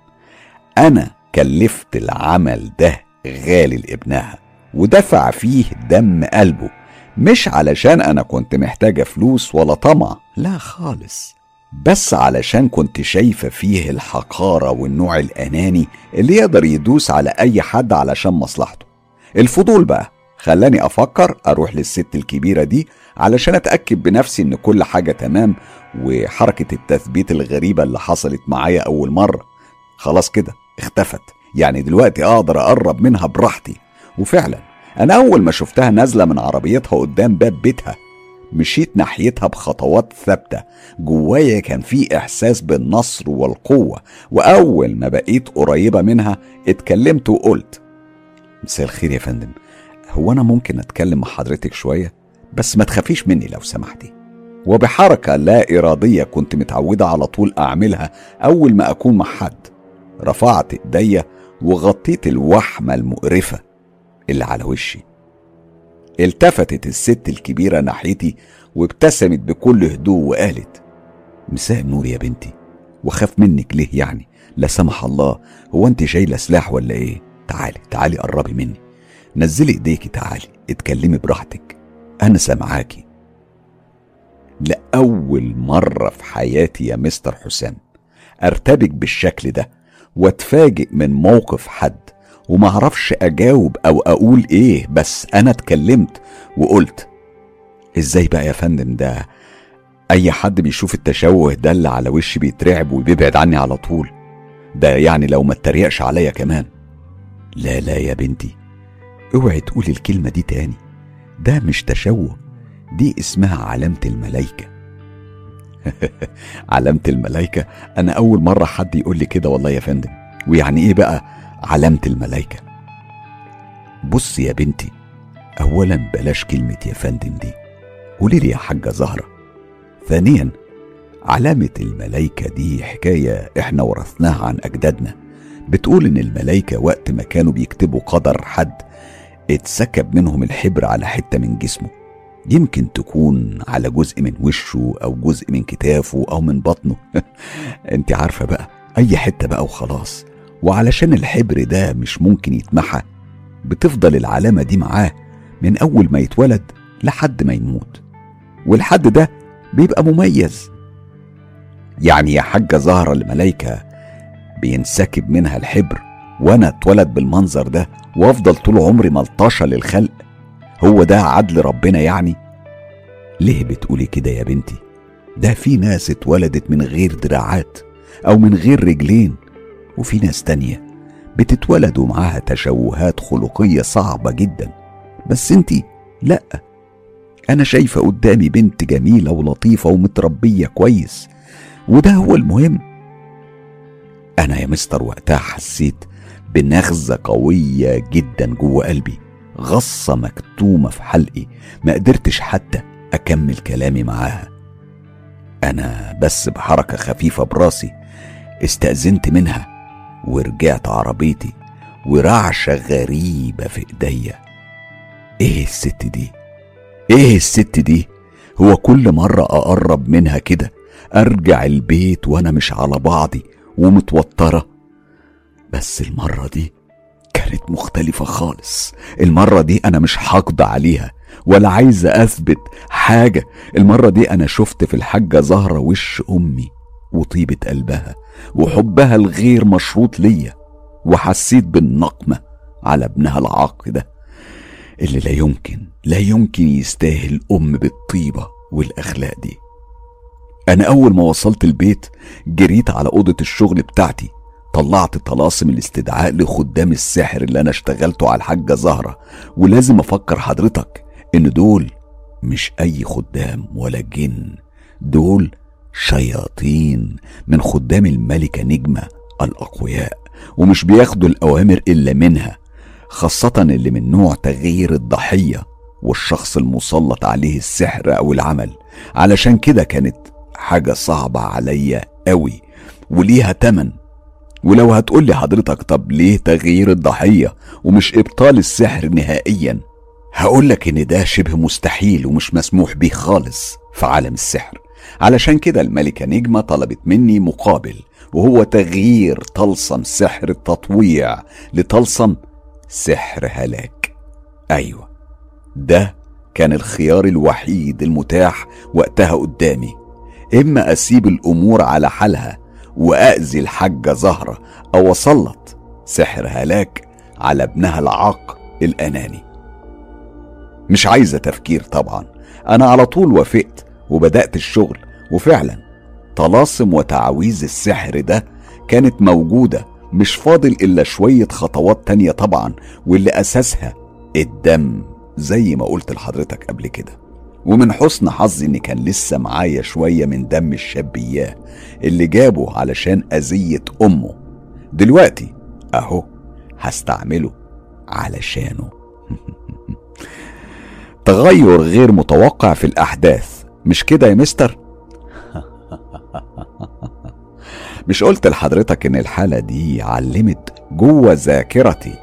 أنا كلفت العمل ده غالي لابنها ودفع فيه دم قلبه مش علشان أنا كنت محتاجة فلوس ولا طمع لا خالص بس علشان كنت شايفة فيه الحقارة والنوع الأناني اللي يقدر يدوس على أي حد علشان مصلحته. الفضول بقى خلاني أفكر أروح للست الكبيرة دي علشان أتأكد بنفسي إن كل حاجة تمام وحركة التثبيت الغريبة اللي حصلت معايا أول مرة. خلاص كده اختفت. يعني دلوقتي أقدر أقرب منها براحتي. وفعلا أنا أول ما شفتها نازلة من عربيتها قدام باب بيتها مشيت ناحيتها بخطوات ثابتة. جوايا كان في إحساس بالنصر والقوة وأول ما بقيت قريبة منها اتكلمت وقلت مساء الخير يا فندم. هو أنا ممكن أتكلم مع حضرتك شوية؟ بس ما تخافيش مني لو سمحتي. وبحركة لا إرادية كنت متعودة على طول أعملها أول ما أكون مع حد. رفعت إيديا وغطيت الوحمة المقرفة اللي على وشي. التفتت الست الكبيرة ناحيتي وابتسمت بكل هدوء وقالت مساء النور يا بنتي. وخاف منك ليه يعني؟ لا سمح الله. هو أنت شايله سلاح ولا إيه؟ تعالي تعالي قربي مني. نزلي ايديكي تعالي اتكلمي براحتك. أنا سامعاكي لأول مرة في حياتي يا مستر حسام أرتبك بالشكل ده وأتفاجئ من موقف حد ومعرفش أجاوب أو أقول إيه بس أنا اتكلمت وقلت إزاي بقى يا فندم ده؟ أي حد بيشوف التشوه ده اللي على وشي بيترعب وبيبعد عني على طول. ده يعني لو ما اتريقش عليا كمان. لا لا يا بنتي. اوعي تقولي الكلمة دي تاني. ده مش تشوه دي اسمها علامة الملايكة. علامة الملايكة؟ أنا أول مرة حد يقول لي كده والله يا فندم. ويعني إيه بقى علامة الملايكة؟ بص يا بنتي أولا بلاش كلمة يا فندم دي. قولي لي يا حاجة زهرة. ثانيا علامة الملايكة دي حكاية إحنا ورثناها عن أجدادنا. بتقول إن الملايكة وقت ما كانوا بيكتبوا قدر حد اتسكب منهم الحبر على حتة من جسمه. يمكن تكون على جزء من وشه أو جزء من كتافه أو من بطنه. أنت عارفة بقى أي حتة بقى وخلاص. وعلشان الحبر ده مش ممكن يتمحى بتفضل العلامة دي معاه من أول ما يتولد لحد ما يموت. والحد ده بيبقى مميز. يعني يا حاجة زهرة الملايكة بينسكب منها الحبر وأنا اتولد بالمنظر ده وأفضل طول عمري ملطشة للخلق هو ده عدل ربنا يعني؟ ليه بتقولي كده يا بنتي؟ ده في ناس اتولدت من غير دراعات أو من غير رجلين وفي ناس تانية بتتولد ومعاها تشوهات خلقية صعبة جدا. بس انتي لأ. أنا شايفة قدامي بنت جميلة ولطيفة ومتربية كويس وده هو المهم. أنا يا مستر وقتها حسيت بنغزة قوية جدا جوه قلبي غصة مكتومة في حلقي ما قدرتش حتى أكمل كلامي معاها. أنا بس بحركة خفيفة براسي استأذنت منها ورجعت عربيتي ورعشة غريبة في إيديا. إيه الست دي؟ إيه الست دي؟ هو كل مرة أقرب منها كده أرجع البيت وأنا مش على بعضي ومتوترة؟ بس المرة دي كانت مختلفة خالص. المرة دي أنا مش حاقد عليها ولا عايزة أثبت حاجة. المرة دي أنا شفت في الحاجة زهرة وش أمي وطيبة قلبها وحبها الغير مشروط ليا وحسيت بالنقمة على ابنها العاق ده اللي لا يمكن لا يمكن يستاهل أم بالطيبة والأخلاق دي. أنا أول ما وصلت البيت جريت على أوضة الشغل بتاعتي طلعت طلاسم الاستدعاء لخدام السحر اللي أنا اشتغلته على الحاجة زهرة. ولازم أفكر حضرتك إن دول مش أي خدام ولا جن. دول شياطين من خدام الملكة نجمة الأقوياء. ومش بياخدوا الأوامر إلا منها خاصة اللي من نوع تغيير الضحية والشخص المسلط عليه السحر أو العمل. علشان كده كانت حاجة صعبة عليا قوي وليها تمن. ولو هتقولي حضرتك طب ليه تغيير الضحية ومش إبطال السحر نهائيا؟ هقولك إن ده شبه مستحيل ومش مسموح بيه خالص في عالم السحر. علشان كده الملكة نجمة طلبت مني مقابل وهو تغيير طلسم سحر التطويع لطلسم سحر هلاك. أيوة ده كان الخيار الوحيد المتاح وقتها قدامي. إما أسيب الأمور على حالها وأذي الحاجة زهرة أو أسلط سحر هلاك على ابنها العاق الأناني. مش عايزة تفكير طبعا. أنا على طول وافقت وبدأت الشغل وفعلا طلاسم وتعاويذ السحر ده كانت موجودة مش فاضل إلا شوية خطوات تانية طبعا واللي أساسها الدم زي ما قلت لحضرتك قبل كده. ومن حسن حظي إن كان لسه معايا شوية من دم الشاب إياه اللي جابه علشان أذية أمه. دلوقتي أهو هستعمله علشانه. تغير غير متوقع في الأحداث. مش كده يا مستر؟ مش قلت لحضرتك إن الحالة دي علمت جوة ذاكرتي؟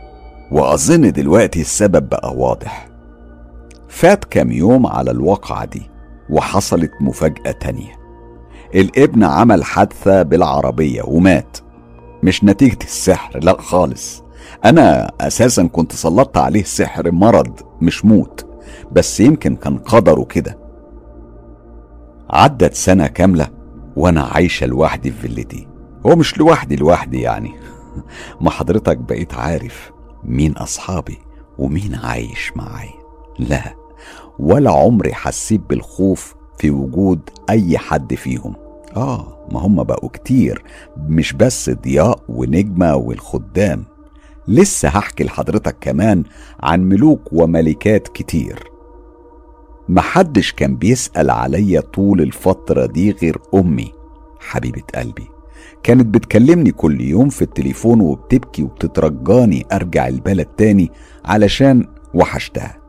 وأظن دلوقتي السبب بقى واضح. فات كام يوم على الواقعة دي وحصلت مفاجأة تانية. الابن عمل حادثة بالعربية ومات. مش نتيجة السحر لا خالص. أنا أساسا كنت سلطت عليه سحر مرض مش موت بس يمكن كان قدره كده. عدت سنة كاملة وأنا عايشة لوحدي في فيلتي هو مش لوحدي لوحدي يعني. ما حضرتك بقيت عارف مين أصحابي ومين عايش معايا. لا. ولا عمري حسيت بالخوف في وجود أي حد فيهم. آه ما هم بقوا كتير مش بس ضياء ونجمة والخدام. لسه هحكي لحضرتك كمان عن ملوك وملكات كتير. محدش كان بيسأل عليا طول الفترة دي غير أمي حبيبة قلبي. كانت بتكلمني كل يوم في التليفون وبتبكي وبتترجاني أرجع البلد تاني علشان وحشتها.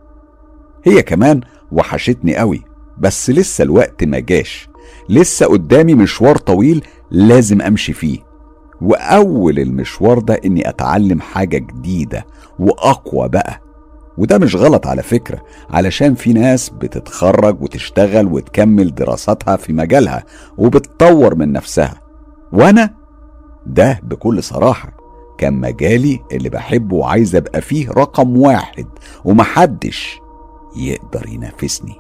هي كمان وحشتني قوي بس لسه الوقت ما جاش. لسه قدامي مشوار طويل لازم أمشي فيه. وأول المشوار ده إني أتعلم حاجة جديدة وأقوى بقى. وده مش غلط على فكرة علشان في ناس بتتخرج وتشتغل وتكمل دراساتها في مجالها وبتطور من نفسها. وأنا؟ ده بكل صراحة كان مجالي اللي بحبه وعايز أبقى فيه رقم واحد ومحدش يقدر ينافسني.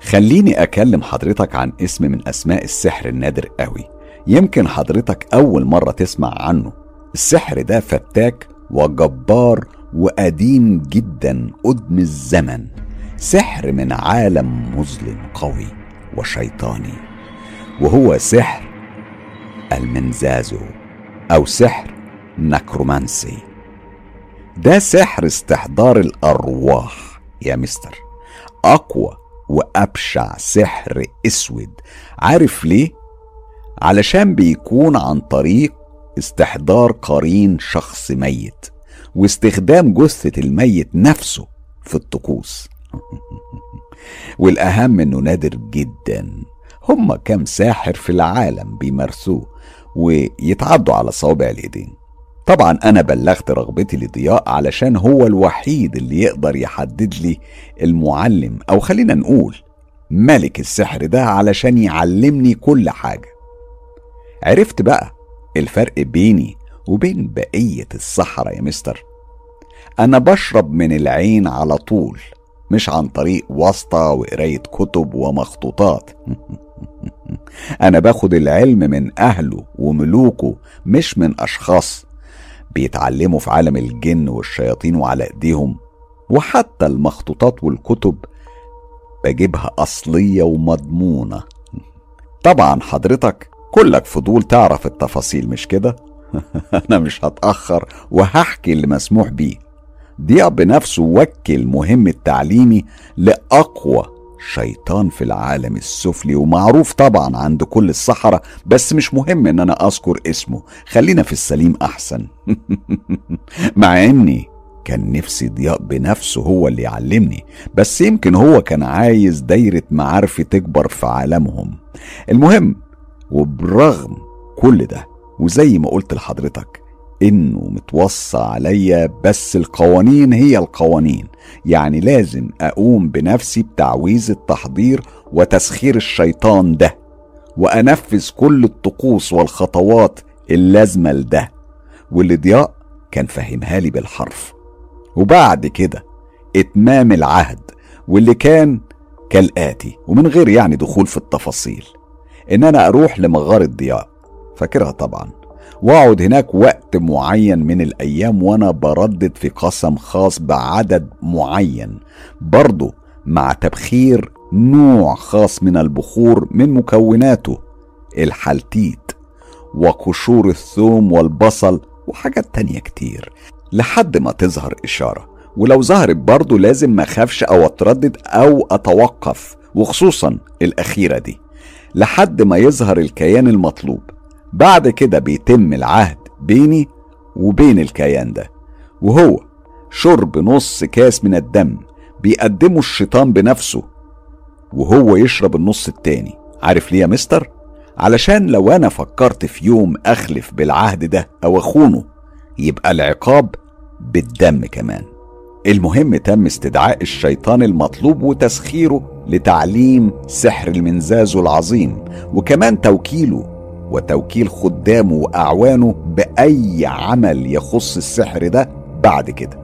خليني أكلم حضرتك عن اسم من أسماء السحر النادر قوي. يمكن حضرتك أول مرة تسمع عنه. السحر ده فتاك وجبار وقديم جدا قدم الزمن. سحر من عالم مظلم قوي وشيطاني. وهو سحر المنزازو أو سحر نكرومانسي. ده سحر استحضار الأرواح يا مستر. أقوى وأبشع سحر أسود. عارف ليه؟ علشان بيكون عن طريق استحضار قرين شخص ميت واستخدام جثة الميت نفسه في الطقوس. والأهم إنه نادر جدا. هما كام ساحر في العالم بيمارسوه ويتعدوا على صوابع الإيدين طبعا أنا بلغت رغبتي لضياء علشان هو الوحيد اللي يقدر يحدد لي المعلم أو خلينا نقول ملك السحر ده علشان يعلمني كل حاجة. عرفت بقى الفرق بيني وبين بقية الصحراء يا مستر. أنا بشرب من العين على طول مش عن طريق واسطة وقراية كتب ومخطوطات. أنا باخد العلم من أهله وملوكه مش من أشخاص. بيتعلموا في عالم الجن والشياطين وعلى إيديهم وحتى المخطوطات والكتب بجيبها أصلية ومضمونة. طبعا حضرتك كلك فضول تعرف التفاصيل مش كده؟ أنا مش هتأخر وهحكي اللي مسموح بيه. ضياء بنفسه وكل مهم التعليمي لأقوى شيطان في العالم السفلي ومعروف طبعا عند كل الصحراء بس مش مهم إن أنا أذكر اسمه. خلينا في السليم أحسن. مع إني كان نفسي ضياء بنفسه هو اللي يعلمني بس يمكن هو كان عايز دايرة معارفي تكبر في عالمهم. المهم وبرغم كل ده وزي ما قلت لحضرتك إنه متوصى عليا بس القوانين هي القوانين. يعني لازم أقوم بنفسي بتعويذ التحضير وتسخير الشيطان ده وأنفذ كل الطقوس والخطوات اللازمة لده. واللي ضياء كان فهمها لي بالحرف. وبعد كده إتمام العهد واللي كان كالآتي ومن غير يعني دخول في التفاصيل. إن أنا أروح لمغاره ضياء فاكرها طبعا. واقعد هناك وقت معين من الأيام وأنا بردد في قسم خاص بعدد معين. برضه مع تبخير نوع خاص من البخور من مكوناته الحلتيت وقشور الثوم والبصل وحاجات تانية كتير. لحد ما تظهر إشارة. ولو ظهرت برضه لازم ما أخافش أو أتردد أو أتوقف وخصوصا الأخيرة دي. لحد ما يظهر الكيان المطلوب. بعد كده بيتم العهد بيني وبين الكيان ده وهو شرب نص كاس من الدم بيقدمه الشيطان بنفسه وهو يشرب النص التاني. عارف ليه يا مستر؟ علشان لو أنا فكرت في يوم أخلف بالعهد ده أو أخونه يبقى العقاب بالدم كمان. المهم تم استدعاء الشيطان المطلوب وتسخيره لتعليم سحر المنزاز العظيم وكمان توكيله وتوكيل خدامه وأعوانه بأي عمل يخص السحر ده بعد كده.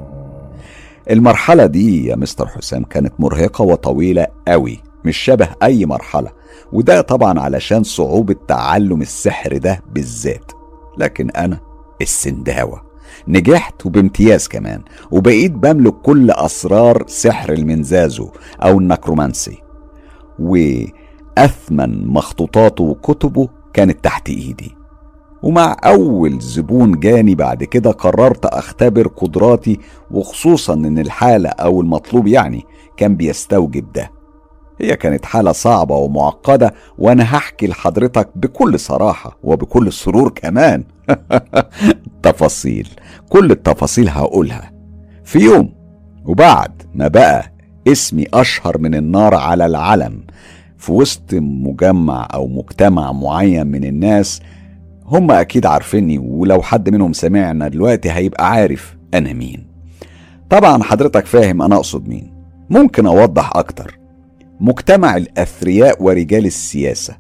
المرحلة دي يا مستر حسام كانت مرهقة وطويلة قوي مش شبه أي مرحلة وده طبعا علشان صعوبة تعلم السحر ده بالذات. لكن أنا السنداوة نجحت وبامتياز كمان وبقيت بملك كل أسرار سحر المنزازو أو النكرومانسي. وأثمن مخطوطاته وكتبه كانت تحت إيدي. ومع أول زبون جاني بعد كده قررت أختبر قدراتي وخصوصا إن الحالة أو المطلوب يعني كان بيستوجب ده. هي كانت حالة صعبة ومعقدة وأنا هحكي لحضرتك بكل صراحة وبكل سرور كمان. تفاصيل. كل التفاصيل هقولها. في يوم وبعد ما بقى اسمي أشهر من النار على العلم في وسط مجمع أو مجتمع معين من الناس هم أكيد عارفيني ولو حد منهم سمعنا دلوقتي هيبقى عارف أنا مين. طبعا حضرتك فاهم أنا أقصد مين. ممكن أوضح أكتر. مجتمع الأثرياء ورجال السياسة.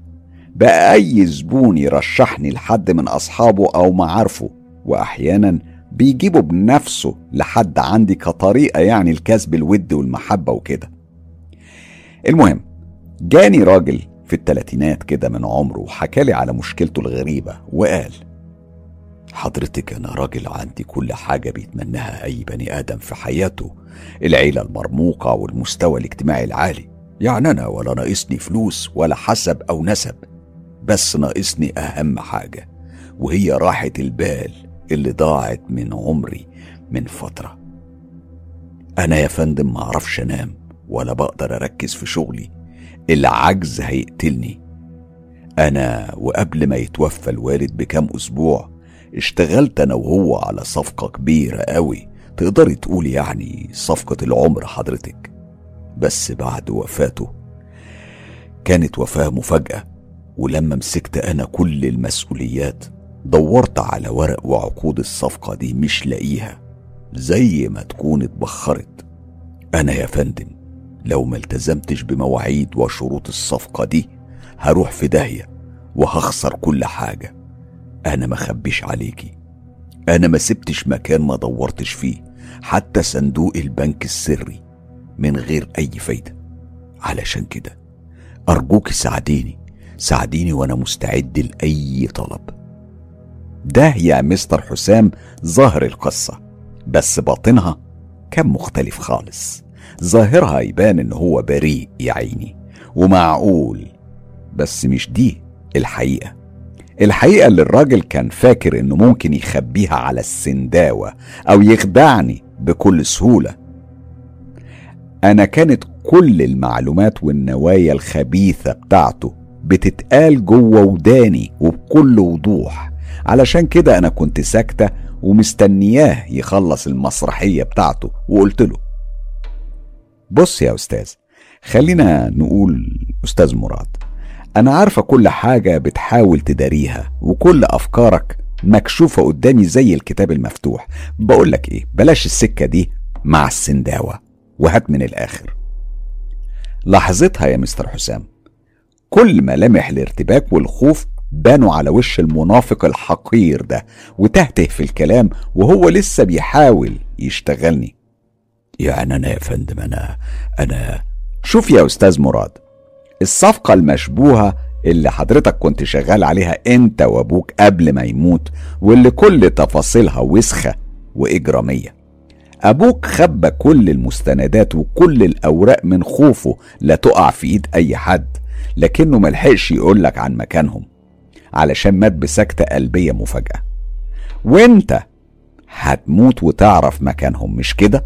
بقى أي زبون يرشحني لحد من أصحابه أو معارفه؟ وأحيانا بيجيبه بنفسه لحد عندي كطريقة يعني الكسب الود والمحبة وكده. المهم جاني راجل في التلاتينات كده من عمره وحكالي على مشكلته الغريبة وقال حضرتك أنا راجل عندي كل حاجة بيتمناها أي بني آدم في حياته العيلة المرموقة والمستوى الاجتماعي العالي. يعني أنا ولا ناقصني فلوس ولا حسب أو نسب بس ناقصني أهم حاجة وهي راحة البال اللي ضاعت من عمري من فترة. أنا يا فندم معرفش أنام ولا بقدر أركز في شغلي العجز هيقتلني. أنا وقبل ما يتوفى الوالد بكام أسبوع اشتغلت أنا وهو على صفقة كبيرة قوي. تقدري تقولي يعني صفقة العمر حضرتك. بس بعد وفاته كانت وفاة مفاجأة. ولما مسكت أنا كل المسؤوليات دورت على ورق وعقود الصفقة دي مش لاقيها. زي ما تكون اتبخرت. أنا يا فندم لو ما التزمتش بمواعيد وشروط الصفقة دي هروح في داهية وهخسر كل حاجة. أنا ما خبيش عليكي. أنا ما سبتش مكان ما دورتش فيه حتى صندوق البنك السري من غير أي فايدة. علشان كده أرجوك ساعديني ساعديني وأنا مستعد لأي طلب. ده يا مستر حسام ظاهر القصة بس باطنها كان مختلف خالص. ظاهرها يبان ان هو بريء يا عيني ومعقول. بس مش دي الحقيقة. الحقيقة اللي الراجل كان فاكر إنه ممكن يخبيها على السنداوة أو يخدعني بكل سهولة. أنا كانت كل المعلومات والنوايا الخبيثة بتاعته بتتقال جوه وداني وبكل وضوح. علشان كده أنا كنت ساكتة ومستنياه يخلص المسرحية بتاعته وقلت له بص يا أستاذ خلينا نقول أستاذ مراد أنا عارفة كل حاجة بتحاول تداريها وكل أفكارك مكشوفة قدامي زي الكتاب المفتوح. بقولك إيه بلاش السكة دي مع السنداوة وهات من الآخر. لحظتها يا مستر حسام كل ملامح الارتباك والخوف بانوا على وش المنافق الحقير ده وتهته في الكلام وهو لسه بيحاول يشتغلني. يعني أنا يا فندم أنا أنا. شوف يا أستاذ مراد الصفقة المشبوهة اللي حضرتك كنت شغال عليها أنت وأبوك قبل ما يموت واللي كل تفاصيلها وسخة وإجرامية. أبوك خبى كل المستندات وكل الأوراق من خوفه لا تقع في إيد أي حد لكنه ملحقش يقولك عن مكانهم علشان مات بسكتة قلبية مفاجأة. وأنت هتموت وتعرف مكانهم مش كده؟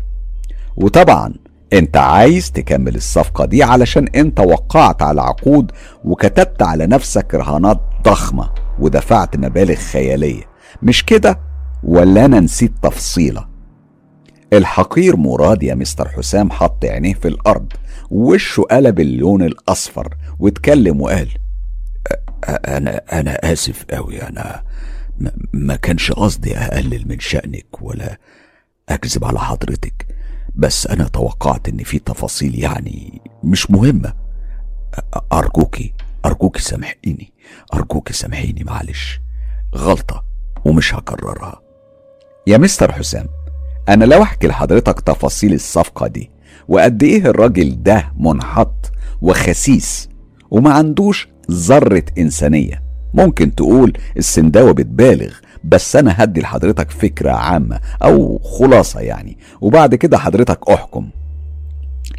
وطبعا أنت عايز تكمل الصفقة دي علشان أنت وقعت على عقود وكتبت على نفسك رهانات ضخمة ودفعت مبالغ خيالية. مش كده؟ ولا أنا نسيت تفصيلة؟ الحقير مراد يا مستر حسام حط عينيه في الأرض ووشه قلب اللون الأصفر واتكلم وقال أنا أنا آسف أوي أنا ما كانش قصدي أقلل من شأنك ولا أكذب على حضرتك. بس أنا توقعت إن في تفاصيل يعني مش مهمة. أرجوكي أرجوكي سامحيني أرجوكي سامحيني معلش. غلطة ومش هكررها. يا مستر حسام أنا لو أحكي لحضرتك تفاصيل الصفقة دي وقد إيه الراجل ده منحط وخسيس وما عندوش ذرة إنسانية. ممكن تقول السنداوة بتبالغ بس أنا هدي لحضرتك فكرة عامة أو خلاصة يعني. وبعد كده حضرتك أحكم.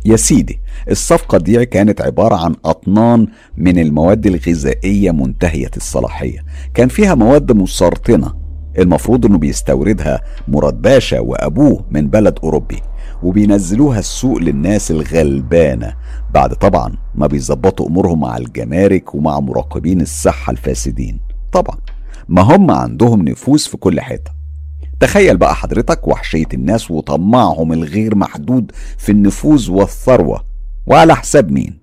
يا سيدي الصفقة دي كانت عبارة عن أطنان من المواد الغذائية منتهية الصلاحية. كان فيها مواد مسرطنة المفروض إنه بيستوردها مراد باشا وأبوه من بلد أوروبي وبينزلوها السوق للناس الغلبانة. بعد طبعا ما بيظبطوا أمورهم مع الجمارك ومع مراقبين الصحة الفاسدين. طبعا. ما هم عندهم نفوذ في كل حتة تخيل بقى حضرتك وحشية الناس وطمعهم الغير محدود في النفوذ والثروة. وعلى حساب مين؟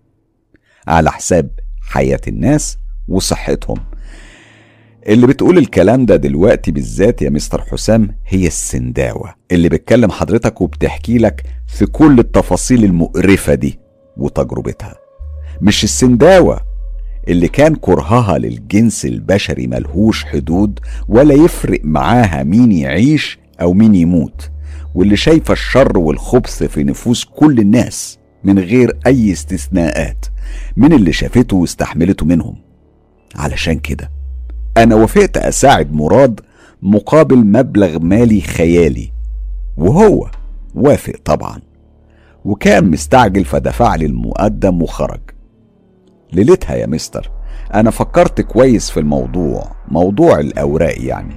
على حساب حياة الناس وصحتهم. اللي بتقول الكلام ده دلوقتي بالذات يا مستر حسام هي السنداوة. اللي بتكلم حضرتك وبتحكي لك في كل التفاصيل المقرفة دي وتجربتها. مش السنداوة اللي كان كرهها للجنس البشري ملهوش حدود ولا يفرق معاها مين يعيش أو مين يموت واللي شايفة الشر والخبث في نفوس كل الناس من غير أي استثناءات من اللي شافته واستحملته منهم. علشان كده أنا وافقت أساعد مراد مقابل مبلغ مالي خيالي وهو وافق طبعا وكان مستعجل فدفع لي المقدم وخرج. ليلتها يا مستر. أنا فكرت كويس في الموضوع موضوع الأوراق يعني.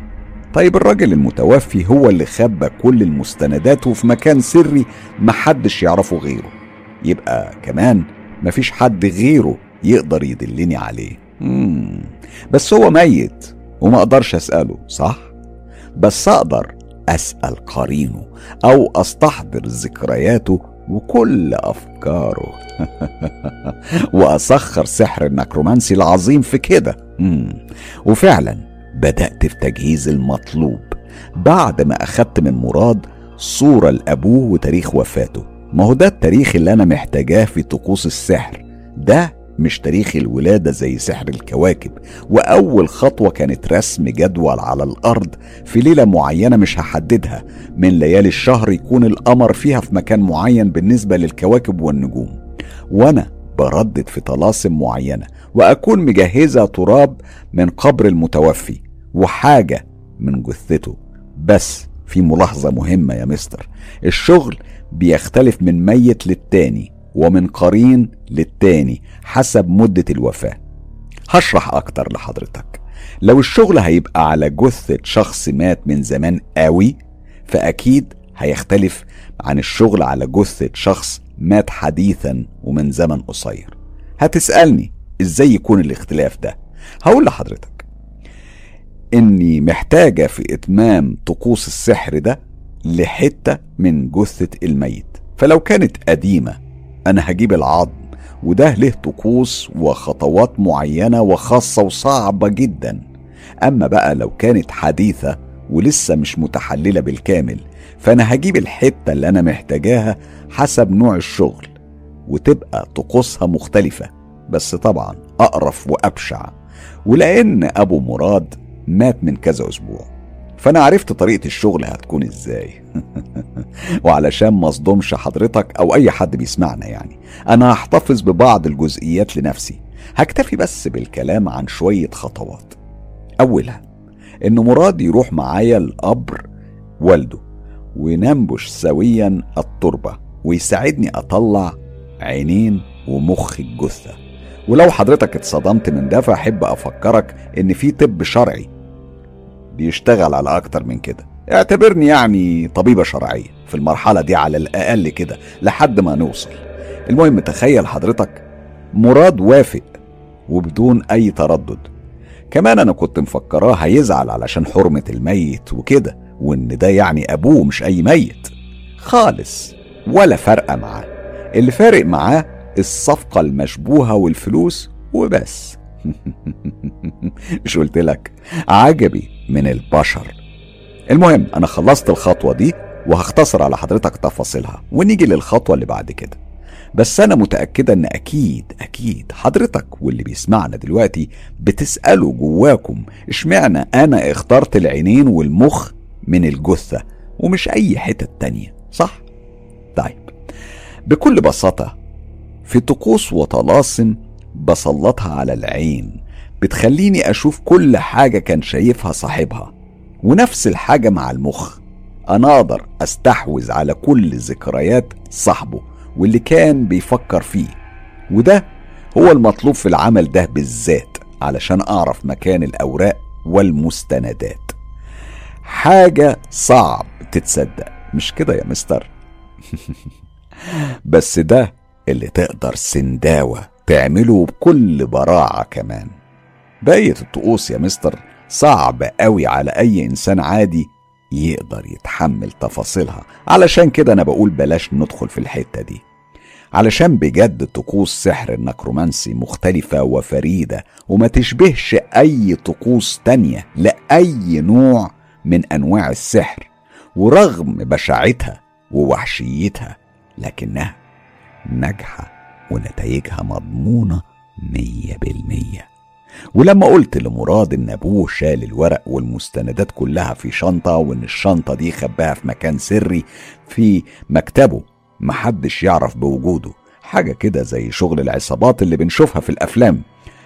طيب الراجل المتوفي هو اللي خبى كل المستندات وفي مكان سري محدش يعرفه غيره. يبقى كمان مفيش حد غيره يقدر يدلني عليه. مم. بس هو ميت وما أقدرش أسأله صح؟ بس أقدر أسأل قرينه أو أستحضر ذكرياته وكل أفكاره. وأسخر سحر النكرومانسي العظيم في كده. وفعلا بدأت في تجهيز المطلوب. بعد ما أخدت من مراد صورة لأبوه وتاريخ وفاته. ما هو ده التاريخ اللي أنا محتاجاه في طقوس السحر. ده مش تاريخ الولادة زي سحر الكواكب وأول خطوة كانت رسم جدول على الأرض في ليلة معينة مش هحددها من ليالي الشهر يكون القمر فيها في مكان معين بالنسبة للكواكب والنجوم. وأنا بردد في طلاسم معينة وأكون مجهزة تراب من قبر المتوفي وحاجة من جثته. بس في ملاحظة مهمة يا مستر الشغل بيختلف من ميت للتاني. ومن قرين للتاني حسب مدة الوفاة. هشرح أكتر لحضرتك. لو الشغل هيبقى على جثة شخص مات من زمان قوي فأكيد هيختلف عن الشغل على جثة شخص مات حديثا ومن زمن قصير. هتسألني إزاي يكون الاختلاف ده؟ هقول لحضرتك. إني محتاجة في إتمام طقوس السحر ده لحتة من جثة الميت. فلو كانت قديمة أنا هجيب العظم وده له طقوس وخطوات معينة وخاصة وصعبة جدا. أما بقى لو كانت حديثة ولسه مش متحللة بالكامل فأنا هجيب الحتة اللي أنا محتاجاها حسب نوع الشغل وتبقى طقوسها مختلفة. بس طبعا أقرف وأبشع ولأن أبو مراد مات من كذا أسبوع. فأنا عرفت طريقة الشغل هتكون إزاي. وعلشان ما أصدمش حضرتك أو أي حد بيسمعنا يعني أنا هحتفظ ببعض الجزئيات لنفسي. هكتفي بس بالكلام عن شوية خطوات. اولها إن مراد يروح معايا القبر والده وننبش سويا التربة ويساعدني أطلع عينين ومخ الجثة. ولو حضرتك اتصدمت من ده فأحب أفكرك إن في طب شرعي بيشتغل على أكتر من كده. اعتبرني يعني طبيبة شرعية في المرحلة دي على الأقل كده لحد ما نوصل. المهم تخيل حضرتك مراد وافق وبدون أي تردد. كمان أنا كنت مفكراه هيزعل علشان حرمة الميت وكده وإن ده يعني أبوه مش أي ميت. خالص ولا فرقة معاه. اللي فارق معاه الصفقة المشبوهة والفلوس وبس. مش قلت لك؟ عجبي. من البشر. المهم أنا خلصت الخطوة دي وهختصر على حضرتك تفاصيلها ونيجي للخطوة اللي بعد كده. بس أنا متأكدة إن أكيد أكيد حضرتك واللي بيسمعنا دلوقتي بتسألوا جواكم إشمعنى أنا اخترت العينين والمخ من الجثة ومش أي حتة تانية صح؟ طيب بكل بساطة في طقوس وطلاسم بسلطها على العين بتخليني أشوف كل حاجة كان شايفها صاحبها ونفس الحاجة مع المخ. أنا أقدر أستحوذ على كل ذكريات صاحبه واللي كان بيفكر فيه وده هو المطلوب في العمل ده بالذات علشان أعرف مكان الأوراق والمستندات. حاجة صعب تتصدق مش كده يا مستر؟ بس ده اللي تقدر سنداوة تعمله بكل براعة كمان. بقية الطقوس يا مستر صعب قوي على أي إنسان عادي يقدر يتحمل تفاصيلها. علشان كده أنا بقول بلاش ندخل في الحتة دي. علشان بجد طقوس سحر النكرومانسي مختلفة وفريدة وما تشبهش أي طقوس تانية لأي نوع من أنواع السحر ورغم بشاعتها ووحشيتها لكنها ناجحة ونتائجها مضمونة مية بالمية. ولما قلت لمراد إن أبوه شال الورق والمستندات كلها في شنطة وإن الشنطة دي خباها في مكان سري في مكتبه محدش يعرف بوجوده. حاجة كده زي شغل العصابات اللي بنشوفها في الأفلام.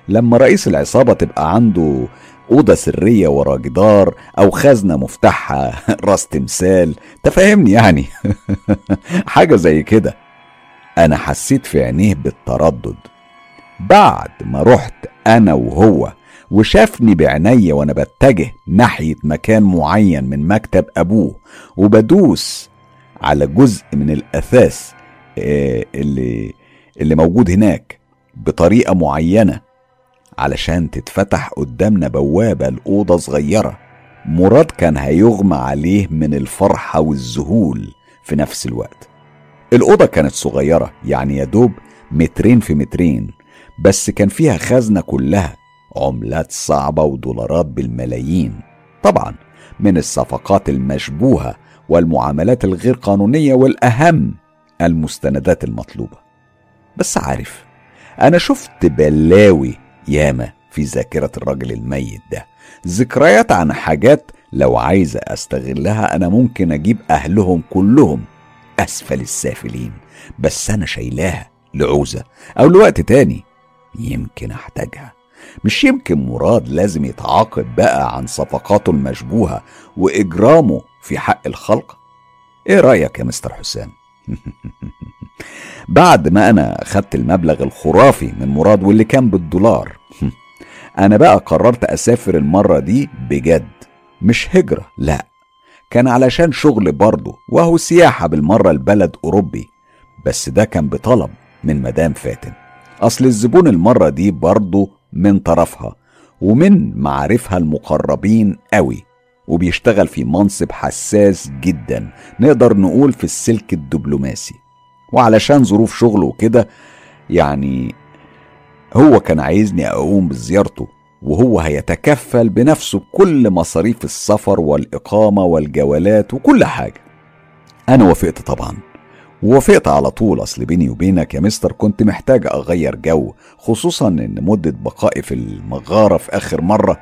لما رئيس العصابة تبقى عنده أوضة سرية ورا جدار أو خزنة مفتاحها راس تمثال تفهمني يعني. حاجة زي كده. أنا حسيت في عينيه بالتردد. بعد ما رحت أنا وهو وشافني بعينيا وأنا بتجه ناحية مكان معين من مكتب أبوه وبدوس على جزء من الأثاث آه، اللي اللي موجود هناك بطريقة معينة علشان تتفتح قدامنا بوابة لأوضة صغيرة. مراد كان هيغمى عليه من الفرحة والذهول في نفس الوقت. الأوضة كانت صغيرة يعني يا دوب مترين في مترين. بس كان فيها خزنة كلها عملات صعبة ودولارات بالملايين. طبعا من الصفقات المشبوهة والمعاملات الغير قانونية والأهم المستندات المطلوبة. بس عارف أنا شفت بلاوي ياما في ذاكرة الراجل الميت ده. ذكريات عن حاجات لو عايزة أستغلها أنا ممكن أجيب أهلهم كلهم أسفل السافلين بس أنا شايلاها لعوزة أو لوقت تاني. يمكن أحتاجها. مش يمكن مراد لازم يتعاقب بقى عن صفقاته المشبوهة وإجرامه في حق الخلق؟ إيه رأيك يا مستر حسام؟ بعد ما أنا خدت المبلغ الخرافي من مراد واللي كان بالدولار أنا بقى قررت أسافر المرة دي بجد مش هجرة لأ. كان علشان شغل برضه وهو سياحة بالمرة لبلد أوروبي بس ده كان بطلب من مدام فاتن. أصل الزبون المرة دي برضه من طرفها ومن معارفها المقربين قوي وبيشتغل في منصب حساس جدا نقدر نقول في السلك الدبلوماسي. وعلشان ظروف شغله وكده يعني هو كان عايزني أقوم بزيارته وهو هيتكفل بنفسه بكل مصاريف السفر والإقامة والجولات وكل حاجة. أنا وافقت طبعا. ووافقت على طول أصل بيني وبينك يا مستر كنت محتاج أغير جو خصوصا إن مدة بقائي في المغارة في آخر مرة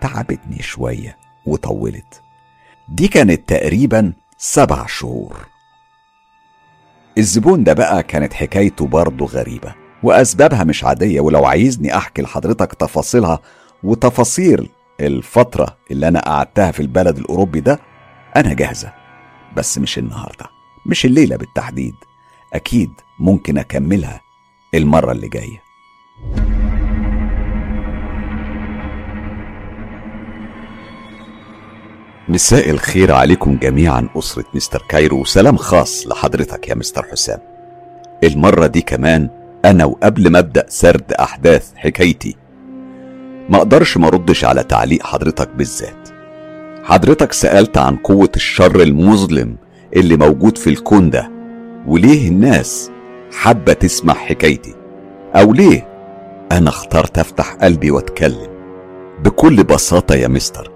تعبتني شوية وطولت. دي كانت تقريبا سبع شهور. الزبون ده بقى كانت حكايته برضه غريبة وأسبابها مش عادية ولو عايزني أحكي لحضرتك تفاصيلها وتفاصيل الفترة اللي أنا قعدتها في البلد الأوروبي ده أنا جاهزة بس مش النهاردة. مش الليلة بالتحديد. أكيد ممكن أكملها المرة اللي جاية. مساء الخير عليكم جميعا أسرة مستر كايرو. وسلام خاص لحضرتك يا مستر حسام. المرة دي كمان أنا وقبل ما أبدأ سرد أحداث حكايتي. ما أقدرش ما أردش على تعليق حضرتك بالذات. حضرتك سألت عن قوة الشر المظلم اللي موجود في الكون ده وليه الناس حابة تسمع حكايتي؟ أو ليه أنا اخترت أفتح قلبي وأتكلم؟ بكل بساطة يا مستر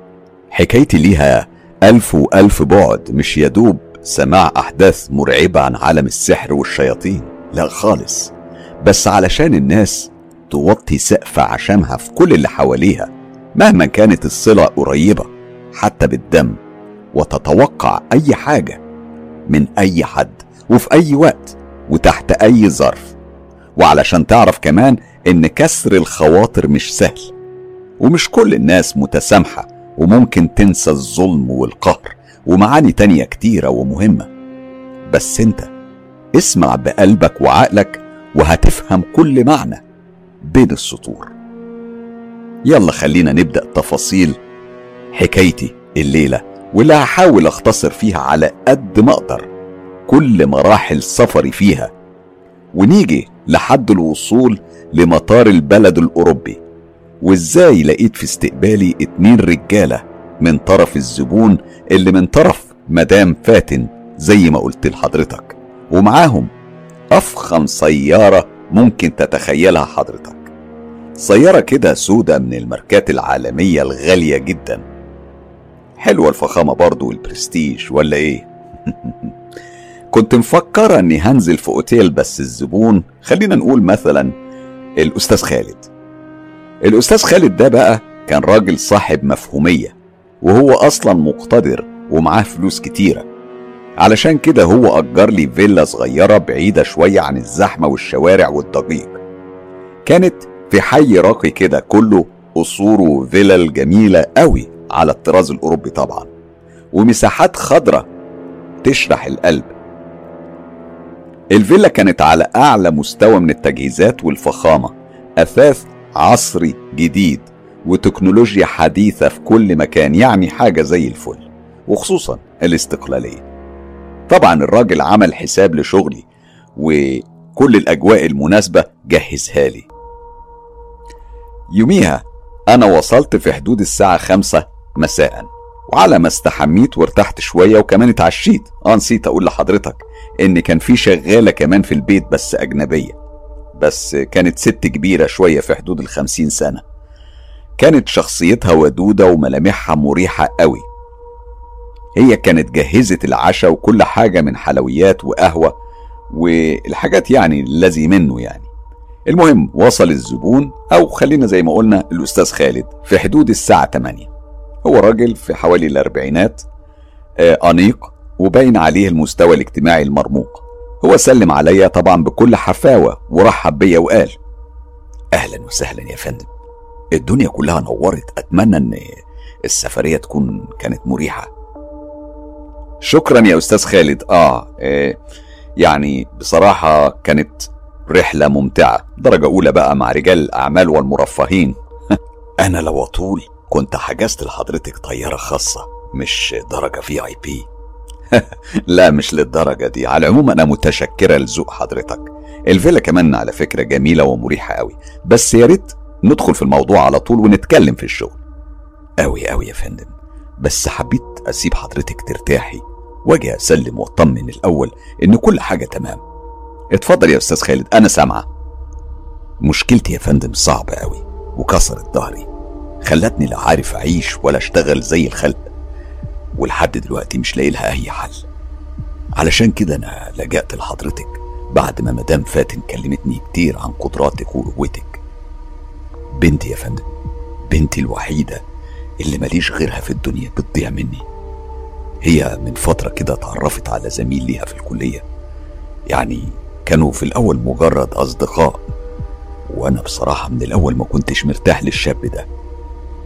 حكايتي ليها ألف وألف بعد مش يدوب سماع أحداث مرعبة عن عالم السحر والشياطين لا خالص. بس علشان الناس توطي سقف عشمها في كل اللي حواليها مهما كانت الصلة قريبة حتى بالدم وتتوقع أي حاجة من أي حد وفي أي وقت وتحت أي ظرف. وعلشان تعرف كمان إن كسر الخواطر مش سهل ومش كل الناس متسامحة وممكن تنسى الظلم والقهر ومعاني تانية كتيرة ومهمة. بس أنت اسمع بقلبك وعقلك وهتفهم كل معنى بين السطور. يلا خلينا نبدأ تفاصيل حكايتي الليلة. واللي هحاول اختصر فيها على قد ما أقدر كل مراحل سفري فيها. ونيجي لحد الوصول لمطار البلد الأوروبي. وإزاي لقيت في استقبالي اتنين رجالة من طرف الزبون اللي من طرف مدام فاتن زي ما قلت لحضرتك. ومعاهم أفخم سيارة ممكن تتخيلها حضرتك. سيارة كده سودة من الماركات العالمية الغالية جدا. حلوة الفخامة برضو والبرستيج ولا إيه؟ كنت مفكرة إني هنزل في أوتيل بس الزبون خلينا نقول مثلا الأستاذ خالد. الأستاذ خالد ده بقى كان راجل صاحب مفهومية وهو أصلا مقتدر ومعاه فلوس كتيرة. علشان كده هو أجر لي فيلا صغيرة بعيدة شوية عن الزحمة والشوارع والضجيج. كانت في حي راقي كده كله قصور وفلل جميلة قوي على الطراز الأوروبي طبعا ومساحات خضرة تشرح القلب. الفيلا كانت على أعلى مستوى من التجهيزات والفخامة أثاث عصري جديد وتكنولوجيا حديثة في كل مكان يعني حاجة زي الفل وخصوصا الاستقلالية. طبعا الراجل عمل حساب لشغلي وكل الأجواء المناسبة جهزها لي. يوميها أنا وصلت في حدود الساعة خمسة مساء. وعلى ما استحميت وارتحت شوية وكمان اتعشيت. آه نسيت أقول لحضرتك إن كان في شغالة كمان في البيت بس أجنبية. بس كانت ست كبيرة شوية في حدود الخمسين سنة. كانت شخصيتها ودودة وملامحها مريحة قوي. هي كانت جهزت العشاء وكل حاجة من حلويات وقهوة والحاجات يعني الذي منه يعني. المهم وصل الزبون أو خلينا زي ما قلنا الأستاذ خالد في حدود الساعة 8 هو راجل في حوالي الأربعينات آه أنيق وباين عليه المستوى الاجتماعي المرموق. هو سلم عليا طبعا بكل حفاوة ورحب بيا وقال أهلا وسهلا يا فندم. الدنيا كلها نورت أتمنى إن السفرية تكون كانت مريحة. شكرا يا أستاذ خالد. آه, آه يعني بصراحة كانت رحلة ممتعة. درجة أولى بقى مع رجال الأعمال والمرفهين. أنا لو أطول كنت حجزت لحضرتك طيارة خاصة مش درجة في اي بي لا مش للدرجة دي. على العموم أنا متشكرة لذوق حضرتك. الفيلا كمان على فكرة جميلة ومريحة قوي. بس يا ريت ندخل في الموضوع على طول ونتكلم في الشغل. قوي قوي يا فندم. بس حبيت أسيب حضرتك ترتاحي وأجي أسلم وأطمن الأول إن كل حاجة تمام. اتفضل يا أستاذ خالد أنا سامعة. مشكلتي يا فندم صعبة قوي وكسرت ظهري. خلتني لا عارف أعيش ولا أشتغل زي الخلق ولحد دلوقتي مش لاقي لها أي حل. علشان كده أنا لجأت لحضرتك بعد ما مدام فاتن كلمتني كتير عن قدراتك وقوتك. بنتي يا فندم بنتي الوحيدة اللي ماليش غيرها في الدنيا بتضيع مني. هي من فترة كده اتعرفت على زميل ليها في الكلية. يعني كانوا في الأول مجرد أصدقاء وأنا بصراحة من الأول ما كنتش مرتاح للشاب ده.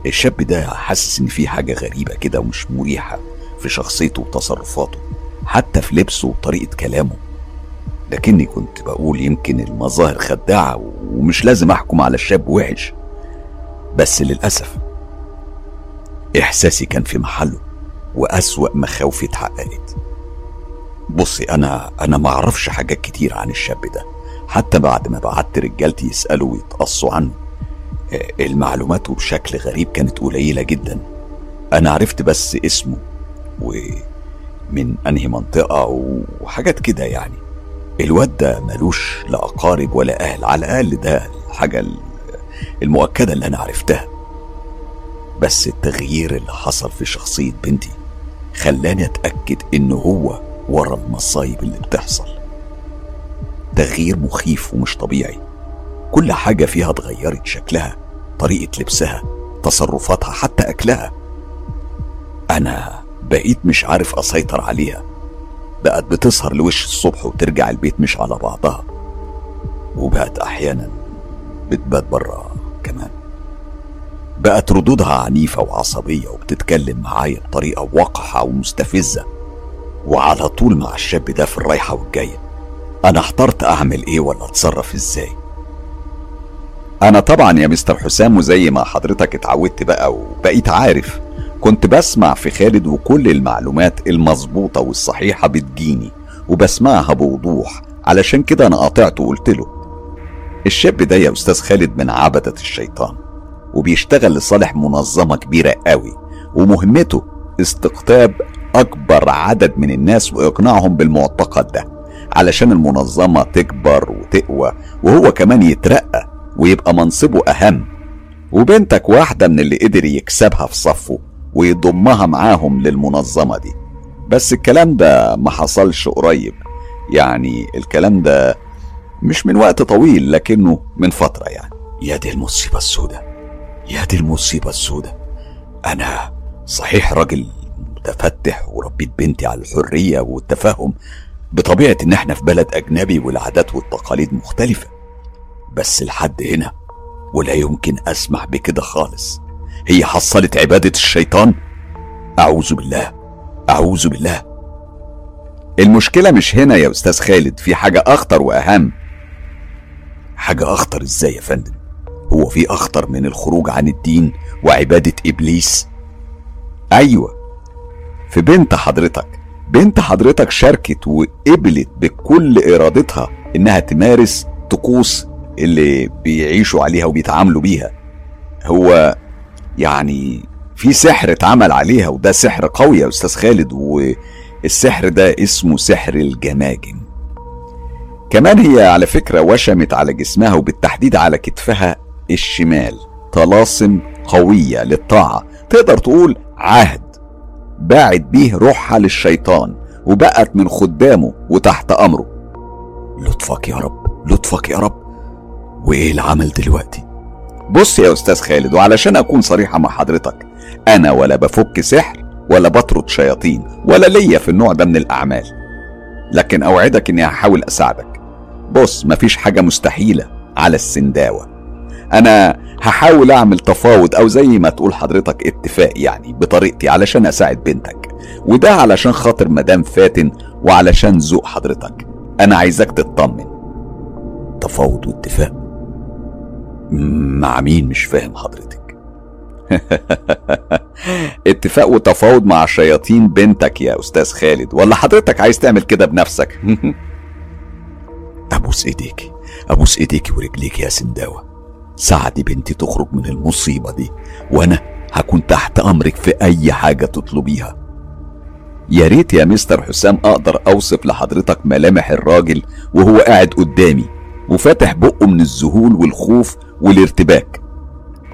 الشاب ده حاسس إن في حاجة غريبة كده ومش مريحة في شخصيته وتصرفاته حتى في لبسه وطريقة كلامه. لكني كنت بقول يمكن المظاهر خداعة ومش لازم أحكم على الشاب وحش. بس للأسف إحساسي كان في محله وأسوأ مخاوفي اتحققت. بصي أنا أنا ما أعرفش حاجات كتير عن الشاب ده. حتى بعد ما بعت رجالتي يسألوا ويتقصوا عنه المعلومات بشكل غريب كانت قليلة جدا. أنا عرفت بس اسمه ومن أنهي منطقة وحاجات كده يعني. الواد ده ملوش لا أقارب ولا أهل على الأقل ده الحاجة المؤكدة اللي أنا عرفتها. بس التغيير اللي حصل في شخصية بنتي خلاني أتأكد انه هو ورا المصايب اللي بتحصل. تغيير مخيف ومش طبيعي. كل حاجة فيها اتغيرت شكلها. طريقة لبسها تصرفاتها حتى أكلها. أنا بقيت مش عارف أسيطر عليها. بقت بتسهر لوش الصبح وترجع البيت مش على بعضها. وبقت أحيانا بتبات برا كمان. بقت ردودها عنيفة وعصبية وبتتكلم معايا بطريقة وقحة ومستفزة. وعلى طول مع الشاب ده في الرايحة والجاية. أنا احترت أعمل إيه ولا أتصرف إزاي. أنا طبعا يا مستر حسام وزي ما حضرتك اتعودت بقى وبقيت عارف كنت بسمع في خالد وكل المعلومات المظبوطة والصحيحة بتجيني وبسمعها بوضوح علشان كده أنا قاطعته وقلت له الشاب ده يا أستاذ خالد من عبدة الشيطان وبيشتغل لصالح منظمة كبيرة قوي ومهمته استقطاب أكبر عدد من الناس وإقناعهم بالمعتقد ده علشان المنظمة تكبر وتقوى وهو كمان يترقى ويبقى منصبه أهم. وبنتك واحدة من اللي قدر يكسبها في صفه ويضمها معاهم للمنظمة دي. بس الكلام ده ما حصلش قريب. يعني الكلام ده مش من وقت طويل لكنه من فترة يعني. يا دي المصيبة السوداء يا دي المصيبة السوداء أنا صحيح راجل متفتح وربيت بنتي على الحرية والتفاهم بطبيعة إن إحنا في بلد أجنبي والعادات والتقاليد مختلفة. بس لحد هنا ولا يمكن أسمح بكده خالص. هي حصلت عبادة الشيطان؟ أعوذ بالله أعوذ بالله. المشكلة مش هنا يا أستاذ خالد في حاجة أخطر وأهم. حاجة أخطر إزاي يا فندم؟ هو في أخطر من الخروج عن الدين وعبادة إبليس؟ أيوة. في بنت حضرتك بنت حضرتك شاركت وقبلت بكل إرادتها إنها تمارس طقوس اللي بيعيشوا عليها وبيتعاملوا بيها. هو يعني في سحر اتعمل عليها وده سحر قوي يا أستاذ خالد والسحر ده اسمه سحر الجماجم. كمان هي على فكرة وشمت على جسمها وبالتحديد على كتفها الشمال. طلاسم قوية للطاعة. تقدر تقول عهد باعت بيه روحها للشيطان وبقت من خدامه وتحت أمره. لطفك يا رب لطفك يا رب. وإيه العمل دلوقتي؟ بص يا أستاذ خالد وعلشان أكون صريحة مع حضرتك أنا ولا بفك سحر ولا بطرد شياطين ولا ليا في النوع ده من الأعمال. لكن أوعدك إني هحاول أساعدك. بص مفيش حاجة مستحيلة على السنداوة. أنا هحاول أعمل تفاوض أو زي ما تقول حضرتك اتفاق يعني بطريقتي علشان أساعد بنتك. وده علشان خاطر مدام فاتن وعلشان ذوق حضرتك. أنا عايزك تطمن. تفاوض واتفاق. مع مين مش فاهم حضرتك. اتفاق وتفاوض مع شياطين بنتك يا أستاذ خالد ولا حضرتك عايز تعمل كده بنفسك؟ أبوس إيديكي أبوس إيديكي ورجليكي يا سنداوة. ساعدي بنتي تخرج من المصيبة دي وأنا هكون تحت أمرك في أي حاجة تطلبيها. يا ريت يا مستر حسام أقدر أوصف لحضرتك ملامح الراجل وهو قاعد قدامي. وفاتح بقه من الذهول والخوف والارتباك.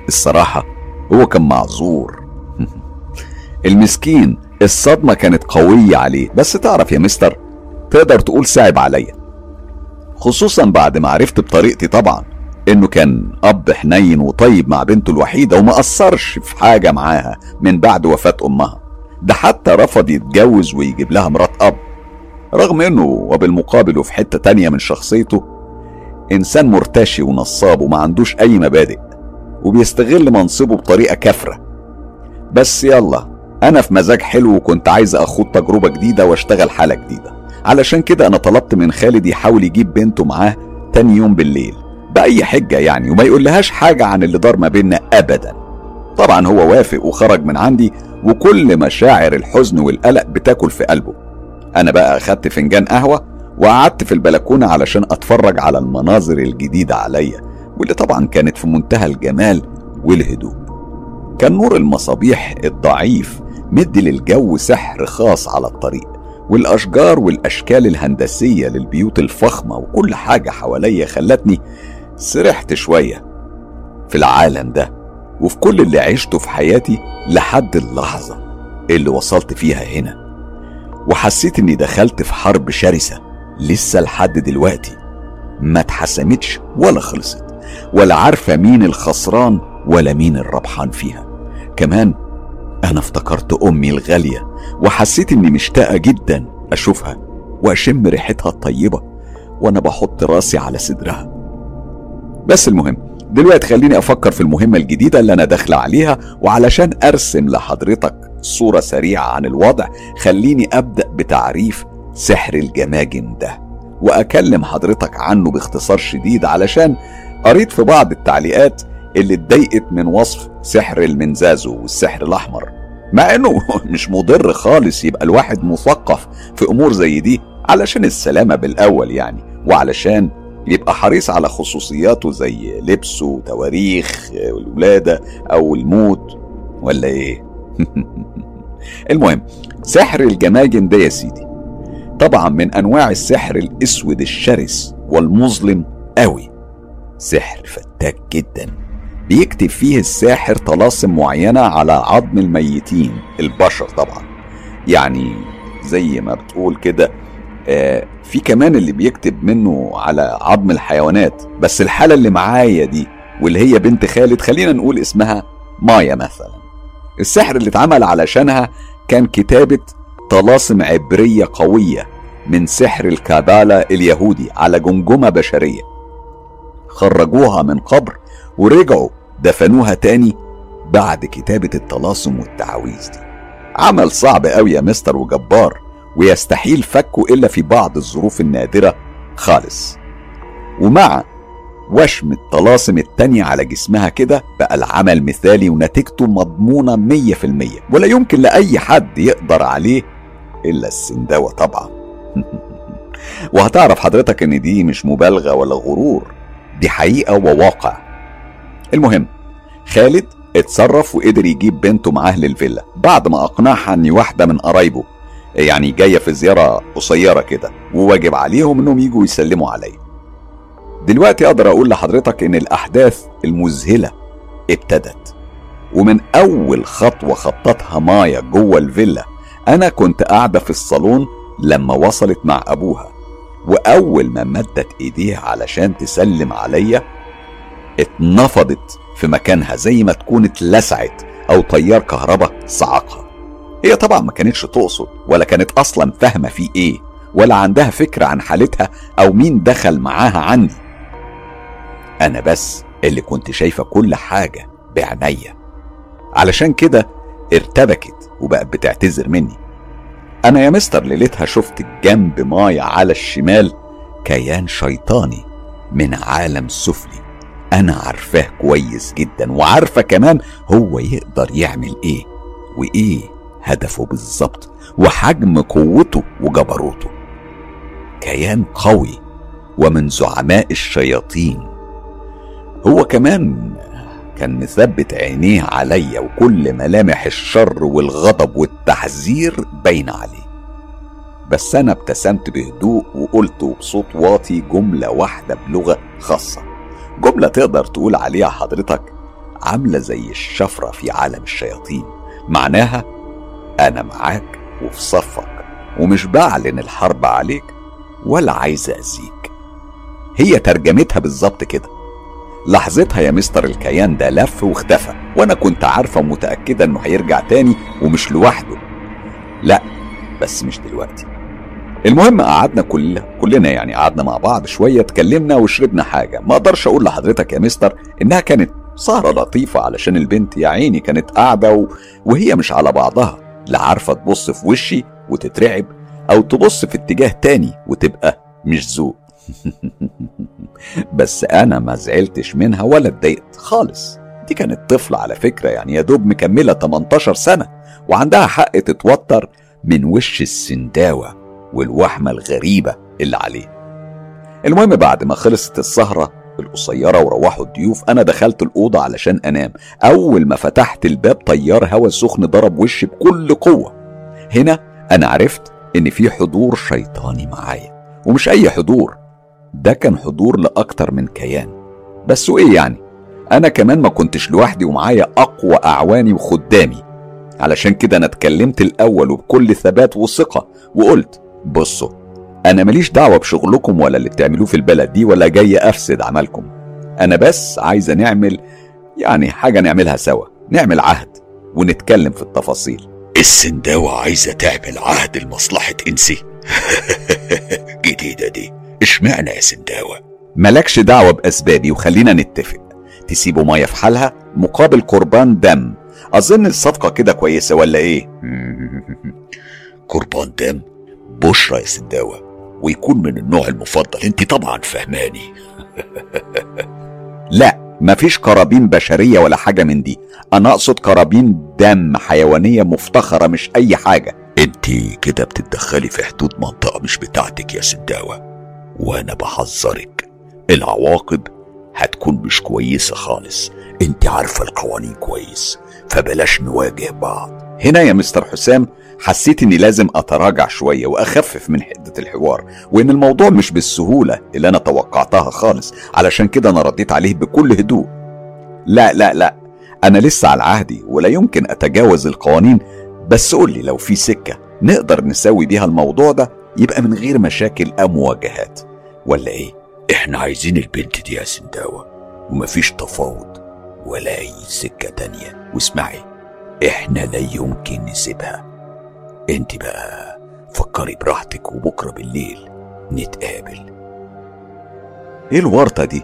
الصراحة هو كان معذور. المسكين الصدمة كانت قوية عليه. بس تعرف يا مستر تقدر تقول صعب عليا. خصوصا بعد ما عرفت بطريقتي طبعا إنه كان أب حنين وطيب مع بنته الوحيدة وما قصرش في حاجة معاها من بعد وفاة أمها. ده حتى رفض يتجوز ويجيب لها مرات أب. رغم إنه وبالمقابل وفي حتة تانية من شخصيته إنسان مرتشي ونصاب وما عندوش أي مبادئ وبيستغل منصبه بطريقة كافرة. بس يلا أنا في مزاج حلو وكنت عايز أخوض تجربة جديدة وأشتغل حالة جديدة. علشان كده أنا طلبت من خالد يحاول يجيب بنته معاه تاني يوم بالليل بأي حجة يعني وما يقولهاش حاجة عن اللي دار ما بيننا أبدا. طبعا هو وافق وخرج من عندي وكل مشاعر الحزن والقلق بتاكل في قلبه. أنا بقى أخدت فنجان قهوة وقعدت في البلكونة علشان أتفرج على المناظر الجديدة عليا واللي طبعا كانت في منتهى الجمال والهدوء. كان نور المصابيح الضعيف مدي للجو سحر خاص على الطريق والأشجار والأشكال الهندسية للبيوت الفخمة وكل حاجة حواليا خلتني سرحت شوية في العالم ده وفي كل اللي عشته في حياتي لحد اللحظة اللي وصلت فيها هنا. وحسيت إني دخلت في حرب شرسة. لسه لحد دلوقتي ما اتحسمتش ولا خلصت ولا عارفة مين الخسران ولا مين الربحان فيها. كمان أنا افتكرت أمي الغالية وحسيت إني مشتاقة جدا أشوفها وأشم ريحتها الطيبة وأنا بحط راسي على صدرها. بس المهم دلوقتي خليني أفكر في المهمة الجديدة اللي أنا داخلة عليها وعلشان أرسم لحضرتك صورة سريعة عن الوضع خليني أبدأ بتعريف سحر الجماجم ده. وأكلم حضرتك عنه باختصار شديد علشان قريت في بعض التعليقات اللي اتضايقت من وصف سحر المنزازو والسحر الأحمر. مع إنه مش مضر خالص يبقى الواحد مثقف في أمور زي دي علشان السلامة بالأول يعني وعلشان يبقى حريص على خصوصياته زي لبسه تواريخ الولادة أو الموت ولا إيه؟ المهم سحر الجماجم ده يا سيدي طبعا من أنواع السحر الأسود الشرس والمظلم قوي. سحر فتاك جدا. بيكتب فيه الساحر طلاسم معينة على عظم الميتين البشر طبعا. يعني زي ما بتقول كده آه في كمان اللي بيكتب منه على عظم الحيوانات بس الحالة اللي معايا دي واللي هي بنت خالد خلينا نقول اسمها مايا مثلا. السحر اللي اتعمل علشانها كان كتابة طلاسم عبرية قوية من سحر الكابالا اليهودي على جمجمة بشرية. خرجوها من قبر ورجعوا دفنوها تاني بعد كتابة الطلاسم والتعاويذ دي. عمل صعب قوي يا مستر وجبار ويستحيل فكه إلا في بعض الظروف النادرة خالص. ومع وشم الطلاسم التانية على جسمها كده بقى العمل مثالي ونتيجته مضمونة مية في المية. ولا يمكن لأي حد يقدر عليه إلا السنداوة طبعا. وهتعرف حضرتك إن دي مش مبالغة ولا غرور. دي حقيقة وواقع. المهم خالد اتصرف وقدر يجيب بنته معاه للفيلا. بعد ما أقنعها إن واحدة من قرايبه يعني جاية في زيارة قصيرة كده وواجب عليهم إنهم يجوا يسلموا عليا. دلوقتي أقدر أقول لحضرتك إن الأحداث المذهلة ابتدت. ومن أول خطوة خطتها مايا جوه الفيلا أنا كنت قاعدة في الصالون لما وصلت مع أبوها وأول ما مدت إيديها علشان تسلم عليا اتنفضت في مكانها زي ما تكون اتلسعت أو طيار كهرباء صعقها. هي طبعا ما كانتش تقصد ولا كانت أصلا فاهمة في إيه ولا عندها فكرة عن حالتها أو مين دخل معاها عندي أنا بس اللي كنت شايفة كل حاجة بعناية علشان كده ارتبكت وبقت بتعتذر مني. أنا يا مستر ليلتها شفت جنب مايا على الشمال كيان شيطاني من عالم سفلي. أنا عارفاه كويس جدا وعارفة كمان هو يقدر يعمل إيه وإيه هدفه بالظبط وحجم قوته وجبروته. كيان قوي ومن زعماء الشياطين. هو كمان كان مثبت عينيه عليا وكل ملامح الشر والغضب والتحذير باينة عليه. بس أنا ابتسمت بهدوء وقلت بصوت واطي جملة واحدة بلغة خاصة. جملة تقدر تقول عليها حضرتك عاملة زي الشفرة في عالم الشياطين. معناها أنا معاك وفي صفك ومش بعلن الحرب عليك ولا عايز أذيك. هي ترجمتها بالظبط كده. لحظتها يا مستر الكيان ده لف واختفى وأنا كنت عارفة ومتأكدة إنه هيرجع تاني ومش لوحده. لا بس مش دلوقتي. المهم قعدنا كل كلنا يعني قعدنا مع بعض شوية اتكلمنا وشربنا حاجة. ما أقدرش أقول لحضرتك يا مستر إنها كانت سهرة لطيفة علشان البنت يا عيني كانت قاعدة و... وهي مش على بعضها. لا عارفة تبص في وشي وتترعب أو تبص في اتجاه تاني وتبقى مش ذوق. بس أنا ما زعلتش منها ولا اتضايقت خالص. دي كانت طفلة على فكرة يعني يا دوب مكملة 18 سنة وعندها حق تتوتر من وش السنداوة والوحمة الغريبة اللي عليه. المهم بعد ما خلصت السهرة القصيرة وروحوا الضيوف أنا دخلت الأوضة علشان أنام. أول ما فتحت الباب طيار هوا سخن ضرب وشي بكل قوة. هنا أنا عرفت إن في حضور شيطاني معايا ومش أي حضور ده كان حضور لأكتر من كيان. بس وإيه يعني؟ أنا كمان ما كنتش لوحدي ومعايا أقوى أعواني وخدامي. علشان كده أنا اتكلمت الأول وبكل ثبات وثقة وقلت بصوا أنا ماليش دعوة بشغلكم ولا اللي بتعملوه في البلد دي ولا جاي أفسد عملكم. أنا بس عايزة نعمل يعني حاجة نعملها سوا نعمل عهد ونتكلم في التفاصيل. السنداوة عايزة تعمل عهد لمصلحة إنسي. جديدة دي. اشمعنى يا سنداوة؟ ملكش دعوة بأسبابي وخلينا نتفق. تسيبوا مية في حالها مقابل قربان دم. أظن الصفقة كده كويسة ولا إيه؟ قربان دم؟ بشرى يا سنداوة. ويكون من النوع المفضل. أنت طبعا فهماني. لا مفيش قرابين بشرية ولا حاجة من دي. أنا أقصد قرابين دم حيوانية مفتخرة مش أي حاجة. أنت كده بتتدخلي في حدود منطقة مش بتاعتك يا سنداوة. وأنا بحذرك. العواقب هتكون مش كويسة خالص. انت عارفة القوانين كويس فبلاش نواجه بعض. هنا يا مستر حسام حسيت اني لازم أتراجع شوية وأخفف من حدة الحوار وإن الموضوع مش بالسهولة اللي أنا توقعتها خالص. علشان كده أنا رديت عليه بكل هدوء. لا لا لا أنا لسه على عهدي ولا يمكن أتجاوز القوانين. بس قول لي لو في سكة نقدر نسوي بيها الموضوع ده يبقى من غير مشاكل أو مواجهات. ولا إيه؟ إحنا عايزين البنت دي يا سنداوة. ومفيش تفاوض ولا أي سكة تانية. واسمعي إحنا لا يمكن نسيبها. أنت بقى فكري براحتك وبكرة بالليل نتقابل. إيه الورطة دي؟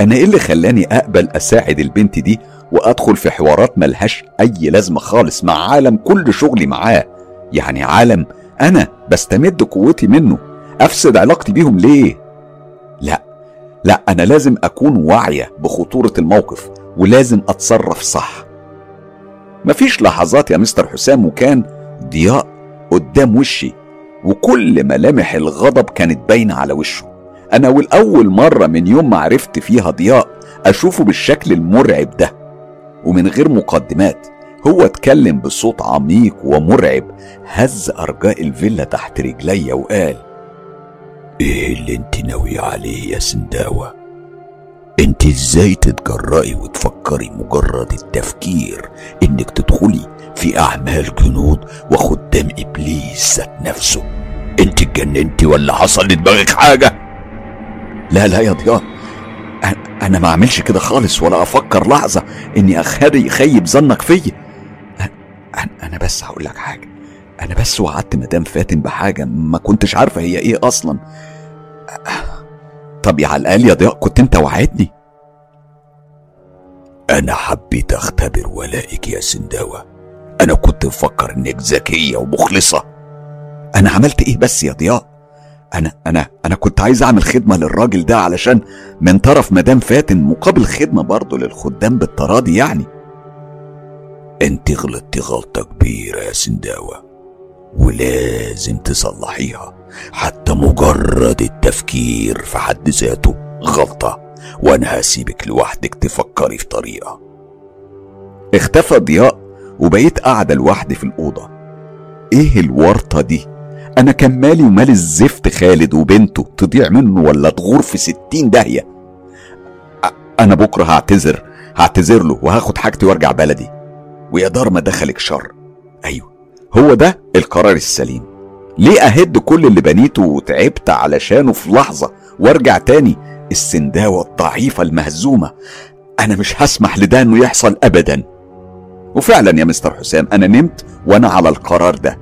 أنا إيه اللي خلاني أقبل أساعد البنت دي وأدخل في حوارات ملهاش أي لازمة خالص مع عالم كل شغلي معاه؟ يعني عالم أنا بستمد قوتي منه أفسد علاقتي بيهم ليه؟ لا. لا أنا لازم أكون واعية بخطورة الموقف ولازم أتصرف صح. مفيش لحظات يا مستر حسام وكان ضياء قدام وشي وكل ملامح الغضب كانت باينة على وشه. أنا والأول مرة من يوم ما عرفت فيها ضياء أشوفه بالشكل المرعب ده ومن غير مقدمات هو اتكلم بصوت عميق ومرعب هز أرجاء الفيلا تحت رجليا وقال إيه اللي انت ناوية عليه يا سنداوة؟ انت إزاي تتجرأي وتفكري مجرد التفكير انك تدخلي في أعمال جنود وخدام إبليس ذات نفسه؟ انت اتجننتي ولا حصل لدماغك حاجة؟ لا لا يا ضياء. أنا ما أعملش كده خالص ولا أفكر لحظة إني اخلي يخيب ظنك فيا. أنا بس هقول لك حاجة. أنا بس وعدت مدام فاتن بحاجة ما كنتش عارفة هي إيه أصلا. طب يا على الأقل يا ضياء كنت أنت وعدني. أنا حبيت أختبر ولائك يا سنداوة أنا كنت مفكر إنك ذكية ومخلصة. أنا عملت إيه بس يا ضياء؟ أنا أنا أنا كنت عايز أعمل خدمة للراجل ده علشان من طرف مدام فاتن مقابل خدمة برضه للخدام بالتراضي يعني. أنت غلطتي غلطة كبيرة يا سنداوة ولازم تصلحيها. حتى مجرد التفكير في حد ذاته غلطة. وأنا هسيبك لوحدك تفكري في طريقة. اختفى ضياء وبقيت قاعدة لوحدي في الأوضة. إيه الورطة دي؟ أنا كان مالي ومال الزفت خالد وبنته تضيع منه ولا تغور في ستين داهية. أ- أنا بكرة هعتذر هعتذر له وهاخد حاجتي وأرجع بلدي. ويا دار ما دخلك شر. أيوه. هو ده القرار السليم. ليه أهد كل اللي بنيته وتعبت علشانه في لحظة وأرجع تاني؟ السنداوة الضعيفة المهزومة. أنا مش هسمح لده إنه يحصل ابدا. وفعلا يا مستر حسام أنا نمت وأنا على القرار ده.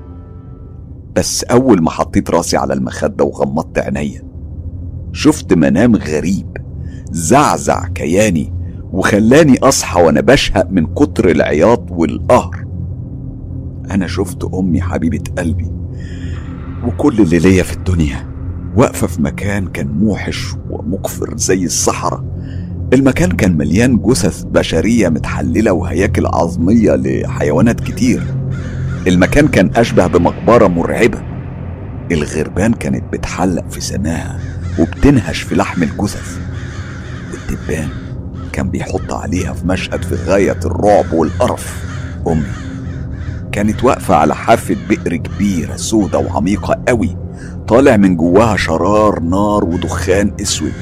بس أول ما حطيت راسي على المخدة وغمضت عينيا شفت منام غريب زعزع كياني وخلاني أصحى وأنا بشهق من كتر العياط والقهر. أنا شفت أمي حبيبة قلبي وكل اللي ليا في الدنيا واقفة في مكان كان موحش ومقفر زي الصحراء. المكان كان مليان جثث بشرية متحللة وهياكل عظمية لحيوانات كتير. المكان كان أشبه بمقبرة مرعبة. الغربان كانت بتحلق في سماها وبتنهش في لحم الجثث. والدبان كان بيحط عليها في مشهد في غاية الرعب والقرف. أمي كانت واقفة على حافة بئر كبيرة سودة وعميقة قوي طالع من جواها شرار نار ودخان أسود.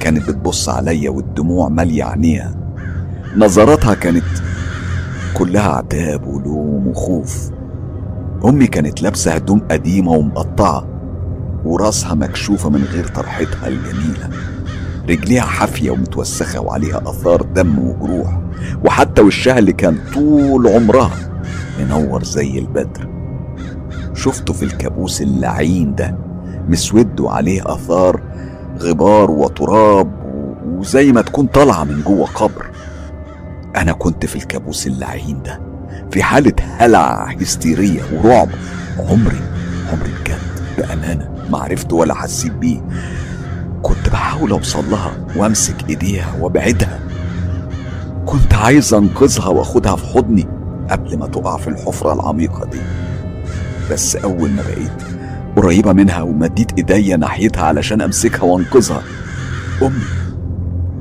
كانت بتبص عليا والدموع مالية عينيها. نظراتها كانت كلها عتاب ولوم وخوف. أمي كانت لابسة هدوم قديمة ومقطعة وراسها مكشوفة من غير طرحتها الجميلة. رجليها حافية ومتوسخة وعليها آثار دم وجروح وحتى وشها اللي كان طول عمرها. منور زي البدر. شفته في الكابوس اللعين ده مسود وعليه آثار غبار وتراب وزي ما تكون طالعة من جوه قبر. أنا كنت في الكابوس اللعين ده في حالة هلع هستيريه ورعب. عمري عمري بجد بأمانة ما عرفت ولا حسيت بيه. كنت بحاول أوصل لها وأمسك إيديها وأبعدها. كنت عايز أنقذها وأخدها في حضني. قبل ما تقع في الحفرة العميقة دي. بس أول ما بقيت قريبة منها ومديت إيديا ناحيتها علشان أمسكها وأنقذها أمي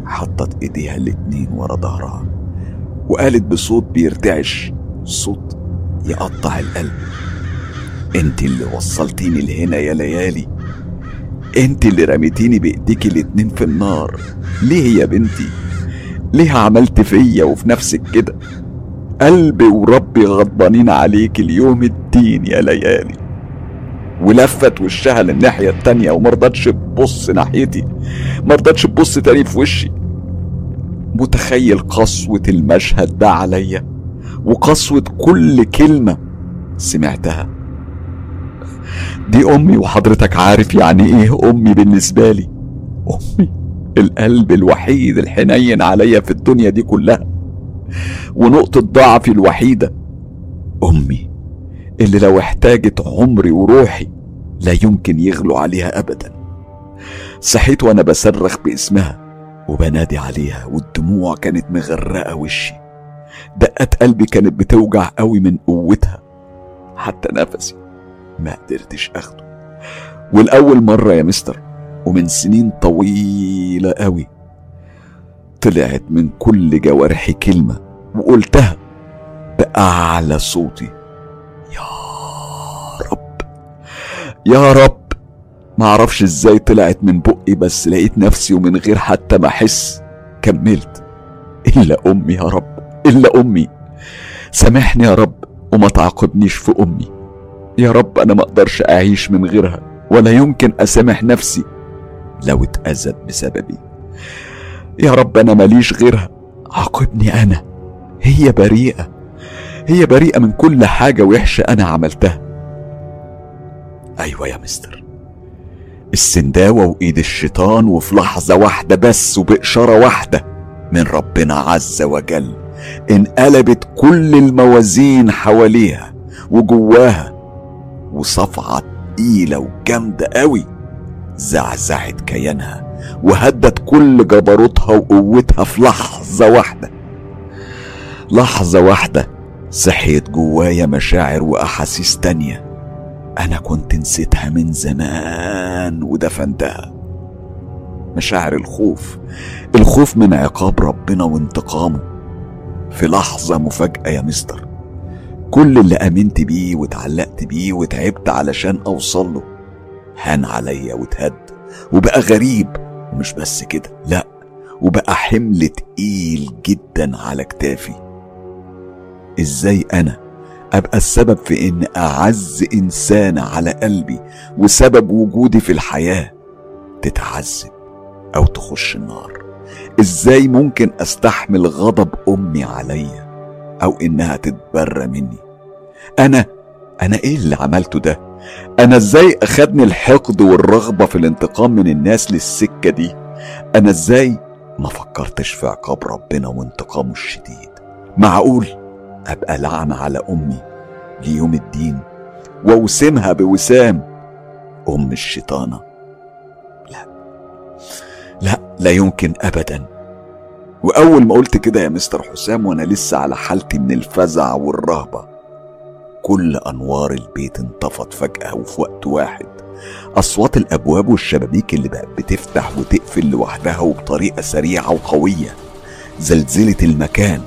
حطت إيديها الاتنين ورا ظهرها وقالت بصوت بيرتعش صوت يقطع القلب. أنت اللي وصلتيني لهنا يا ليالي. أنت اللي رميتيني بإيديكي الاتنين في النار. ليه يا بنتي؟ ليه عملت فيا وفي نفسك كده؟ قلبي وربي غضبانين عليك اليوم الدين يا ليالي. ولفت وشها للناحية التانية ومرضتش تبص ناحيتي. مرضتش تبص تاني في وشي. متخيل قسوة المشهد ده عليا؟ وقسوة كل كلمة سمعتها. دي أمي وحضرتك عارف يعني إيه أمي بالنسبة لي. أمي القلب الوحيد الحنين عليا في الدنيا دي كلها. ونقطة ضعفي الوحيدة أمي اللي لو احتاجت عمري وروحي لا يمكن يغلوا عليها أبدا. صحيت وأنا بصرخ باسمها وبنادي عليها والدموع كانت مغرقة وشي. دقات قلبي كانت بتوجع قوي من قوتها. حتى نفسي ما قدرتش أخده. والأول مرة يا مستر ومن سنين طويلة قوي طلعت من كل جوارحي كلمة وقلتها بأعلى صوتي. يا رب يا رب معرفش إزاي طلعت من بقي بس لقيت نفسي ومن غير حتى ما أحس كملت. إلا أمي يا رب إلا أمي. سامحني يا رب وما تعاقبنيش في أمي. يا رب أنا ما أقدرش أعيش من غيرها ولا يمكن أسامح نفسي لو اتأذت بسببي. يا رب أنا ماليش غيرها. عاقبني أنا. هي بريئة. هي بريئة من كل حاجة وحشة أنا عملتها. أيوه يا مستر. السنداوة وإيد الشيطان وفي لحظة واحدة بس وبإشارة واحدة من ربنا عز وجل انقلبت كل الموازين حواليها وجواها وصفعة تقيلة وجامدة قوي زعزعت كيانها. وهدت كل جبروتها وقوتها في لحظة واحدة. لحظة واحدة صحيت جوايا مشاعر وأحاسيس تانية. أنا كنت نسيتها من زمان ودفنتها. مشاعر الخوف. الخوف من عقاب ربنا وانتقامه. في لحظة مفاجأة يا مستر. كل اللي آمنت بيه واتعلقت بيه وتعبت علشان أوصل له هان عليا واتهد. وبقى غريب. ومش بس كده لا وبقى حمل تقيل جدا على كتافي. إزاي أنا أبقى السبب في إن أعز إنسان على قلبي وسبب وجودي في الحياة تتعذب أو تخش النار؟ إزاي ممكن أستحمل غضب أمي عليا أو إنها تتبرى مني؟ أنا أنا إيه اللي عملته ده؟ أنا إزاي أخدني الحقد والرغبة في الانتقام من الناس للسكة دي؟ أنا إزاي ما فكرتش في عقاب ربنا وانتقامه الشديد؟ معقول؟ أبقى لعنه على أمي ليوم الدين وأوسمها بوسام أم الشيطانة. لا لا لا يمكن ابدا. وأول ما قلت كده يا مستر حسام وأنا لسه على حالتي من الفزع والرهبة كل أنوار البيت انطفت فجأة وفي وقت واحد. أصوات الأبواب والشبابيك اللي بقت بتفتح وتقفل لوحدها وبطريقة سريعة وقوية. زلزلت المكان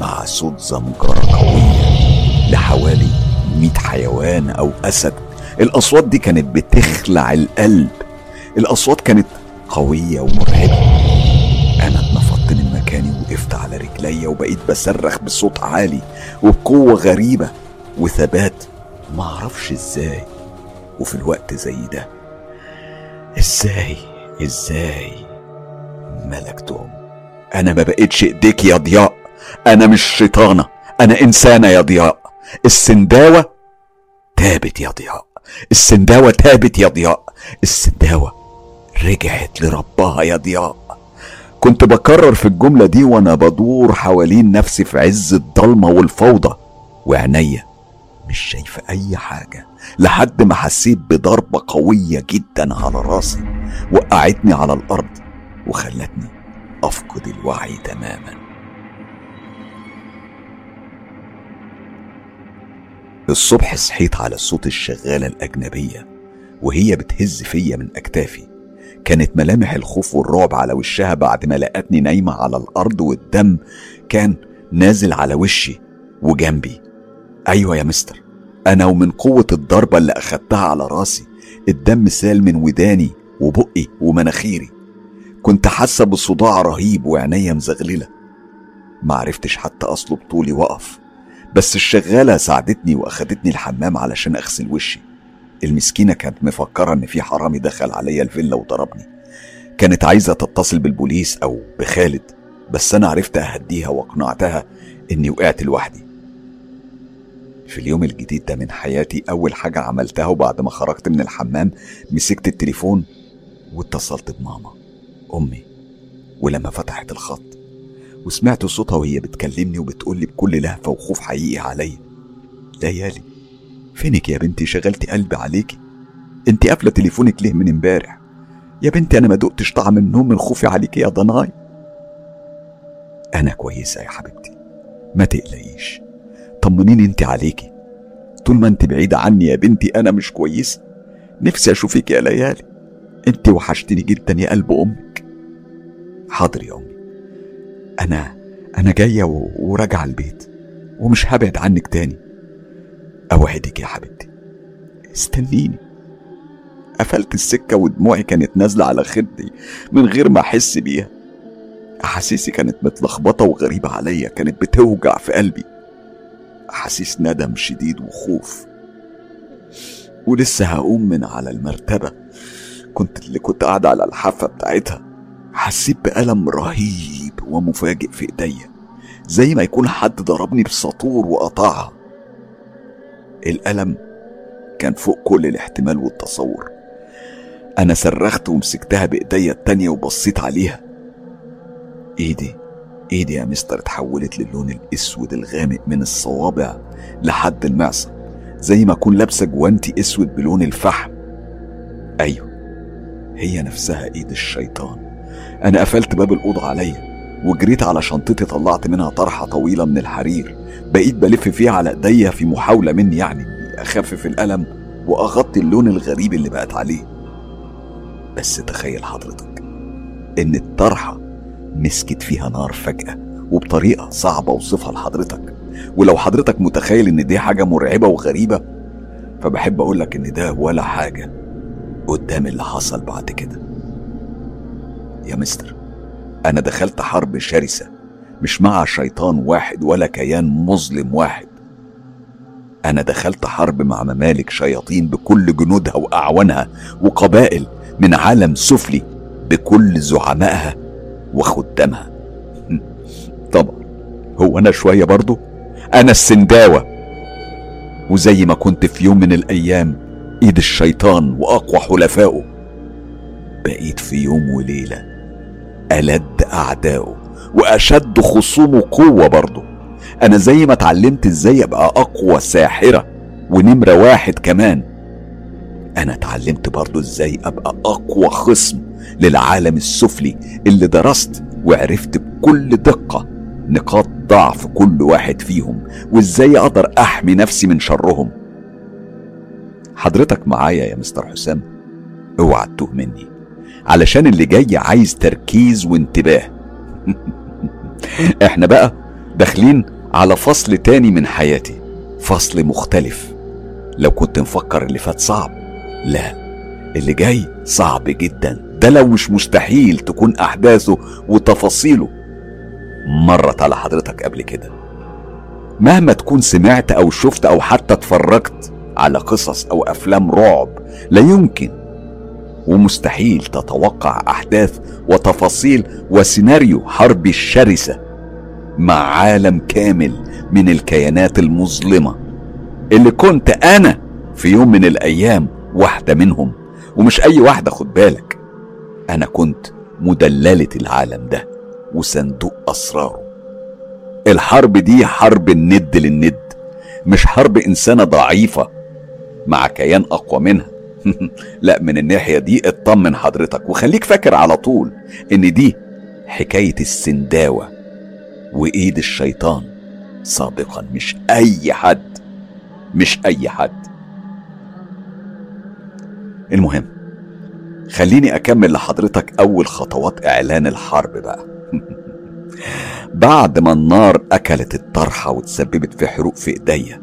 مع صوت زمجرة قوية لحوالي مئة حيوان أو أسد. الأصوات دي كانت بتخلع القلب. الأصوات كانت قوية ومرعبة. أنا اتنفضت من مكاني وقفت على رجلي وبقيت بصرخ بصوت عالي وبقوة غريبة. وثبات معرفش إزاي. وفي الوقت زي ده إزاي إزاي ملكتهم؟ أنا ما بقتش إيديك يا ضياء. أنا مش شيطانة أنا إنسانة يا ضياء. السنداوة تابت يا ضياء. السنداوة تابت يا ضياء. السنداوة رجعت لربها يا ضياء. كنت بكرر في الجملة دي وأنا بدور حوالين نفسي في عز الضلمة والفوضى وعينيا. مش شايفة أي حاجة لحد ما حسيت بضربة قوية جدا على راسي وقعتني على الأرض وخلتني أفقد الوعي تماما. الصبح صحيت على صوت الشغالة الأجنبية وهي بتهز فيا من أكتافي. كانت ملامح الخوف والرعب على وشها بعد ما لقتني نايمة على الأرض والدم كان نازل على وشي وجنبي. أيوة يا مستر. أنا ومن قوة الضربة اللي أخدتها على راسي الدم سال من وداني وبقي ومناخيري. كنت حاسة بصداع رهيب وعينيا مزغللة. معرفتش حتى أصلب طولي وقف بس الشغالة ساعدتني وأخدتني الحمام علشان أغسل وشي. المسكينة كانت مفكرة إن في حرامي دخل عليا الفيلا وضربني. كانت عايزة تتصل بالبوليس أو بخالد بس أنا عرفت أهديها وأقنعتها إني وقعت لوحدي. في اليوم الجديد ده من حياتي أول حاجة عملتها وبعد ما خرجت من الحمام مسكت التليفون واتصلت بماما أمي ولما فتحت الخط. وسمعت صوتها وهي بتكلمني وبتقولي بكل لهفة وخوف حقيقي عليا. ليالي فينك يا بنتي؟ شغلتي قلبي عليكي؟ انت قافلة تليفونك ليه من امبارح؟ يا بنتي أنا ما دقتش طعم النوم من خوفي عليكي يا ضناي. أنا كويسة يا حبيبتي ما تقلقيش. طمنيني انت عليكي. طول ما انت بعيدة عني يا بنتي أنا مش كويسة نفسي أشوفك يا ليالي. انت وحشتني جدا يا قلب أمك. حاضر يا أمي. أنا أنا جاية و- وراجعة البيت. ومش هبعد عنك تاني. أوعدك يا حبيبتي. استنيني. قفلت السكة ودموعي كانت نازلة على خدي من غير ما أحس بيها. أحاسيسي كانت متلخبطة وغريبة عليا كانت بتوجع في قلبي. أحاسيس ندم شديد وخوف. ولسه هقوم من على المرتبة. كنت اللي كنت قاعد على الحافة بتاعتها. حسيت بألم رهيب ومفاجئ في إيديا. زي ما يكون حد ضربني بساطور وقطعها. الألم كان فوق كل الاحتمال والتصور. أنا صرخت ومسكتها بإيديا التانية وبصيت عليها. إيدي إيدي يا مستر اتحولت للون الأسود الغامق من الصوابع لحد المعصم زي ما أكون لابسة جوانتي أسود بلون الفحم. أيوه هي نفسها إيد الشيطان. أنا قفلت باب الأوضة عليا وجريت على شنطتي طلعت منها طرحة طويلة من الحرير. بقيت بلف فيها على إيديا في محاولة مني يعني إني أخفف الألم وأغطي اللون الغريب اللي بقت عليه. بس تخيل حضرتك إن الطرحة مسكت فيها نار فجأة وبطريقة صعبة أوصفها لحضرتك. ولو حضرتك متخيل إن دي حاجة مرعبة وغريبة فبحب أقولك إن ده ولا حاجة قدام اللي حصل بعد كده. يا مستر أنا دخلت حرب شرسة مش مع شيطان واحد ولا كيان مظلم واحد. أنا دخلت حرب مع ممالك شياطين بكل جنودها وأعوانها وقبائل من عالم سفلي بكل زعمائها وخدامها. طبعا. هو أنا شوية برضو؟ أنا السنداوة. وزي ما كنت في يوم من الأيام إيد الشيطان وأقوى حلفائه. بقيت في يوم وليلة ألد أعدائه وأشد خصومه قوة برضه أنا زي ما اتعلمت إزاي أبقى أقوى ساحرة ونمرة واحد كمان. أنا اتعلمت برضه إزاي أبقى أقوى خصم للعالم السفلي اللي درست وعرفت بكل دقة نقاط ضعف كل واحد فيهم وإزاي أقدر أحمي نفسي من شرهم. حضرتك معايا يا مستر حسام؟ اوعى تتوه مني. علشان اللي جاي عايز تركيز وانتباه. إحنا بقى داخلين على فصل تاني من حياتي. فصل مختلف. لو كنت مفكر اللي فات صعب. لا اللي جاي صعب جدا. ده لو مش مستحيل تكون أحداثه وتفاصيله. مرت على حضرتك قبل كده. مهما تكون سمعت أو شفت أو حتى اتفرجت على قصص أو أفلام رعب لا يمكن ومستحيل تتوقع أحداث وتفاصيل وسيناريو حرب الشرسة مع عالم كامل من الكيانات المظلمة اللي كنت أنا في يوم من الأيام واحدة منهم. ومش أي واحدة خد بالك. أنا كنت مدللة العالم ده وصندوق أسراره. الحرب دي حرب الند للند مش حرب إنسانة ضعيفة مع كيان أقوى منها. لا من الناحية دي اطمن حضرتك وخليك فاكر على طول إن دي حكاية السنداوة وإيد الشيطان سابقا. مش أي حد مش أي حد. المهم خليني أكمل لحضرتك أول خطوات إعلان الحرب بقى. بعد ما النار أكلت الطرحة وتسببت في حروق في إيديا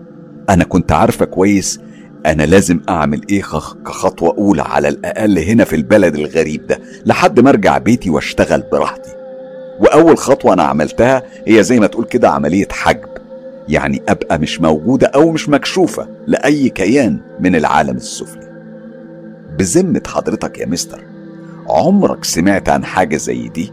أنا كنت عارفة كويس أنا لازم أعمل إيه كخطوة أولى على الأقل هنا في البلد الغريب ده لحد ما أرجع بيتي وأشتغل براحتي. وأول خطوة أنا عملتها هي زي ما تقول كده عملية حجب يعني أبقى مش موجودة أو مش مكشوفة لأي كيان من العالم السفلي. بذمة حضرتك يا مستر. عمرك سمعت عن حاجة زي دي؟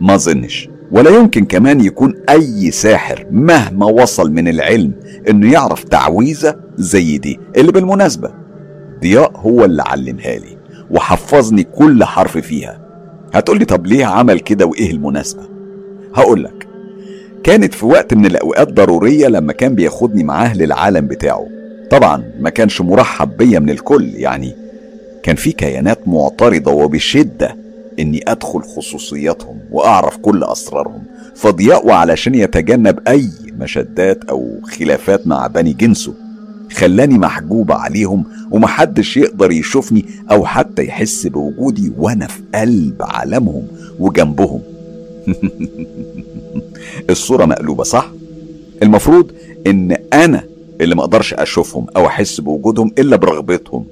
ما ظنش. ولا يمكن كمان يكون أي ساحر مهما وصل من العلم إنه يعرف تعويذة زي دي. اللي بالمناسبة ضياء هو اللي علمها لي وحفظني كل حرف فيها. هتقولي طب ليه عمل كده وإيه المناسبة؟ هقولك كانت في وقت من الأوقات ضرورية لما كان بياخدني معاه للعالم بتاعه. طبعا ما كانش مرحب بيا من الكل يعني كان في كيانات معترضة وبشدة إني أدخل خصوصياتهم وأعرف كل أسرارهم فضياء وعلشان يتجنب أي مشدات أو خلافات مع بني جنسه خلاني محجوبة عليهم ومحدش يقدر يشوفني أو حتى يحس بوجودي وأنا في قلب عالمهم وجنبهم الصورة مقلوبة صح؟ المفروض إن أنا اللي ما أقدرش اشوفهم أو احس بوجودهم الا برغبتهم.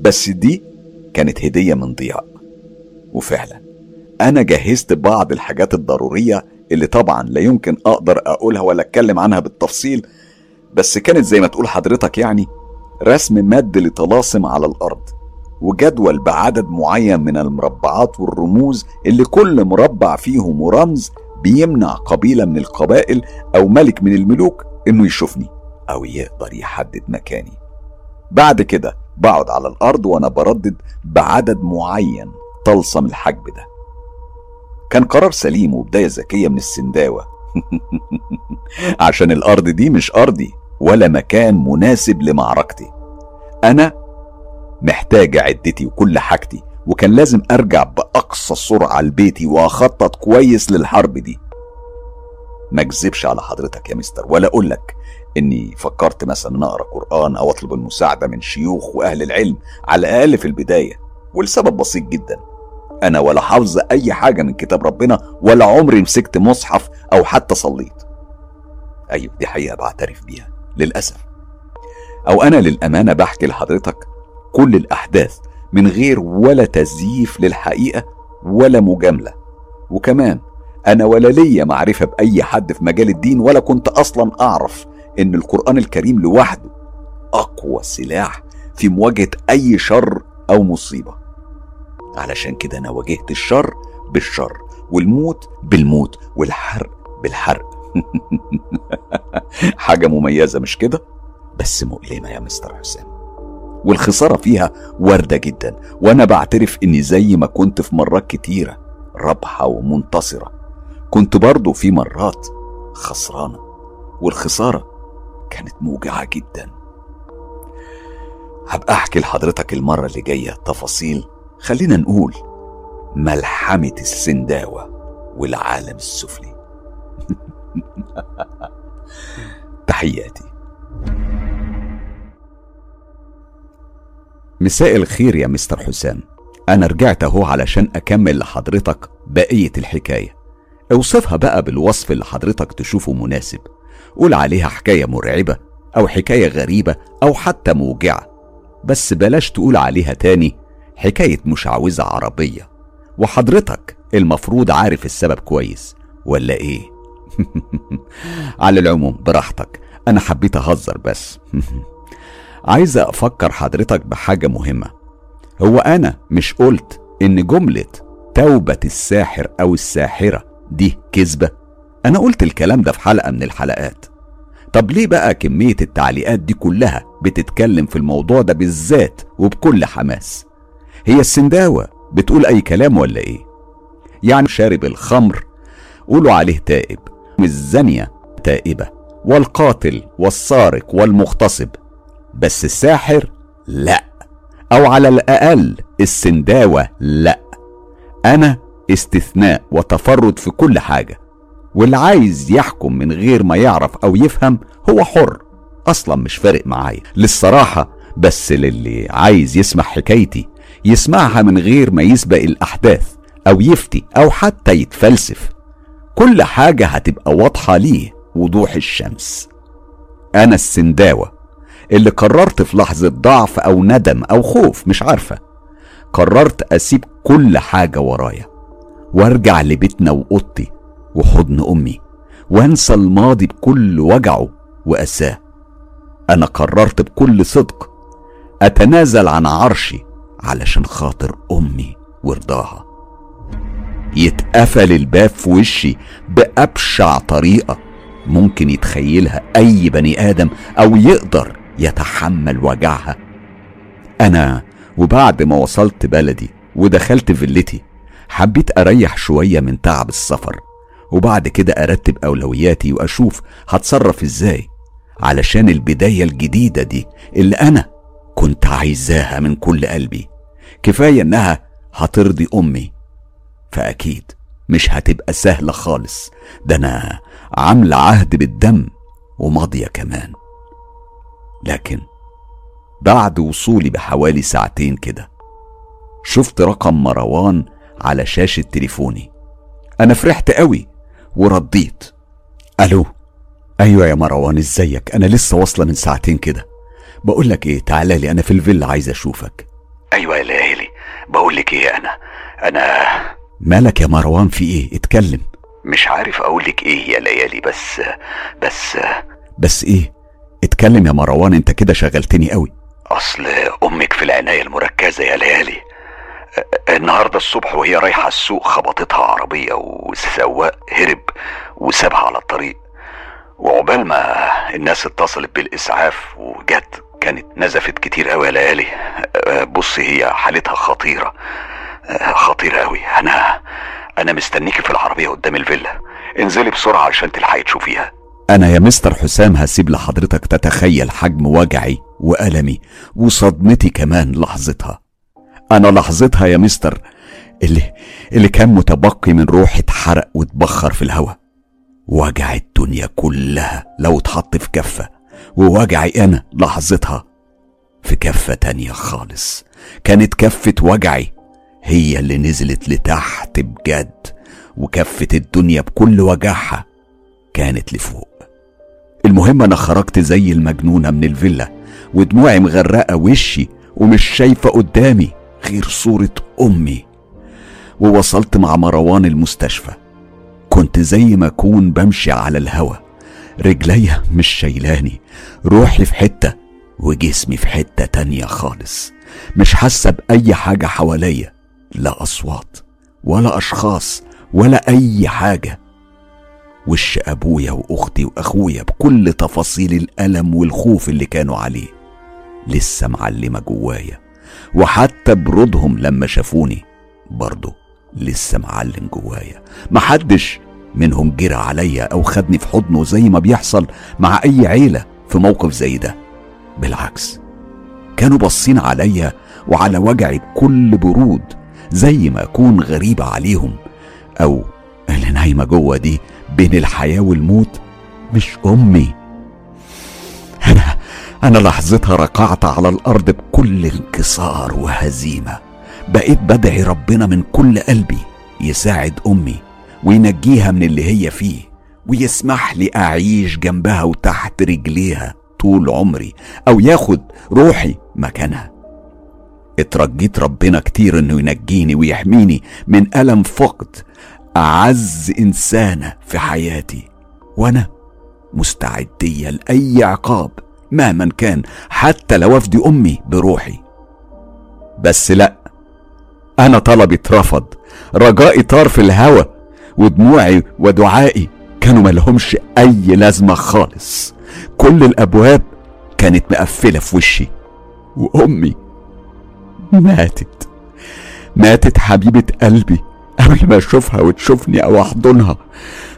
بس دي كانت هدية من ضياء. وفعلا أنا جهزت بعض الحاجات الضرورية اللي طبعا لا يمكن أقدر أقولها ولا أتكلم عنها بالتفصيل بس كانت زي ما تقول حضرتك يعني رسم مد لطلاسم على الأرض وجدول بعدد معين من المربعات والرموز اللي كل مربع فيهم رمز بيمنع قبيلة من القبائل أو ملك من الملوك إنه يشوفني. أو يقدر يحدد مكاني. بعد كده بقعد على الأرض وأنا بردد بعدد معين طلسم الحجب ده. كان قرار سليم وبداية ذكية من السنداوة. عشان الأرض دي مش أرضي ولا مكان مناسب لمعركتي. أنا محتاج عدتي وكل حاجتي وكان لازم أرجع بأقصى سرعة لبيتي وأخطط كويس للحرب دي. ما أكذبش على حضرتك يا مستر ولا أقول لك. إني فكرت مثلا أقرأ قرآن أو أطلب المساعدة من شيوخ وأهل العلم على الأقل في البداية ولسبب بسيط جدا. أنا ولا حافظ أي حاجة من كتاب ربنا ولا عمري مسكت مصحف أو حتى صليت. أيوه دي حقيقة بعترف بيها للأسف. أو أنا للأمانة بحكي لحضرتك كل الأحداث من غير ولا تزييف للحقيقة ولا مجاملة. وكمان أنا ولا ليا معرفة بأي حد في مجال الدين ولا كنت أصلا أعرف إن القرآن الكريم لوحده أقوى سلاح في مواجهة أي شر أو مصيبة. علشان كده أنا واجهت الشر بالشر والموت بالموت والحرق بالحرق. حاجة مميزة مش كده؟ بس مؤلمه يا مستر حسام. والخسارة فيها واردة جدا وأنا بعترف إني زي ما كنت في مرات كتيرة رابحة ومنتصرة. كنت برضه في مرات خسرانة. والخسارة كانت موجعة جدا. هبقى أحكي لحضرتك المرة اللي جاية تفاصيل. خلينا نقول ملحمة السنداوة والعالم السفلي. تحياتي. مساء الخير يا مستر حسام. أنا رجعت أهو علشان أكمل لحضرتك بقية الحكاية. أوصفها بقى بالوصف اللي حضرتك تشوفه مناسب. قول عليها حكاية مرعبة أو حكاية غريبة أو حتى موجعة. بس بلاش تقول عليها تاني حكاية مشعوذة عربية. وحضرتك المفروض عارف السبب كويس ولا إيه؟ على العموم براحتك. أنا حبيت أهزر بس. عايز أفكر حضرتك بحاجة مهمة. هو أنا مش قلت إن جملة توبة الساحر أو الساحرة دي كذبة؟ أنا قلت الكلام ده في حلقة من الحلقات. طب ليه بقى كمية التعليقات دي كلها بتتكلم في الموضوع ده بالذات وبكل حماس؟ هي السنداوة بتقول أي كلام ولا إيه؟ يعني شارب الخمر قولوا عليه تائب والزانية تائبة والقاتل والسارق والمغتصب بس الساحر لا أو على الأقل السنداوة لا. أنا استثناء وتفرد في كل حاجة. واللي عايز يحكم من غير ما يعرف أو يفهم هو حر. أصلا مش فارق معايا. للصراحة بس للي عايز يسمع حكايتي يسمعها من غير ما يسبق الأحداث أو يفتي أو حتى يتفلسف. كل حاجة هتبقى واضحة ليه وضوح الشمس. أنا السنداوة اللي قررت في لحظة ضعف أو ندم أو خوف مش عارفة. قررت أسيب كل حاجة ورايا وأرجع لبيتنا وأوضتي وحضن أمي وانسى الماضي بكل وجعه وأساه. أنا قررت بكل صدق أتنازل عن عرشي علشان خاطر أمي ورضاها يتقفل الباب في وشي بأبشع طريقة ممكن يتخيلها أي بني آدم أو يقدر يتحمل وجعها. أنا وبعد ما وصلت بلدي ودخلت فيلتي حبيت أريح شوية من تعب السفر. وبعد كده أرتب أولوياتي وأشوف هتصرف إزاي علشان البداية الجديدة دي اللي أنا كنت عايزاها من كل قلبي. كفاية إنها هترضي أمي. فأكيد مش هتبقى سهلة خالص. ده أنا عاملة عهد بالدم وماضية كمان. لكن بعد وصولي بحوالي ساعتين كده شفت رقم مروان على شاشة تليفوني. أنا فرحت قوي ورديت ألو؟ أيوة يا مروان إزيك؟ أنا لسه واصلة من ساعتين كده. بقولك إيه تعالى لي أنا في الفيلا عايز أشوفك. أيوه يا ليالي بقول لك إيه أنا أنا مالك يا مروان؟ في إيه؟ اتكلم. مش عارف أقول لك إيه يا ليالي بس بس بس إيه؟ اتكلم يا مروان أنت كده شغلتني قوي. أصل أمك في العناية المركزة يا ليالي. النهارده الصبح وهي رايحة السوق خبطتها عربية والسواق هرب وسابها على الطريق. وعقبال ما الناس اتصلت بالإسعاف وجت كانت نزفت كتير قوي يا ليالي. بص هي حالتها خطيرة. خطيره قوي. أنا أنا مستنيكي في العربية قدام الفيلا. انزلي بسرعة علشان تلحقي تشوفيها. أنا يا مستر حسام هسيب لحضرتك تتخيل حجم وجعي وألمي وصدمتي كمان لحظتها. أنا لحظتها يا مستر اللي اللي كان متبقي من روحي اتحرق واتبخر في الهواء وجع الدنيا كلها لو اتحط في كفة. ووجعي أنا لحظتها في كفة تانية خالص. كانت كفة وجعي هي اللي نزلت لتحت بجد. وكفة الدنيا بكل وجعها كانت لفوق. المهم أنا خرجت زي المجنونة من الفيلا ودموعي مغرقة وشي ومش شايفة قدامي. غير صورة أمي. ووصلت مع مروان المستشفى. كنت زي ما أكون بمشي على الهوا. رجليا مش شايلاني. روحي في حتة وجسمي في حتة تانية خالص. مش حاسة بأي حاجة حواليا. لا أصوات ولا أشخاص ولا أي حاجة. وش أبويا وأختي وأخويا بكل تفاصيل الألم والخوف اللي كانوا عليه. لسه معلمة جوايا. وحتى برودهم لما شافوني برضه لسه معلم جوايا. محدش منهم جرى عليا أو خدني في حضنه زي ما بيحصل مع أي عيلة في موقف زي ده. بالعكس كانوا باصين عليا وعلى وجعي بكل برود زي ما أكون غريبة عليهم أو اللي نايمة جوة دي بين الحياة والموت مش أمي. أنا لحظتها ركعت على الأرض بكل انكسار وهزيمة. بقيت بدعي ربنا من كل قلبي يساعد أمي وينجيها من اللي هي فيه ويسمح لي أعيش جنبها وتحت رجليها طول عمري أو ياخد روحي مكانها. اترجيت ربنا كتير إنه ينجيني ويحميني من ألم فقد أعز إنسانة في حياتي. وأنا مستعدية لأي عقاب. مهما كان حتى لو أفدي أمي بروحي. بس لأ أنا طلبي اترفض. رجائي طار في الهوا ودموعي ودعائي كانوا ملهمش أي لازمة خالص. كل الأبواب كانت مقفلة في وشي وأمي ماتت. ماتت حبيبة قلبي قبل ما أشوفها وتشوفني أو أحضنها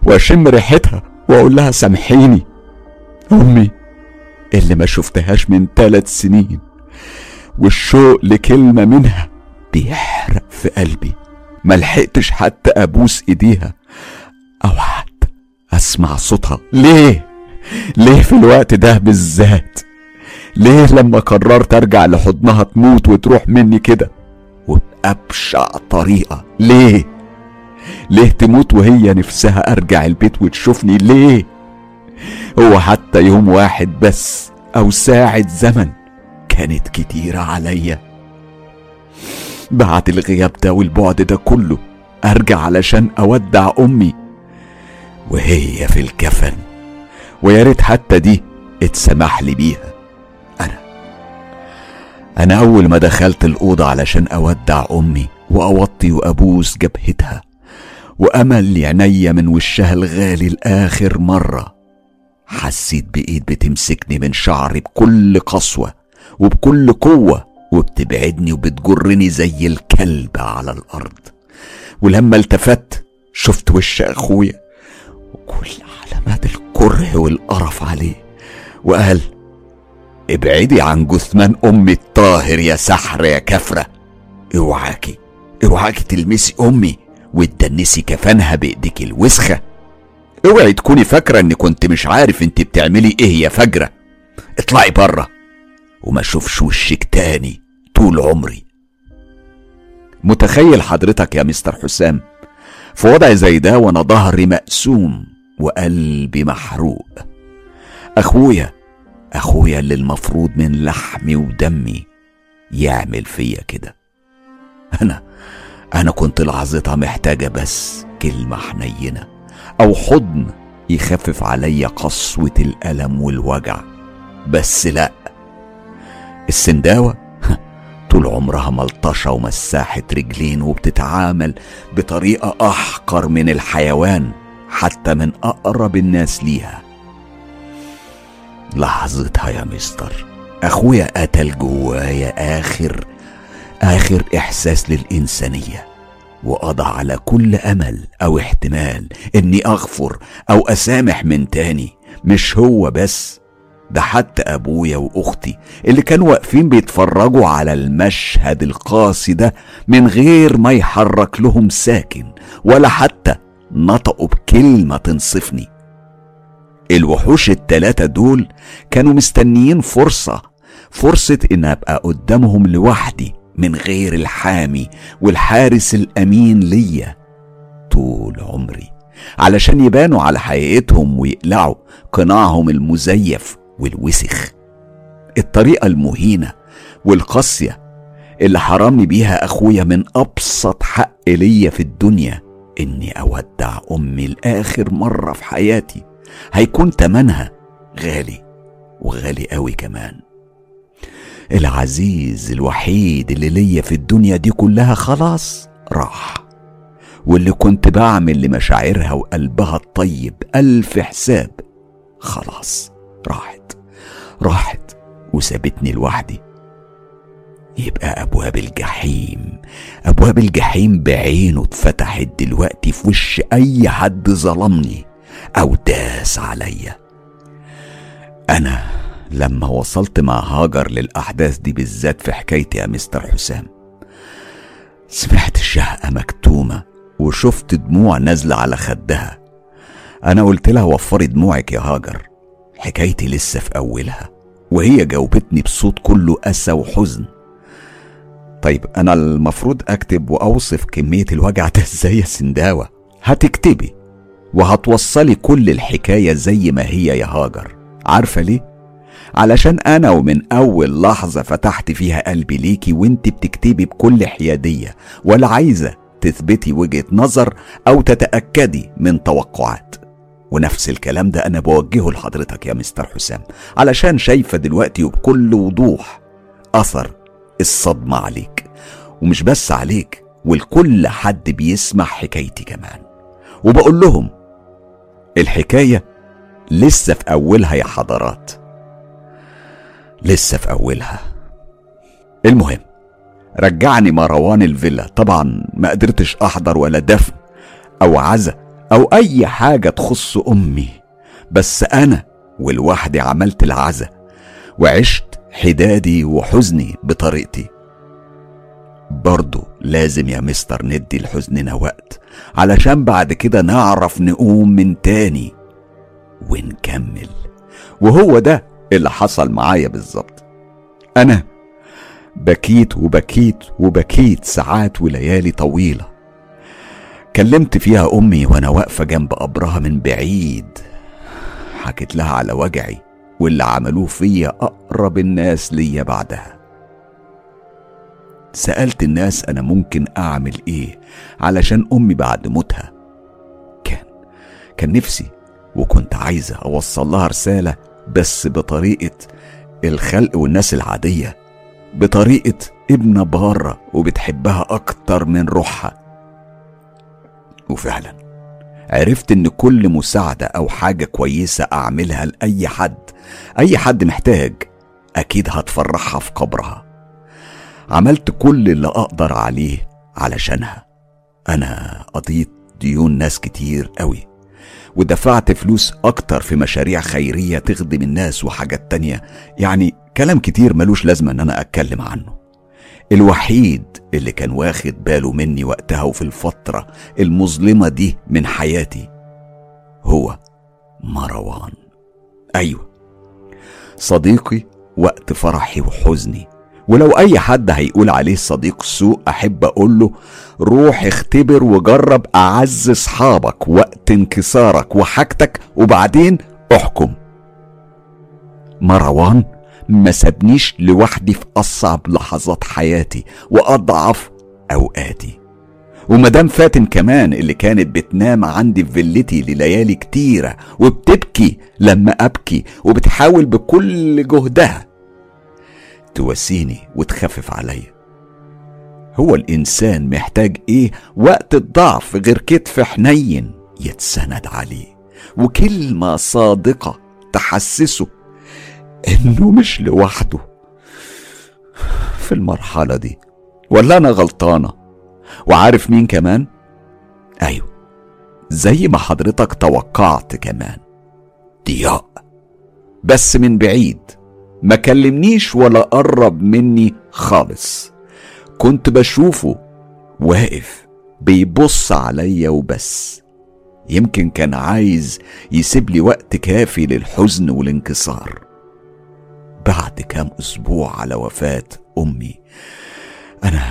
وأشم ريحتها وأقول لها سامحيني. أمي اللي ما شفتهاش من ثلاث سنين والشوق لكلمة منها بيحرق في قلبي ملحقتش حتى أبوس إيديها أو حتى أسمع صوتها ليه؟ ليه في الوقت ده بالذات؟ ليه لما قررت أرجع لحضنها تموت وتروح مني كده؟ وبأبشع طريقة ليه؟ ليه تموت وهي نفسها أرجع البيت وتشوفني ليه؟ هو حتى يوم واحد بس أو ساعة زمن كانت كتيرة عليا. بعد الغياب ده والبعد ده كله أرجع علشان أودع أمي. وهي في الكفن. ويا ريت حتى دي اتسمح لي بيها. أنا أنا أول ما دخلت الأوضة علشان أودع أمي وأوطي وأبوس جبهتها وأمل عينيا من وشها الغالي لآخر مرة. حسيت بإيد بتمسكني من شعري بكل قسوة وبكل قوة وبتبعدني وبتجرني زي الكلب على الأرض. ولما التفت شفت وش أخويا وكل علامات الكره والقرف عليه وقال ابعدي عن جثمان أمي الطاهر يا سحر يا كفرة. اوعاكي اوعاكي تلمسي أمي وتدنسي كفانها بإيديك الوسخة. اوعي تكوني فاكرة اني كنت مش عارف انت بتعملي إيه يا فجرة. اطلعي بره وما اشوفش وشك تاني طول عمري. متخيل حضرتك يا مستر حسام؟ في وضع زي ده وأنا ظهري مقسوم وقلبي محروق. اخويا اخويا اللي المفروض من لحمي ودمي يعمل فيا كده. أنا أنا كنت لحظتها محتاجة بس كلمة حنينة. أو حضن يخفف عليا قسوة الألم والوجع. بس لا السنداوة طول عمرها ملطشة ومساحة رجلين وبتتعامل بطريقة أحقر من الحيوان حتى من أقرب الناس ليها. لحظتها يا مستر أخويا قتل جوايا آخر آخر إحساس للإنسانية. وقضى على كل أمل أو احتمال إني أغفر أو أسامح من تاني. مش هو بس ده حتى أبويا وأختي اللي كانوا واقفين بيتفرجوا على المشهد القاسي ده من غير ما يحرك لهم ساكن ولا حتى نطقوا بكلمة تنصفني. الوحوش التلاتة دول كانوا مستنيين فرصة فرصة إن أبقى قدامهم لوحدي من غير الحامي والحارس الأمين ليا طول عمري علشان يبانوا على حقيقتهم ويقلعوا قناعهم المزيف والوسخ. الطريقة المهينة والقاسية اللي حرمني بيها أخويا من أبسط حق ليا في الدنيا إني أودع أمي لآخر مرة في حياتي. هيكون تمنها غالي وغالي قوي كمان. العزيز الوحيد اللي ليا في الدنيا دي كلها خلاص راح. واللي كنت بعمل لمشاعرها وقلبها الطيب ألف حساب خلاص راحت. راحت وسابتني لوحدي. يبقى أبواب الجحيم أبواب الجحيم بعينه اتفتحت دلوقتي في وش أي حد ظلمني أو داس عليا. أنا لما وصلت مع هاجر للأحداث دي بالذات في حكايتي يا مستر حسام. سمعت الشهقة مكتومة وشفت دموع نازلة على خدها. أنا قلت لها وفري دموعك يا هاجر. حكايتي لسه في أولها وهي جاوبتني بصوت كله أسى وحزن. طيب أنا المفروض أكتب وأوصف كمية الوجع ده إزاي يا سنداوة؟ هتكتبي وهتوصلي كل الحكاية زي ما هي يا هاجر. عارفة ليه؟ علشان أنا ومن أول لحظة فتحت فيها قلبي ليكي وأنت بتكتبي بكل حيادية ولا عايزة تثبتي وجهة نظر أو تتأكدي من توقعات. ونفس الكلام ده أنا بوجهه لحضرتك يا مستر حسام علشان شايفة دلوقتي وبكل وضوح أثر الصدمة عليك. ومش بس عليك ولكل حد بيسمع حكايتي كمان. وبقول لهم الحكاية لسه في أولها يا حضرات. لسه في أولها. المهم رجعني مروان الفيلا. طبعا ما قدرتش أحضر ولا دفن أو عزا أو أي حاجة تخص أمي. بس أنا ولوحدي عملت العزا وعشت حدادي وحزني بطريقتي. برضه لازم يا مستر ندي لحزننا وقت علشان بعد كده نعرف نقوم من تاني ونكمل. وهو ده اللي حصل معايا بالظبط. أنا بكيت وبكيت وبكيت ساعات وليالي طويلة. كلمت فيها أمي وأنا واقفة جنب قبرها من بعيد. حكيت لها على وجعي واللي عملوه فيا أقرب الناس ليا بعدها. سألت الناس أنا ممكن أعمل إيه علشان أمي بعد موتها. كان كان نفسي وكنت عايزه أوصل لها رسالة بس بطريقة الخلق والناس العادية بطريقة ابنه بارة وبتحبها أكتر من روحها. وفعلا عرفت إن كل مساعدة أو حاجة كويسة أعملها لأي حد أي حد محتاج أكيد هتفرحها في قبرها. عملت كل اللي أقدر عليه علشانها. أنا قضيت ديون ناس كتير قوي. ودفعت فلوس أكتر في مشاريع خيرية تخدم الناس وحاجات تانية. يعني كلام كتير ملوش لازمة إن أنا أتكلم عنه. الوحيد اللي كان واخد باله مني وقتها وفي الفترة المظلمة دي من حياتي هو مروان. أيوة. صديقي وقت فرحي وحزني ولو أي حد هيقول عليه صديق سوء أحب أقول له روح اختبر وجرب أعز أصحابك وقت انكسارك وحاجتك وبعدين احكم. مروان ما سابنيش لوحدي في أصعب لحظات حياتي وأضعف أوقاتي. ومدام فاتن كمان اللي كانت بتنام عندي في فيلتي لليالي كتيرة وبتبكي لما أبكي وبتحاول بكل جهدها تواسيني وتخفف عليا هو الإنسان محتاج إيه؟ وقت الضعف غير كتف حنين. يتسند عليه وكلمة صادقة تحسسه إنه مش لوحده. في المرحلة دي ولا أنا غلطانة؟ وعارف مين كمان؟ أيوه زي ما حضرتك توقعت كمان ضياء. بس من بعيد. ما كلمنيش ولا قرب مني خالص. كنت بشوفه واقف بيبص عليا وبس. يمكن كان عايز يسيب لي وقت كافي للحزن والانكسار. بعد كام أسبوع على وفاة أمي أنا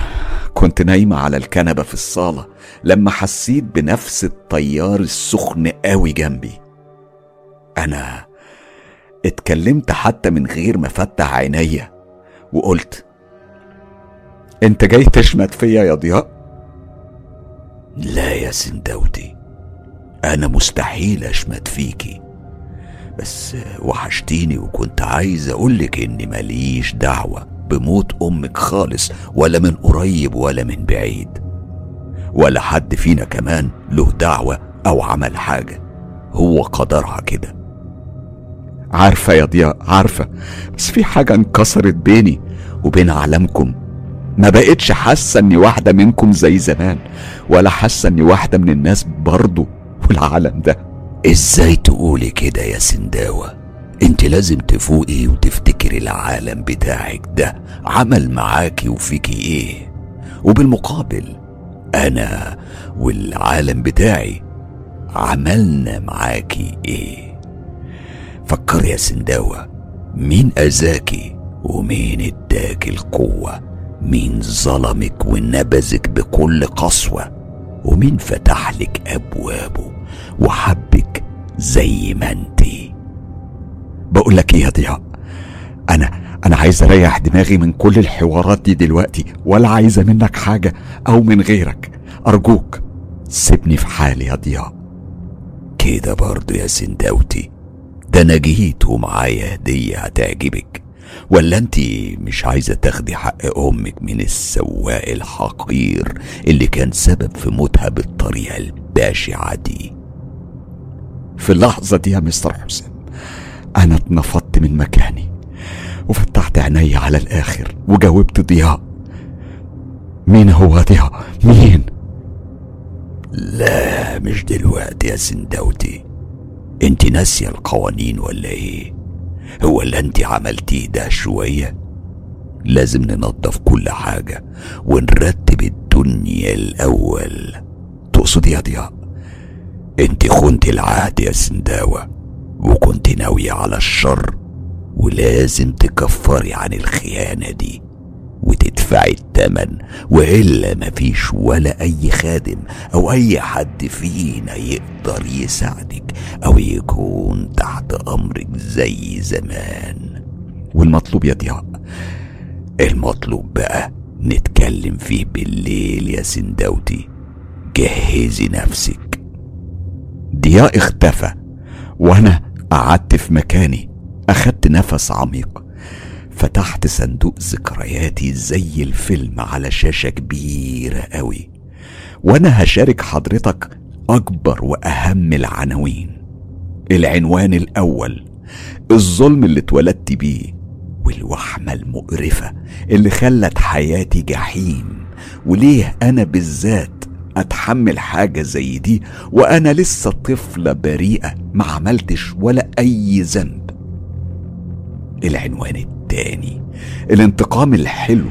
كنت نايمة على الكنبة في الصالة لما حسيت بنفس الطيار السخن قوي جنبي. أنا اتكلمت حتى من غير ما افتح عينيا وقلت أنت جاي تشمت فيا يا ضياء؟ لا يا سندوتي أنا مستحيل أشمت فيكي بس وحشتيني وكنت عايز أقولك إني ماليش دعوة بموت أمك خالص ولا من قريب ولا من بعيد ولا حد فينا كمان له دعوة أو عمل حاجة هو قدرها كده. عارفة يا ضياء عارفة. بس في حاجة انكسرت بيني وبين عالمكم. ما بقتش حاسة إني واحدة منكم زي زمان ولا حاسة إني واحدة من الناس برضو والعالم ده. إزاي تقولي كده يا سنداوة؟ أنت لازم تفوقي وتفتكري العالم بتاعك ده عمل معاكي وفيكي إيه. وبالمقابل أنا والعالم بتاعي عملنا معاكي إيه. فكر يا سنداوة مين أذاكي ومين اداك القوة؟ مين ظلمك ونبذك بكل قسوة؟ ومين فتح لك أبوابه وحبك زي ما انتي بقول لك إيه يا ضياء؟ أنا أنا عايز أريح دماغي من كل الحوارات دي دلوقتي ولا عايزه منك حاجة أو من غيرك. أرجوك سيبني في حالي يا ضياء. كده برضه يا سندوتي ده أنا جيت ومعايا هدية هتعجبك. ولا انت مش عايزة تاخدي حق أمك من السواق الحقير اللي كان سبب في موتها بالطريقة البشعة دي؟ في اللحظة دي يا مستر حسام أنا اتنفضت من مكاني وفتحت عيني على الآخر وجاوبت ضياء. مين هو ضياء؟ مين؟ لا مش دلوقتي يا سندوتي. انت ناسية القوانين ولا إيه؟ هو اللي انت عملتيه ده شوية؟ لازم ننظف كل حاجة ونرتب الدنيا الأول. تقصد يا ضياء؟ انت خنت العهد يا سنداوة وكنت ناوية على الشر ولازم تكفري عن الخيانة دي. وتدفعي التمن وإلا مفيش ولا أي خادم أو أي حد فينا يقدر يساعدك أو يكون تحت أمرك زي زمان. والمطلوب يا ضياء المطلوب بقى نتكلم فيه بالليل يا سندوتي. جهزي نفسك. ضياء اختفى وأنا قعدت في مكاني أخدت نفس عميق. فتحت صندوق ذكرياتي زي الفيلم على شاشة كبيرة قوي. وأنا هشارك حضرتك أكبر وأهم العناوين. العنوان الأول الظلم اللي اتولدت بيه والوحمة المقرفة اللي خلت حياتي جحيم. وليه أنا بالذات أتحمل حاجة زي دي وأنا لسه طفلة بريئة ما عملتش ولا أي ذنب؟ العنوان التاني. الانتقام الحلو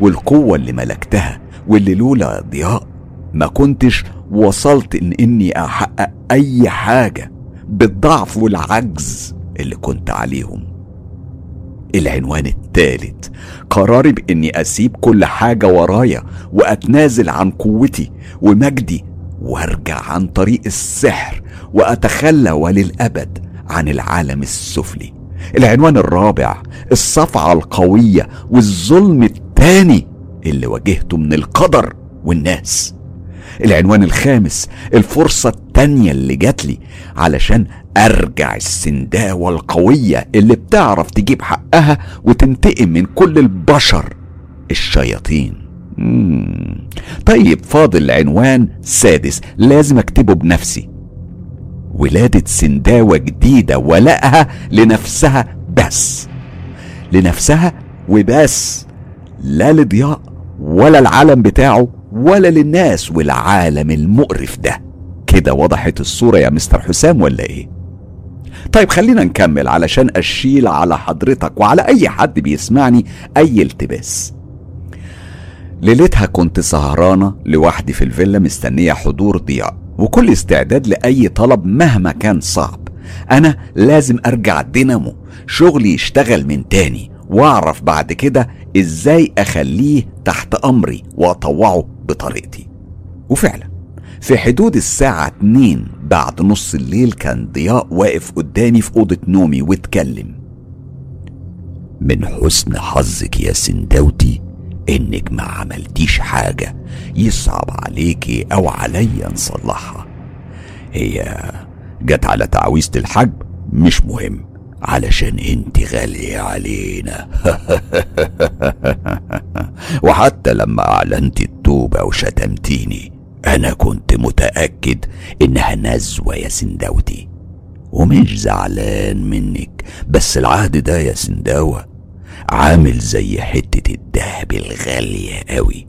والقوة اللي ملكتها واللي لولا ضياء ما كنتش وصلت إن إني أحقق أي حاجة بالضعف والعجز اللي كنت عليهم. العنوان التالت قراري بإني أسيب كل حاجة ورايا وأتنازل عن قوتي ومجدي وأرجع عن طريق السحر وأتخلى وللأبد عن العالم السفلي. العنوان الرابع الصفعة القوية والظلم التاني اللي واجهته من القدر والناس. العنوان الخامس الفرصة التانية اللي جاتلي علشان أرجع السنداوة القوية اللي بتعرف تجيب حقها وتنتقم من كل البشر الشياطين. مم. طيب فاضل عنوان سادس لازم أكتبه بنفسي. ولادة سنداوة جديدة ولقها لنفسها بس. لنفسها وبس. لا لضياء ولا العالم بتاعه ولا للناس والعالم المقرف ده. كده وضحت الصورة يا مستر حسام ولا إيه؟ طيب خلينا نكمل علشان أشيل على حضرتك وعلى أي حد بيسمعني أي التباس. ليلتها كنت سهرانة لوحدي في الفيلا مستنية حضور ضياء. وكل استعداد لأي طلب مهما كان صعب. أنا لازم أرجع دينامو. شغلي يشتغل من تاني. وأعرف بعد كده إزاي أخليه تحت أمري وأطوعه بطريقتي. وفعلا في حدود الساعة 2 بعد نص الليل كان ضياء واقف قدامي في أوضة نومي واتكلم. من حسن حظك يا سندوتي إنك ما عملتيش حاجة يصعب عليكي أو عليا نصلحها هي جت على تعويذة الحجب مش مهم علشان أنت غالية علينا. وحتى لما أعلنت التوبة وشتمتيني أنا كنت متأكد إنها نزوة يا سندوتي ومش زعلان منك بس العهد ده يا سنداوة عامل زي حتة الدهب الغالية قوي.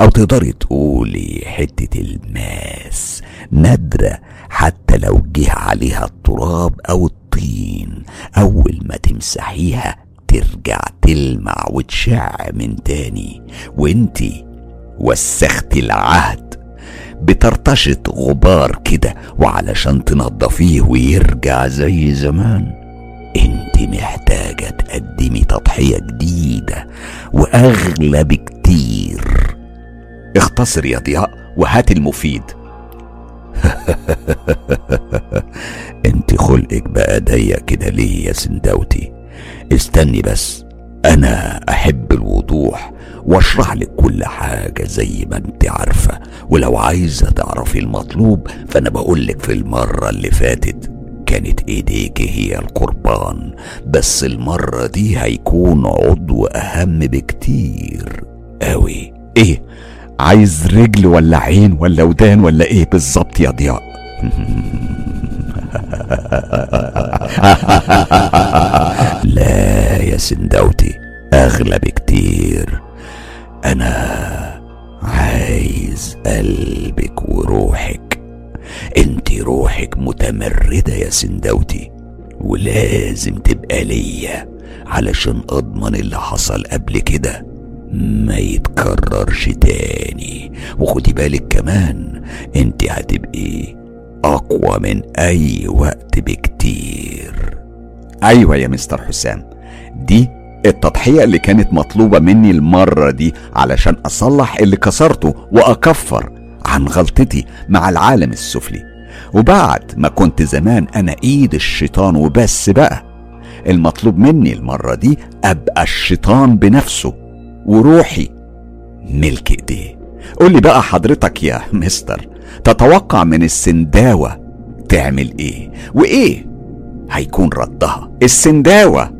أو تقدري تقولي حتة الماس نادرة حتى لو جه عليها التراب أو الطين. أول ما تمسحيها ترجع تلمع وتشع من تاني. وانتي وسختي العهد. بترتشط غبار كده وعلشان تنضفيه ويرجع زي زمان. انت محتاجة تقدمي تضحية جديدة واغلى بكتير اختصر يا ضياء وهات المفيد. انت خلقك بقى ضيق كده ليه يا سندوتي؟ استني بس أنا أحب الوضوح وأشرح لك كل حاجة زي ما انت عارفة ولو عايزة تعرفي المطلوب فأنا بقول لك في المرة اللي فاتت. كانت إيديك هي القربان بس المرة دي هيكون عضو أهم بكتير. قوي إيه؟ عايز رجل ولا عين ولا ودان ولا إيه بالظبط يا ضياء؟ لا يا سندوتي أغلى بكتير. أنا عايز قلبك وروحك. انت روحك متمردة يا سندوتي ولازم تبقى ليا علشان اضمن اللي حصل قبل كده. ما يتكررش تاني. وخدي بالك كمان انت هتبقي اقوى من اي وقت بكتير. أيوه يا مستر حسام. دي التضحية اللي كانت مطلوبة مني المرة دي علشان أصلح اللي كسرته وأكفر عن غلطتي مع العالم السفلي. وبعد ما كنت زمان أنا إيد الشيطان وبس بقى المطلوب مني المرة دي أبقى الشيطان بنفسه وروحي ملك إيديه. قول لي بقى حضرتك يا مستر تتوقع من السنداوة تعمل إيه؟ وإيه هيكون ردها؟ السنداوة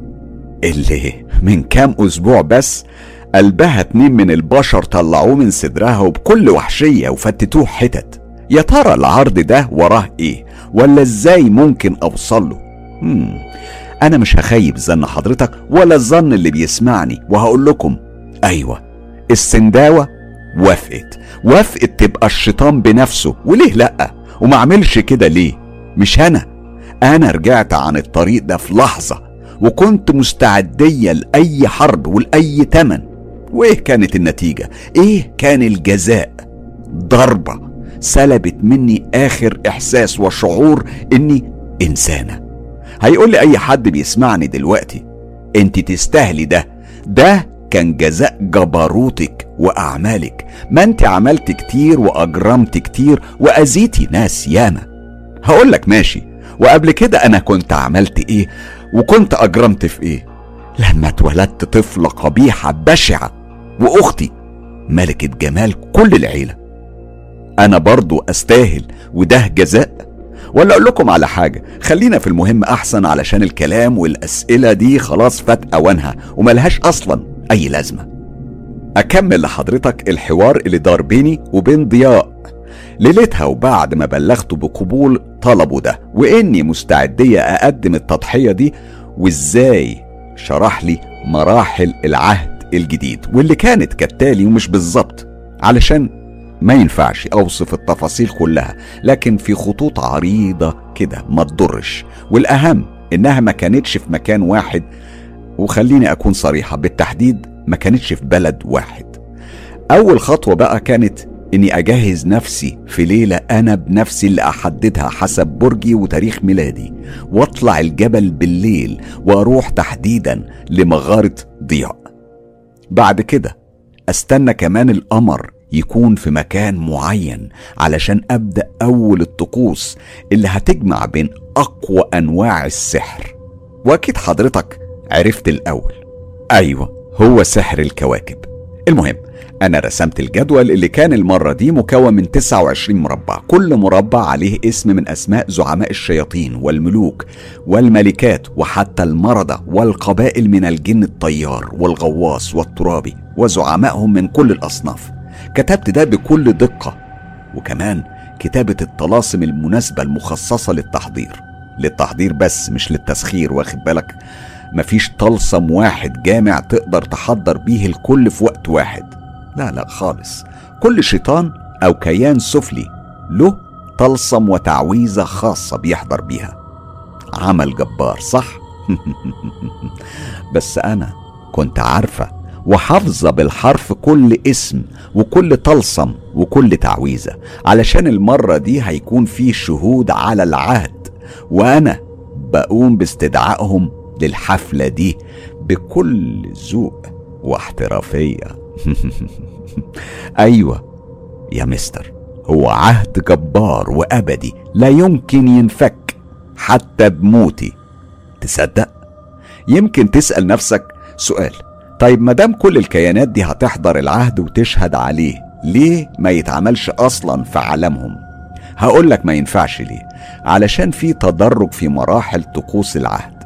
اللي من كام أسبوع بس قلبها اتنين من البشر طلعوه من صدرها وبكل وحشية وفتتوه حتت. يا ترى العرض ده وراه إيه؟ ولا إزاي ممكن أوصل له؟ مم. أنا مش هخيب ظن حضرتك ولا الظن اللي بيسمعني وهقول لكم. أيوه السنداوة وافقت. وافقت تبقى الشيطان بنفسه وليه لأ؟ وما عملش كده ليه؟ مش أنا. أنا رجعت عن الطريق ده في لحظة وكنت مستعدية لأي حرب ولأي تمن. وإيه كانت النتيجة؟ إيه كان الجزاء؟ ضربة سلبت مني آخر إحساس وشعور إني إنسانة. هيقول لي أي حد بيسمعني دلوقتي أنت تستاهلي ده. ده كان جزاء جبروتك وأعمالك. ما أنت عملت كتير وأجرمت كتير وأذيتي ناس ياما. هقول لك ماشي. وقبل كده أنا كنت عملت إيه؟ وكنت أجرمت في إيه؟ لما اتولدت طفلة قبيحة بشعة. وأختي ملكة جمال كل العيلة. أنا برضو أستاهل وده جزاء. ولا أقول لكم على حاجة خلينا في المهم أحسن علشان الكلام والأسئلة دي خلاص فات أوانها وملهاش أصلا أي لازمة. أكمل لحضرتك الحوار اللي دار بيني وبين ضياء. ليلتها وبعد ما بلغته بقبول طلبه ده وإني مستعدية أقدم التضحية دي وإزاي شرح لي مراحل العهد الجديد واللي كانت كالتالي ومش بالظبط علشان ما ينفعش أوصف التفاصيل كلها لكن في خطوط عريضة كده ما تضرش. والأهم إنها ما كانتش في مكان واحد وخليني أكون صريحة بالتحديد ما كانتش في بلد واحد. أول خطوة بقى كانت إني أجهز نفسي في ليلة أنا بنفسي اللي أحددها حسب برجي وتاريخ ميلادي وأطلع الجبل بالليل وأروح تحديدا لمغارة ضياء. بعد كده أستنى كمان القمر يكون في مكان معين علشان أبدأ أول الطقوس اللي هتجمع بين أقوى أنواع السحر. وأكيد حضرتك عرفت الأول. أيوه هو سحر الكواكب. المهم أنا رسمت الجدول اللي كان المرة دي مكون من 29 مربع. كل مربع عليه اسم من أسماء زعماء الشياطين والملوك والملكات وحتى المرضى والقبائل من الجن الطيار والغواص والترابي وزعمائهم من كل الأصناف. كتبت ده بكل دقة. وكمان كتابة الطلاسم المناسبة المخصصة للتحضير. للتحضير بس مش للتسخير واخد بالك؟ مفيش طلسم واحد جامع تقدر تحضر بيه الكل في وقت واحد. لا لا خالص. كل شيطان أو كيان سفلي له طلسم وتعويذة خاصة بيحضر بيها. عمل جبار صح؟ بس أنا كنت عارفة وحافظة بالحرف كل اسم وكل طلسم وكل تعويذة علشان المرة دي هيكون في شهود على العهد وأنا بقوم باستدعائهم للحفلة دي بكل ذوق واحترافية. أيوه يا مستر هو عهد جبار وأبدي لا يمكن ينفك حتى بموتي. تصدق؟ يمكن تسأل نفسك سؤال. طيب مادام كل الكيانات دي هتحضر العهد وتشهد عليه ليه ما يتعملش أصلا في عالمهم؟ هقول لك ما ينفعش ليه. علشان في تدرج في مراحل طقوس العهد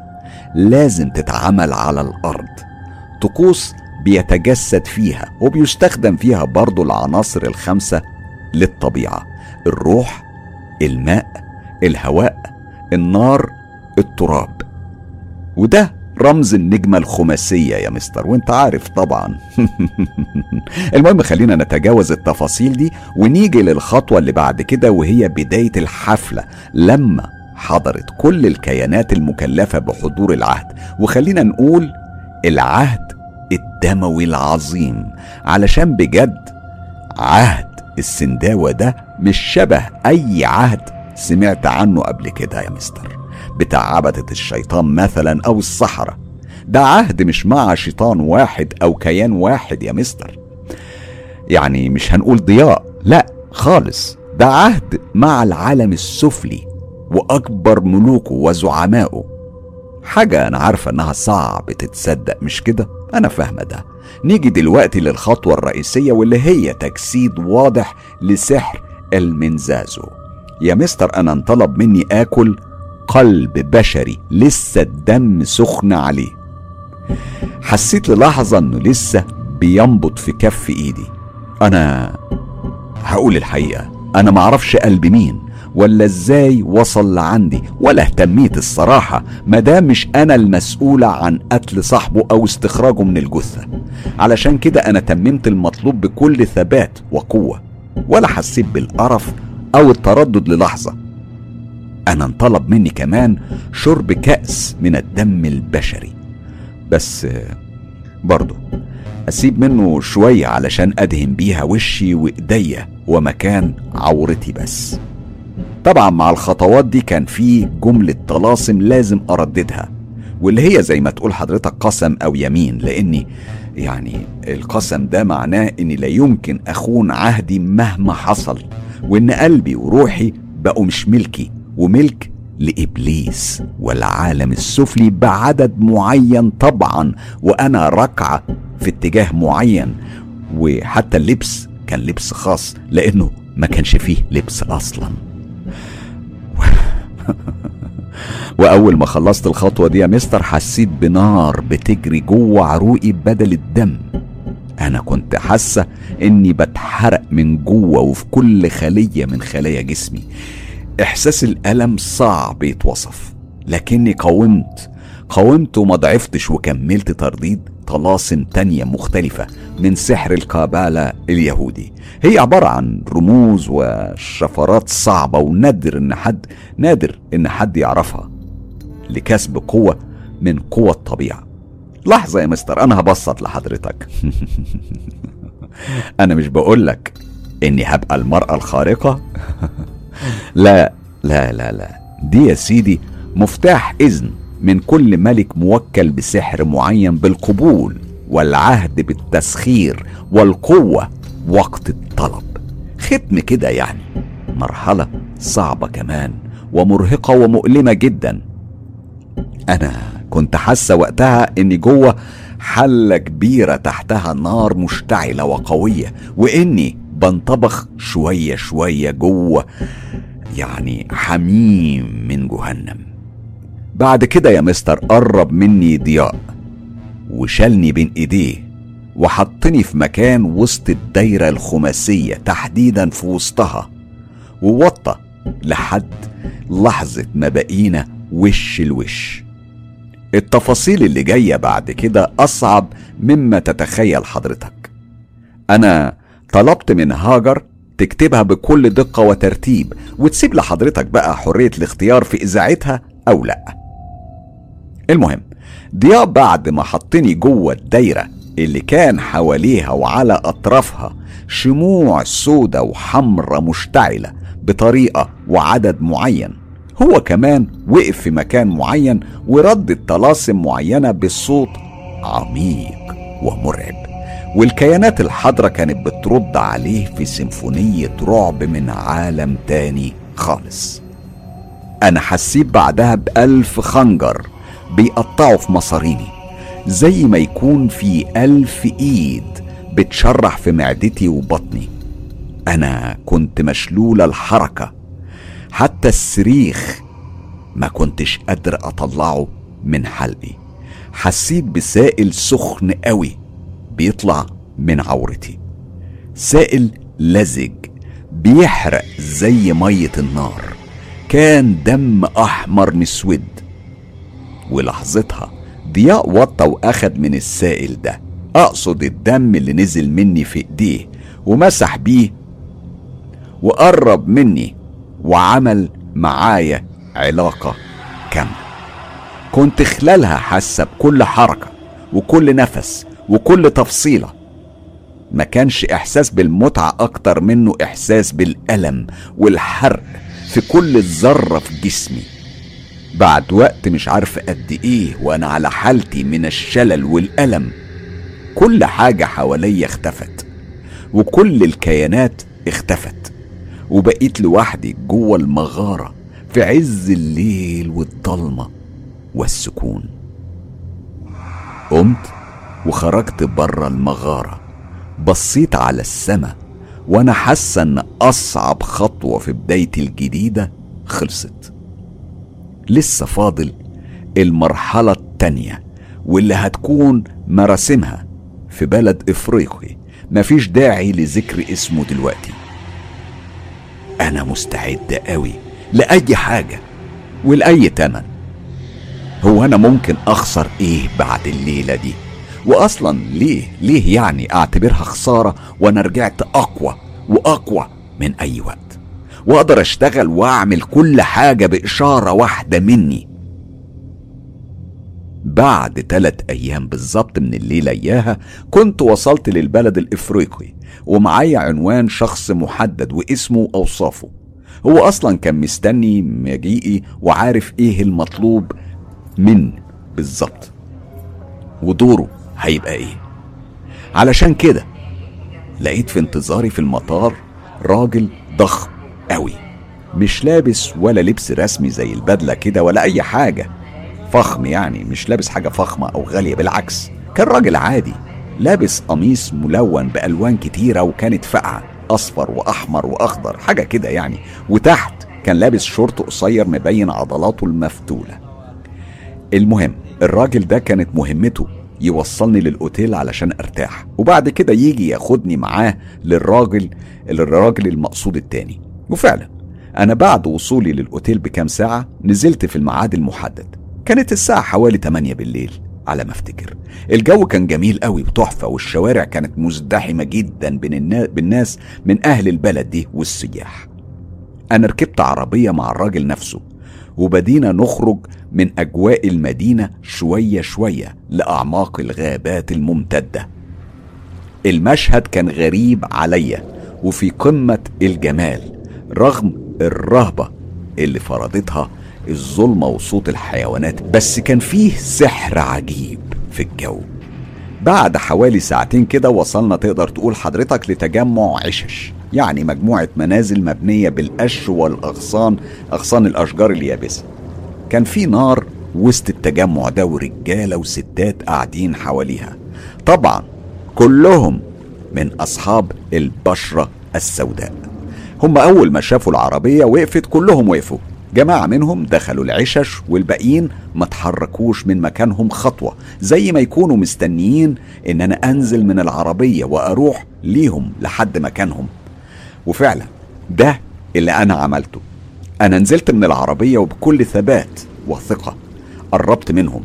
لازم تتعمل على الأرض. طقوس بيتجسد فيها وبيستخدم فيها برضو العناصر الخمسة للطبيعة الروح الماء الهواء النار التراب. وده رمز النجمة الخماسية يا مستر وانت عارف طبعا. المهم خلينا نتجاوز التفاصيل دي ونيجي للخطوة اللي بعد كده وهي بداية الحفلة لما حضرت كل الكيانات المكلفة بحضور العهد. وخلينا نقول العهد الدموي العظيم. علشان بجد عهد السنداوة ده مش شبه أي عهد سمعت عنه قبل كده يا مستر. بتاع عبدة الشيطان مثلا أو الصحراء. ده عهد مش مع شيطان واحد أو كيان واحد يا مستر. يعني مش هنقول ضياء لا خالص. ده عهد مع العالم السفلي وأكبر ملوكه وزعمائه. حاجة أنا عارفة إنها صعب تتصدق مش كده؟ أنا فاهمة ده. نيجي دلوقتي للخطوة الرئيسية واللي هي تجسيد واضح لسحر المنزازو. يا مستر أنا انطلب مني آكل قلب بشري لسه الدم سخن عليه. حسيت للحظة إنه لسه بينبض في كف إيدي. أنا هقول الحقيقة أنا معرفش قلب مين. ولا إزاي وصل لعندي؟ ولا اهتميت الصراحة مادام مش أنا المسؤولة عن قتل صاحبه أو استخراجه من الجثة. علشان كده أنا تممت المطلوب بكل ثبات وقوة ولا حسيت بالقرف أو التردد للحظة. أنا انطلب مني كمان شرب كأس من الدم البشري. بس برضه أسيب منه شوية علشان أدهن بيها وشي وإيديا ومكان عورتي بس. طبعا مع الخطوات دي كان في جملة طلاسم لازم أرددها واللي هي زي ما تقول حضرتك قسم أو يمين لأني يعني القسم ده معناه إني لا يمكن أخون عهدي مهما حصل وإن قلبي وروحي بقوا مش ملكي وملك لإبليس والعالم السفلي بعدد معين طبعا وأنا ركعة في اتجاه معين وحتى اللبس كان لبس خاص لأنه ما كانش فيه لبس أصلا. واول ما خلصت الخطوة دي يا مستر حسيت بنار بتجري جوه عروقي بدل الدم. أنا كنت حاسة إني بتحرق من جوه وفي كل خلية من خلايا جسمي. إحساس الألم صعب يتوصف لكني قاومت قاومت وما ضعفتش وكملت ترديد. طلاسم تانية مختلفة من سحر الكابالا اليهودي. هي عبارة عن رموز وشفرات صعبة ونادر إن حد نادر إن حد يعرفها لكسب قوة من قوى الطبيعة. لحظة يا مستر أنا هبسط لحضرتك. أنا مش بقولك إني هبقى المرأة الخارقة. لا لا لا لا. دي يا سيدي مفتاح إذن. من كل ملك موكل بسحر معين بالقبول والعهد بالتسخير والقوة وقت الطلب. ختم كده يعني. مرحلة صعبة كمان ومرهقة ومؤلمة جدا. أنا كنت حاسة وقتها إني جوه حلة كبيرة تحتها نار مشتعلة وقوية وإني بنطبخ شوية شوية جوه يعني حميم من جهنم. بعد كده يا مستر قرب مني ضياء وشالني بين إيديه وحطني في مكان وسط الدايرة الخماسية تحديدا في وسطها ووطى لحد لحظة ما بقينا وش الوش. التفاصيل اللي جاية بعد كده أصعب مما تتخيل حضرتك. أنا طلبت من هاجر تكتبها بكل دقة وترتيب وتسيب لحضرتك بقى حرية الاختيار في إذاعتها أو لأ. المهم ضياء بعد ما حطني جوه الدايرة اللي كان حواليها وعلى أطرافها شموع سودة وحمرة مشتعلة بطريقة وعدد معين. هو كمان وقف في مكان معين وردد طلاسم معينة بصوت عميق ومرعب. والكيانات الحاضرة كانت بترد عليه في سيمفونية رعب من عالم تاني خالص. أنا حسيت بعدها بألف خنجر. بيقطعوا في مصاريني زي ما يكون في ألف إيد بتشرح في معدتي وبطني. أنا كنت مشلولة الحركة حتى الصريخ ما كنتش قادر أطلعه من حلقي. حسيت بسائل سخن قوي بيطلع من عورتي. سائل لزج بيحرق زي مية النار. كان دم أحمر مسود ولحظتها ضياء وطى وأخد من السائل ده. أقصد الدم اللي نزل مني في إيديه ومسح بيه وقرب مني وعمل معايا علاقة كاملة. كنت خلالها حاسة بكل حركة وكل نفس وكل تفصيلة. ما كانش إحساس بالمتعة أكتر منه إحساس بالألم والحرق في كل ذرة في جسمي. بعد وقت مش عارف قد إيه وأنا على حالتي من الشلل والألم. كل حاجة حواليا اختفت وكل الكيانات اختفت وبقيت لوحدي جوه المغارة في عز الليل والضلمة والسكون. قمت وخرجت بره المغارة بصيت على السما وأنا حاسة إن أصعب خطوة في بدايتي الجديدة خلصت. لسه فاضل المرحلة التانية واللي هتكون مراسمها في بلد افريقي مفيش داعي لذكر اسمه دلوقتي. أنا مستعد قوي لأي حاجة ولأي تمن. هو أنا ممكن أخسر إيه بعد الليلة دي؟ واصلا ليه ليه يعني أعتبرها خسارة وأنا رجعت أقوى وأقوى من أي وقت؟ واقدر اشتغل واعمل كل حاجة بإشارة واحدة مني. بعد تلات أيام بالظبط من الليلة إياها كنت وصلت للبلد الإفريقي ومعايا عنوان شخص محدد واسمه واوصافه هو أصلا كان مستني مجيئي وعارف إيه المطلوب من بالظبط. ودوره هيبقى إيه؟ علشان كده لقيت في انتظاري في المطار راجل ضخم. قوي. مش لابس ولا لبس رسمي زي البدلة كده ولا أي حاجة. فخم يعني مش لابس حاجة فخمة أو غالية بالعكس. كان راجل عادي لابس قميص ملون بألوان كتيرة وكانت فقعة أصفر وأحمر وأخضر حاجة كده يعني. وتحت كان لابس شورت قصير مبين عضلاته المفتولة. المهم الراجل ده كانت مهمته يوصلني للأوتيل علشان أرتاح. وبعد كده يجي ياخدني معاه للراجل للراجل المقصود التاني. وفعلا أنا بعد وصولي للأوتيل بكام ساعة نزلت في الميعاد المحدد. كانت الساعة حوالي 8 بالليل على ما أفتكر. الجو كان جميل قوي وتحفة والشوارع كانت مزدحمة جدا بين النا... بالناس من أهل البلد دي والسياح. أنا ركبت عربية مع الراجل نفسه وبدينا نخرج من أجواء المدينة شوية شوية لأعماق الغابات الممتدة. المشهد كان غريب عليا وفي قمة الجمال. رغم الرهبة اللي فرضتها الظلمة وصوت الحيوانات بس كان فيه سحر عجيب في الجو. بعد حوالي ساعتين كده وصلنا تقدر تقول حضرتك لتجمع عشش يعني مجموعة منازل مبنية بالقش والأغصان أغصان الأشجار اليابسة. كان في نار وسط التجمع ده ورجالة وستات قاعدين حواليها. طبعا كلهم من أصحاب البشرة السوداء. هم أول ما شافوا العربية وقفت كلهم وقفوا. جماعة منهم دخلوا العشش والباقيين ما تحركوش من مكانهم خطوة زي ما يكونوا مستنيين إن أنا أنزل من العربية وأروح ليهم لحد مكانهم. وفعلا ده اللي أنا عملته. أنا نزلت من العربية وبكل ثبات وثقة قربت منهم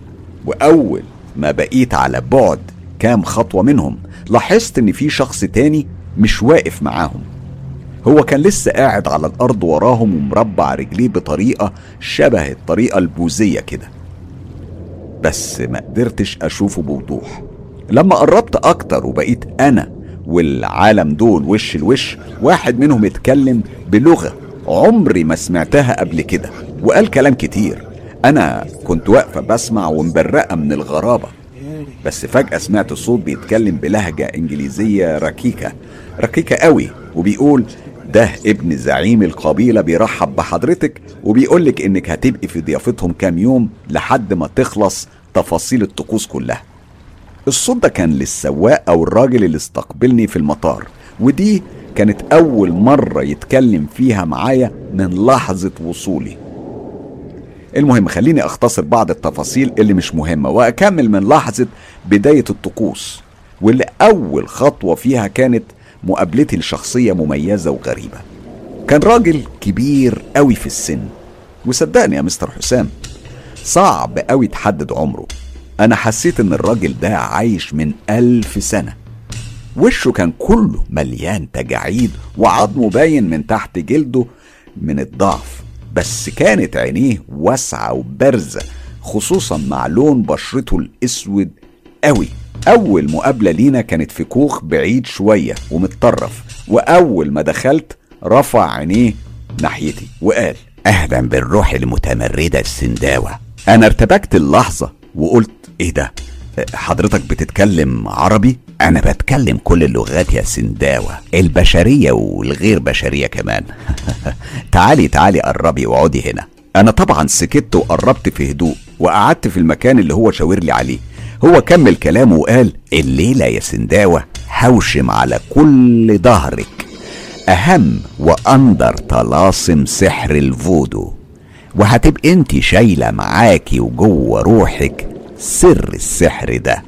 وأول ما بقيت على بعد كام خطوة منهم لاحظت إن في شخص تاني مش واقف معاهم. هو كان لسه قاعد على الأرض وراهم ومربع رجليه بطريقة شبه الطريقة البوذية كده. بس ما قدرتش أشوفه بوضوح. لما قربت أكتر وبقيت أنا والعالم دول وش الوش واحد منهم اتكلم بلغة عمري ما سمعتها قبل كده وقال كلام كتير. أنا كنت واقفة بسمع ومبرقة من الغرابة. بس فجأة سمعت صوت بيتكلم بلهجة إنجليزية ركيكة ركيكة قوي وبيقول ده ابن زعيم القبيلة بيرحب بحضرتك وبيقولك إنك هتبقي في ضيافتهم كام يوم لحد ما تخلص تفاصيل الطقوس كلها. الصوت ده كان للسواق أو الراجل اللي استقبلني في المطار ودي كانت أول مرة يتكلم فيها معايا من لحظة وصولي. المهم خليني أختصر بعض التفاصيل اللي مش مهمة وأكمل من لحظة بداية الطقوس واللي أول خطوة فيها كانت مقابلتي لشخصية مميزة وغريبة. كان راجل كبير قوي في السن. وصدقني يا مستر حسام صعب قوي تحدد عمره. أنا حسيت إن الراجل ده عايش من ألف سنة. وشه كان كله مليان تجاعيد وعظمه باين من تحت جلده من الضعف. بس كانت عينيه واسعة وبارزة خصوصا مع لون بشرته الأسود قوي. أول مقابلة لينا كانت في كوخ بعيد شوية ومتطرف وأول ما دخلت رفع عينيه ناحيتي وقال أهلا بالروح المتمردة السنداوة. أنا ارتبكت اللحظة وقلت إيه ده؟ حضرتك بتتكلم عربي؟ أنا بتكلم كل اللغات يا سنداوة البشرية والغير بشرية كمان. تعالي تعالي قربي واقعدي هنا. أنا طبعا سكت وقربت في هدوء وقعدت في المكان اللي هو شاور لي عليه. هو كمل كلامه وقال الليلة يا سنداوة هوشم على كل ظهرك. أهم وأندر طلاسم سحر الفودو. وهتبقى أنت شايلة معاكي وجوه روحك سر السحر ده.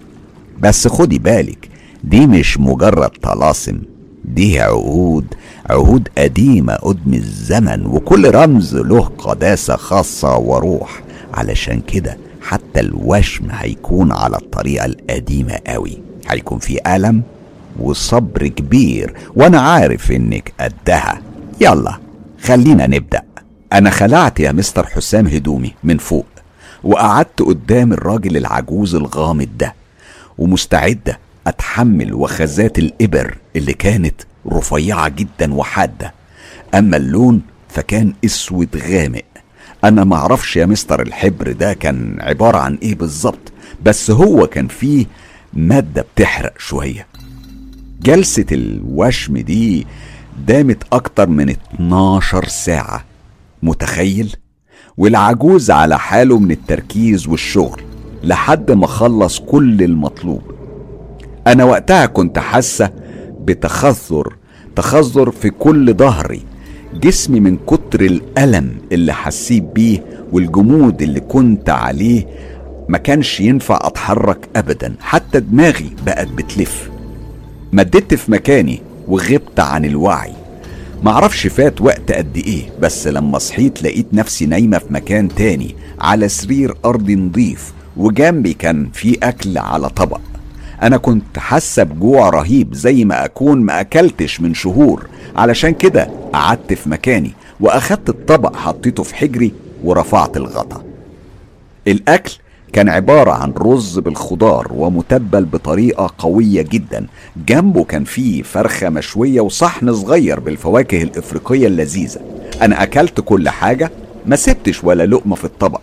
بس خدي بالك دي مش مجرد طلاسم دي عهود عهود قديمة قدم الزمن وكل رمز له قداسة خاصة وروح. علشان كده حتى الوشم هيكون على الطريقة القديمة قوي. هيكون في ألم وصبر كبير وأنا عارف إنك قدها. يلا خلينا نبدأ. أنا خلعت يا مستر حسام هدومي من فوق وقعدت قدام الراجل العجوز الغامض ده ومستعدة أتحمل وخزات الإبر اللي كانت رفيعة جدا وحادة. أما اللون فكان أسود غامق. أنا معرفش يا مستر الحبر ده كان عبارة عن إيه بالظبط بس هو كان فيه مادة بتحرق شوية. جلسة الوشم دي دامت أكتر من 12 ساعة متخيل؟ والعجوز على حاله من التركيز والشغل لحد ما خلص كل المطلوب. أنا وقتها كنت حاسة بتخثر تخثر في كل ظهري. جسمي من كتر الألم اللي حسيت بيه والجمود اللي كنت عليه ما كانش ينفع أتحرك أبدا. حتى دماغي بقت بتلف. مددت في مكاني وغبت عن الوعي. معرفش فات وقت قد إيه بس لما صحيت لقيت نفسي نايمة في مكان تاني على سرير أرضي نضيف وجنبي كان في أكل على طبق. أنا كنت حاسة بجوع رهيب زي ما أكون ما أكلتش من شهور. علشان كده قعدت في مكاني وأخدت الطبق حطيته في حجري ورفعت الغطا. الأكل كان عبارة عن رز بالخضار ومتبل بطريقة قوية جدا. جنبه كان فيه فرخة مشوية وصحن صغير بالفواكه الإفريقية اللذيذة. أنا أكلت كل حاجة ما سبتش ولا لقمة في الطبق.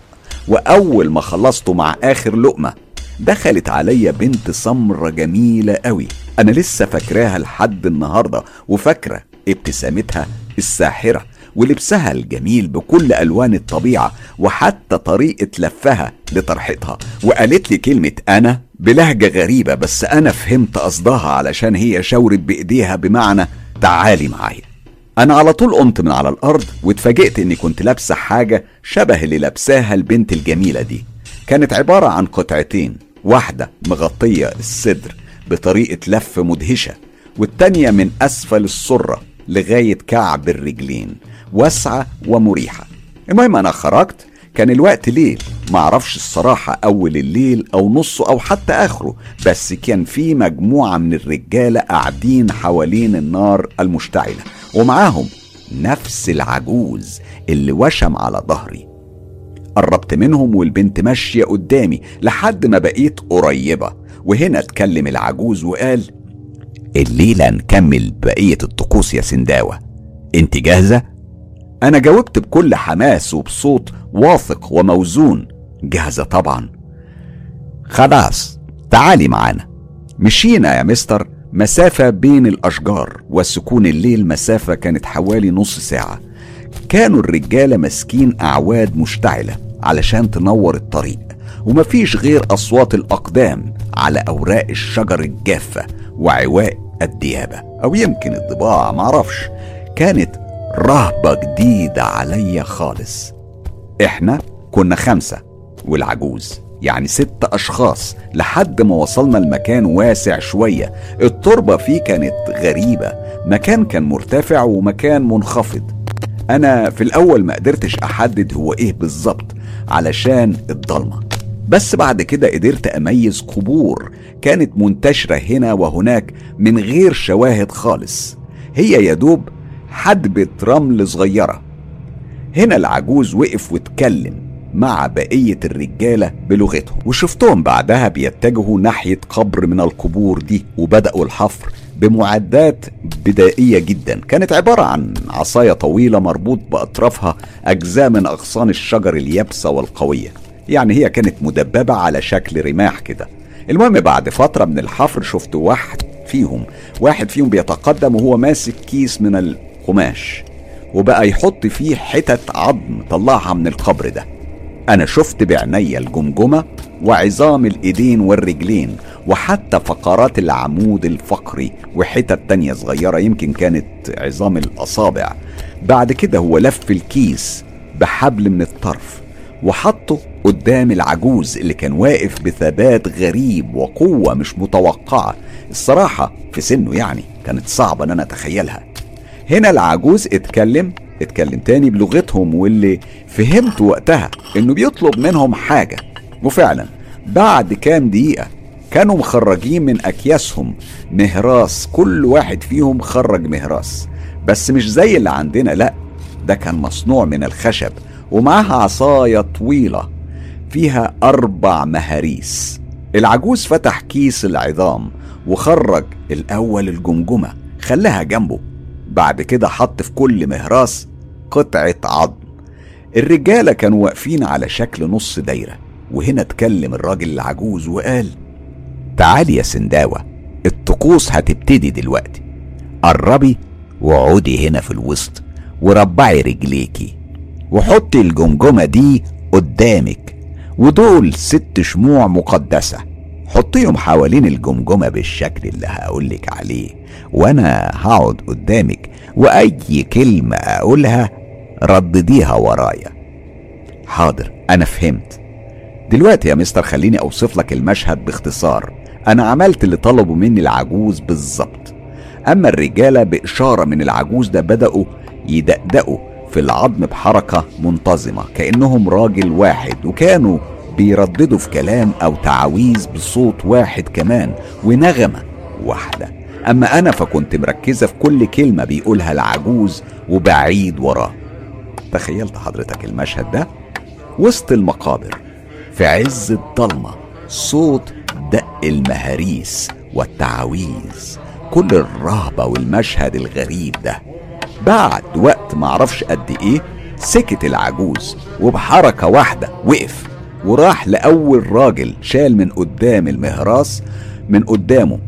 وأول ما خلصته مع آخر لقمة دخلت عليا بنت سمرة جميلة قوي. أنا لسه فاكراها لحد النهاردة وفاكرة ابتسامتها الساحرة ولبسها الجميل بكل ألوان الطبيعة وحتى طريقة لفها لطرحتها. وقالت لي كلمة أنا بلهجة غريبة بس أنا فهمت قصدها علشان هي شاورت بإيديها بمعنى تعالي معايا. أنا على طول قمت من على الأرض واتفاجئت إني كنت لابسة حاجة شبه اللي لابساها البنت الجميلة دي. كانت عبارة عن قطعتين. واحدة مغطية الصدر بطريقة لف مدهشة والتانية من أسفل السرة لغاية كعب الرجلين واسعة ومريحة. المهم أنا خرجت كان الوقت ليل معرفش الصراحة أول الليل أو نصه أو حتى آخره بس كان في مجموعة من الرجالة قاعدين حوالين النار المشتعلة ومعاهم نفس العجوز اللي وشم على ظهري. قربت منهم والبنت ماشية قدامي لحد ما بقيت قريبة. وهنا اتكلم العجوز وقال الليلة نكمل بقية الطقوس يا سنداوة. انت جاهزة؟ أنا جاوبت بكل حماس وبصوت واثق وموزون. جاهزة طبعا. خلاص تعالي معانا. مشينا يا مستر مسافة بين الأشجار وسكون الليل مسافة كانت حوالي نص ساعة. كانوا الرجالة ماسكين أعواد مشتعلة. علشان تنور الطريق. ومفيش غير أصوات الأقدام على أوراق الشجر الجافة وعواء الديابة. أو يمكن الضباع معرفش كانت رهبة جديدة عليا خالص. إحنا كنا خمسة والعجوز يعني ست أشخاص لحد ما وصلنا المكان واسع شوية. التربة فيه كانت غريبة. مكان كان مرتفع ومكان منخفض. أنا في الأول ما قدرتش أحدد هو إيه بالظبط. علشان الضلمة. بس بعد كده قدرت أميز قبور كانت منتشرة هنا وهناك من غير شواهد خالص. هي يدوب حدبة رمل صغيرة. هنا العجوز وقف واتكلم مع بقية الرجالة بلغتهم. وشفتهم بعدها بيتجهوا ناحية قبر من القبور دي وبدأوا الحفر. بمعدات بدائية جدا. كانت عبارة عن عصاية طويلة مربوط بأطرافها أجزاء من أغصان الشجر اليابسة والقوية. يعني هي كانت مدببة على شكل رماح كده. المهم بعد فترة من الحفر شفت واحد فيهم واحد فيهم بيتقدم وهو ماسك كيس من القماش وبقى يحط فيه حتت عظم طلعها من القبر ده. أنا شفت بعيني الجمجمة وعظام الإيدين والرجلين وحتى فقرات العمود الفقري وحتت تانية صغيرة يمكن كانت عظام الأصابع. بعد كده هو لف الكيس بحبل من الطرف وحطه قدام العجوز اللي كان واقف بثبات غريب وقوة مش متوقعة. الصراحة في سنه يعني كانت صعبة إن أنا أتخيلها. هنا العجوز اتكلم اتكلم تاني بلغتهم واللي فهمت وقتها إنه بيطلب منهم حاجة. وفعلا بعد كام دقيقة كانوا مخرجين من أكياسهم مهراس كل واحد فيهم خرج مهراس. بس مش زي اللي عندنا لأ ده كان مصنوع من الخشب ومعاها عصاية طويلة فيها أربع مهاريس. العجوز فتح كيس العظام وخرج الأول الجمجمة خلاها جنبه. بعد كده حط في كل مهراس قطعة عظم. الرجالة كانوا واقفين على شكل نص دايرة وهنا اتكلم الراجل العجوز وقال تعالي يا سنداوة الطقوس هتبتدي دلوقتي. قربي وعودي هنا في الوسط وربعي رجليكي وحطي الجمجمة دي قدامك ودول ست شموع مقدسة. حطيهم حوالين الجمجمة بالشكل اللي هقولك عليه وأنا هقعد قدامك وأي كلمة أقولها ردديها ورايا. حاضر أنا فهمت. دلوقتي يا مستر خليني أوصف لك المشهد باختصار. أنا عملت اللي طلبوا مني العجوز بالظبط. أما الرجالة بإشارة من العجوز ده بدأوا يدقدقوا في العظم بحركة منتظمة كأنهم راجل واحد وكانوا بيرددوا في كلام أو تعاويذ بصوت واحد كمان ونغمة واحدة. أما أنا فكنت مركزة في كل كلمة بيقولها العجوز وبعيد وراه. تخيلت حضرتك المشهد ده؟ وسط المقابر في عز الضلمة صوت دق المهاريس والتعاويذ كل الرهبة والمشهد الغريب ده. بعد وقت معرفش قد إيه سكت العجوز وبحركة واحدة وقف. وراح لأول راجل شال من قدام المهراس من قدامه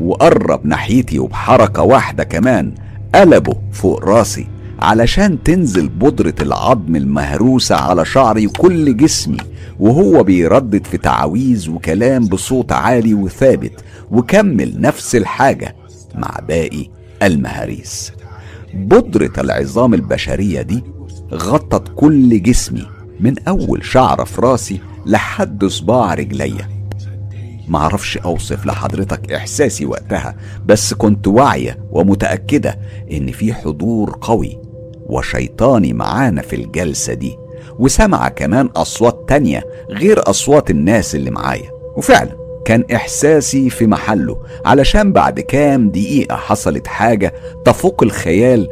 وقرب ناحيتي وبحركة واحدة كمان قلبه فوق راسي علشان تنزل بودرة العظم المهروسة على شعري وكل جسمي وهو بيردد في تعاويذ وكلام بصوت عالي وثابت وكمل نفس الحاجة مع باقي المهاريس. بودرة العظام البشرية دي غطت كل جسمي من أول شعرة في راسي لحد صباع رجليا معرفش أوصف لحضرتك إحساسي وقتها بس كنت واعية ومتأكدة إن في حضور قوي وشيطاني معانا في الجلسة دي وسمع كمان أصوات تانية غير أصوات الناس اللي معايا. وفعلا كان إحساسي في محله علشان بعد كام دقيقة حصلت حاجة تفوق الخيال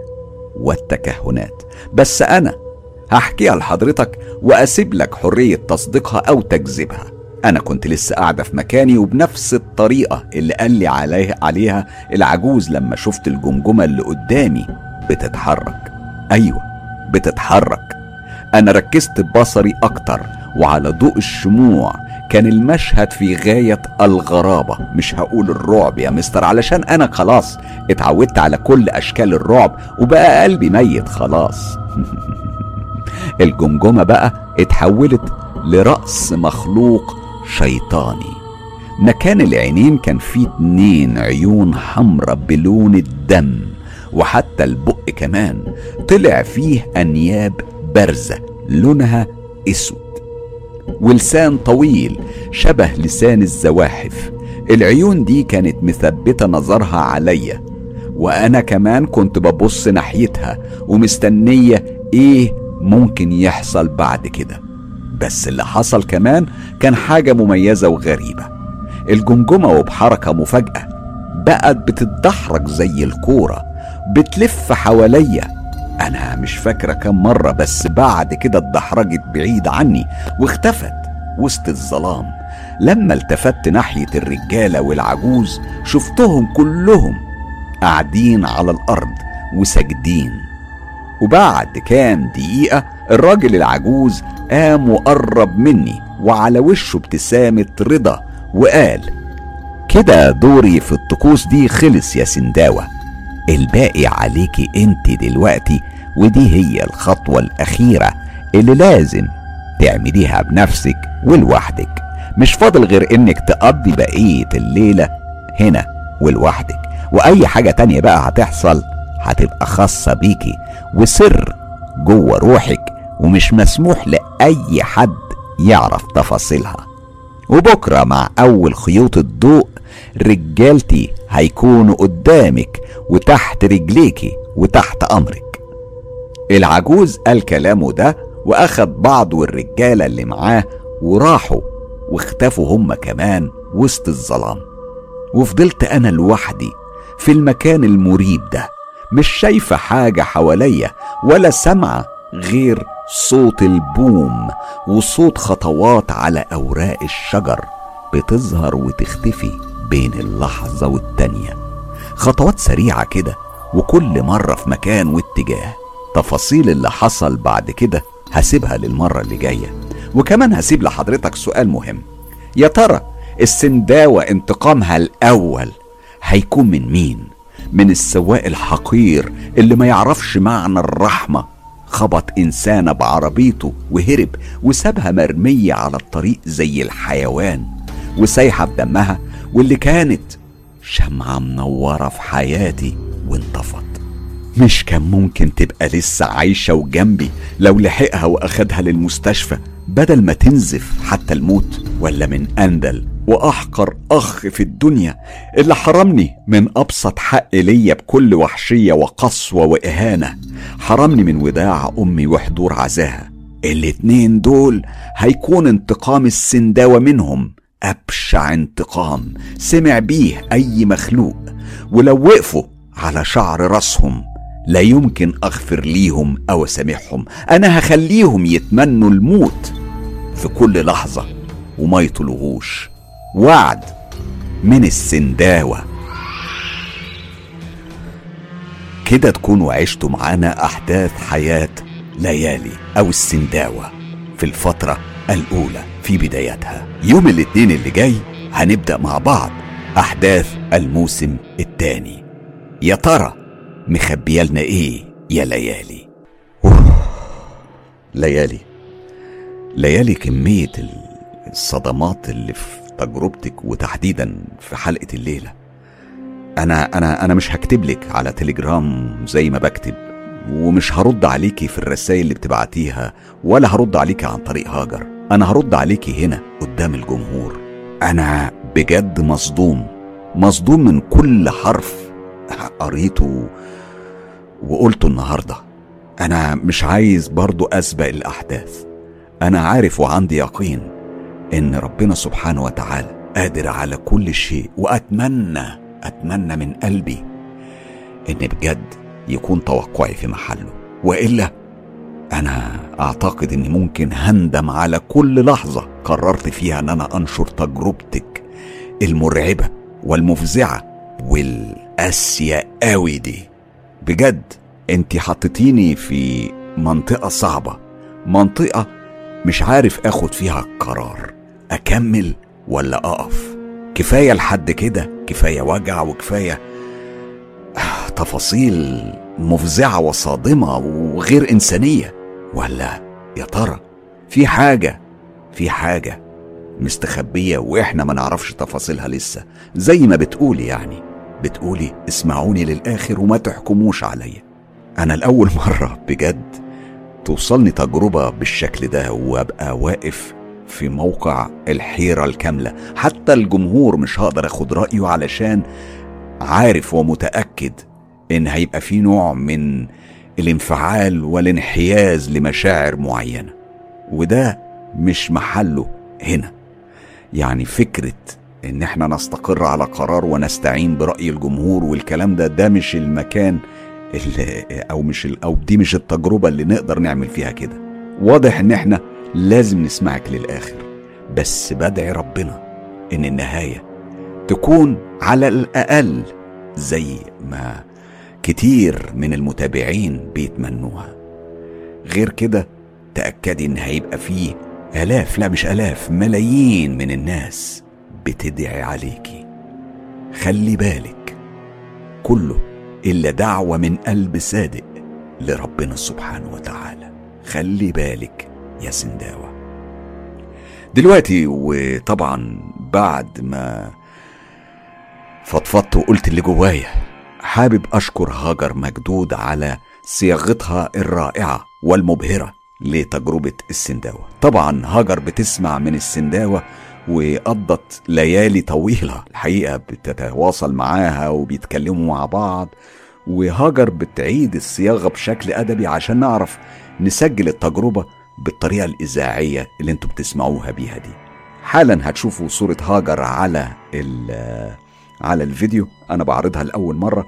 والتكهنات. بس أنا هحكيها لحضرتك وأسيب لك حرية تصديقها أو تكذبها أنا كنت لسه قاعدة في مكاني وبنفس الطريقة اللي قال لي عليها, عليها العجوز لما شفت الجمجمة اللي قدامي بتتحرك. أيوة بتتحرك. أنا ركزت بصري أكتر وعلى ضوء الشموع كان المشهد في غاية الغرابة. مش هقول الرعب يا مستر علشان أنا خلاص اتعودت على كل أشكال الرعب وبقى قلبي ميت خلاص. الجمجمة بقى اتحولت لرأس مخلوق شيطاني. مكان العينين كان فيه اتنين عيون حمرة بلون الدم وحتى البق كمان طلع فيه أنياب بارزة لونها أسود. ولسان طويل شبه لسان الزواحف. العيون دي كانت مثبتة نظرها عليا وأنا كمان كنت ببص ناحيتها ومستنية إيه ممكن يحصل بعد كده. بس اللي حصل كمان كان حاجة مميزة وغريبة. الجمجمة وبحركة مفاجأة بقت بتتدحرج زي الكورة بتلف حواليا. أنا مش فاكرة كم مرة بس بعد كده اتدحرجت بعيد عني واختفت وسط الظلام. لما التفت ناحية الرجالة والعجوز شفتهم كلهم قاعدين على الأرض وساجدين. وبعد كام دقيقة الراجل العجوز قام وقرب مني وعلى وشه ابتسامة رضا وقال كده دوري في الطقوس دي خلص يا سنداوة. الباقي عليكي انت دلوقتي ودي هي الخطوة الأخيرة اللي لازم تعمليها بنفسك ولوحدك. مش فاضل غير إنك تقضي بقية الليلة هنا ولوحدك. وأي حاجة تانية بقى هتحصل هتبقى خاصة بيكي. وسر جوه روحك ومش مسموح لأي حد يعرف تفاصيلها. وبكرة مع أول خيوط الضوء رجالتي هيكونوا قدامك وتحت رجليكي وتحت أمرك. العجوز قال كلامه ده وأخد بعض والرجالة اللي معاه وراحوا واختفوا هم كمان وسط الظلام. وفضلت أنا لوحدي في المكان المريب ده. مش شايفة حاجة حواليا ولا سامعة غير صوت البوم وصوت خطوات على أوراق الشجر بتظهر وتختفي بين اللحظة والتانية. خطوات سريعة كده وكل مرة في مكان واتجاه. تفاصيل اللي حصل بعد كده هسيبها للمرة اللي جاية. وكمان هسيب لحضرتك سؤال مهم. يا ترى السنداوة انتقامها الأول هيكون من مين؟ من السواق الحقير اللي ما يعرفش معنى الرحمة. خبط إنسانة بعربيته وهرب وسابها مرمية على الطريق زي الحيوان وسايحة بدمها واللي كانت شمعة منورة في حياتي وانطفت. مش كان ممكن تبقى لسه عايشة وجنبي لو لحقها وأخدها للمستشفى بدل ما تنزف حتى الموت ولا من أندل. وأحقر أخ في الدنيا اللي حرمني من أبسط حق ليا بكل وحشية وقسوة وإهانة. حرمني من وداع أمي وحضور عزاها. الاتنين دول هيكون انتقام السنداوة منهم. أبشع انتقام. سمع بيه أي مخلوق. ولو وقفوا على شعر راسهم لا يمكن أغفر ليهم أو أسامحهم. أنا هخليهم يتمنوا الموت في كل لحظة وما يطلبوش. وعد من السنداوة. كده تكونوا عشتوا معانا أحداث حياة ليالي أو السنداوة في الفترة الأولى في بدايتها. يوم الاثنين اللي جاي هنبدأ مع بعض أحداث الموسم الثاني. يا ترى مخبيالنا إيه يا ليالي. ليالي. ليالي كمية الصدمات اللي في تجربتك وتحديدا في حلقة الليلة. أنا أنا أنا مش هكتب لك على تليجرام زي ما بكتب ومش هرد عليكي في الرسائل اللي بتبعتيها ولا هرد عليكي عن طريق هاجر. أنا هرد عليكي هنا قدام الجمهور. أنا بجد مصدوم. مصدوم من كل حرف قريته وقلته النهارده. أنا مش عايز برضو أسبق الأحداث. أنا عارف وعندي يقين. إن ربنا سبحانه وتعالى قادر على كل شيء وأتمنى أتمنى من قلبي إن بجد يكون توقعي في محله. وإلا أنا أعتقد إني ممكن هندم على كل لحظة قررت فيها إن أنا أنشر تجربتك المرعبة والمفزعة والقاسية قوي دي. بجد انت حطيتيني في منطقة صعبة منطقة مش عارف آخد فيها قرار. أكمل ولا أقف؟ كفاية لحد كده كفاية وجع وكفاية تفاصيل مفزعة وصادمة وغير إنسانية. ولا يا ترى في حاجة في حاجة مستخبية وإحنا ما نعرفش تفاصيلها لسه؟ زي ما بتقولي يعني. بتقولي اسمعوني للآخر وما تحكموش عليا. أنا لأول مرة بجد توصلني تجربة بالشكل ده وأبقى واقف في موقع الحيرة الكاملة. حتى الجمهور مش هقدر أخد رأيه علشان عارف ومتأكد إن هيبقى في نوع من الانفعال والانحياز لمشاعر معينة. وده مش محله هنا. يعني فكرة إن إحنا نستقر على قرار ونستعين برأي الجمهور والكلام ده ده مش المكان أو مش أو دي مش التجربة اللي نقدر نعمل فيها كده. واضح إن إحنا لازم نسمعك للآخر. بس بدعي ربنا إن النهاية تكون على الأقل زي ما كتير من المتابعين بيتمنوها. غير كده تأكدي إن هيبقى فيه آلاف لا مش آلاف ملايين من الناس بتدعي عليكي. خلي بالك كله إلا دعوة من قلب صادق لربنا سبحانه وتعالى. خلي بالك يا سنداوة. دلوقتي وطبعا بعد ما فضفضت وقلت اللي جوايا حابب أشكر هاجر مجدود على صياغتها الرائعة والمبهرة لتجربة السنداوة. طبعا هاجر بتسمع من السنداوة وقضت ليالي طويلة. الحقيقة بتتواصل معاها وبيتكلموا مع بعض وهاجر بتعيد الصياغة بشكل أدبي عشان نعرف نسجل التجربة بالطريقة الإذاعية اللي أنتوا بتسمعوها بيها دي. حالا هتشوفوا صورة هاجر على ال- على الفيديو. أنا بعرضها لأول مرة.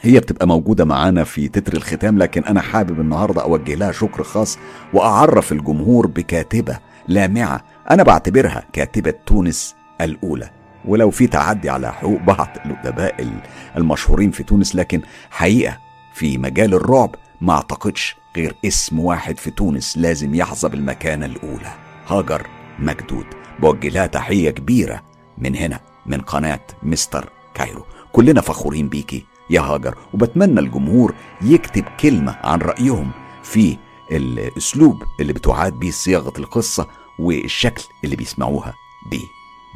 هي بتبقى موجودة معانا في تتر الختام لكن أنا حابب النهاردة أوجه لها شكر خاص وأعرف الجمهور بكاتبة لامعة أنا بعتبرها كاتبة تونس الأولى. ولو في تعدي على حقوق بعض الأدباء المشهورين في تونس لكن حقيقة في مجال الرعب ما أعتقدش غير اسم واحد في تونس لازم يحظى بالمكانة الأولى. هاجر مجدود. بوجه لها تحية كبيرة من هنا من قناة مستر كايرو. كلنا فخورين بيكي يا هاجر وبتمنى الجمهور يكتب كلمة عن رأيهم في الأسلوب اللي بتعاد بيه صياغة القصة والشكل اللي بيسمعوها بيه.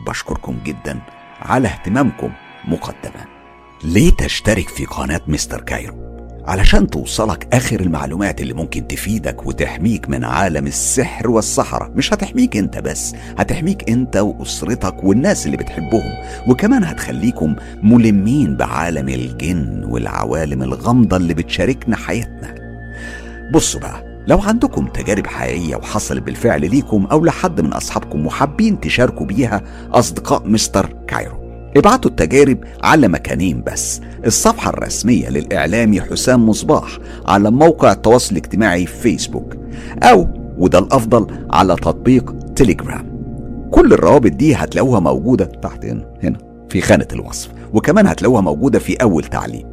بشكركم جدا على اهتمامكم مقدما. ليه تشترك في قناة مستر كايرو؟ علشان توصلك آخر المعلومات اللي ممكن تفيدك وتحميك من عالم السحر والسحرة. مش هتحميك انت بس هتحميك انت وأسرتك والناس اللي بتحبهم. وكمان هتخليكم ملمين بعالم الجن والعوالم الغامضة اللي بتشاركنا حياتنا. بصوا بقى لو عندكم تجارب حقيقية وحصلت بالفعل ليكم أو لحد من أصحابكم وحابين تشاركوا بيها أصدقاء مستر كايرو ابعتوا التجارب على مكانين بس. الصفحة الرسمية للإعلامي حسام مصباح على موقع التواصل الاجتماعي فيسبوك أو وده الأفضل على تطبيق تليجرام كل الروابط دي هتلاقوها موجودة تحت هنا هنا في خانة الوصف وكمان هتلاقوها موجودة في أول تعليق.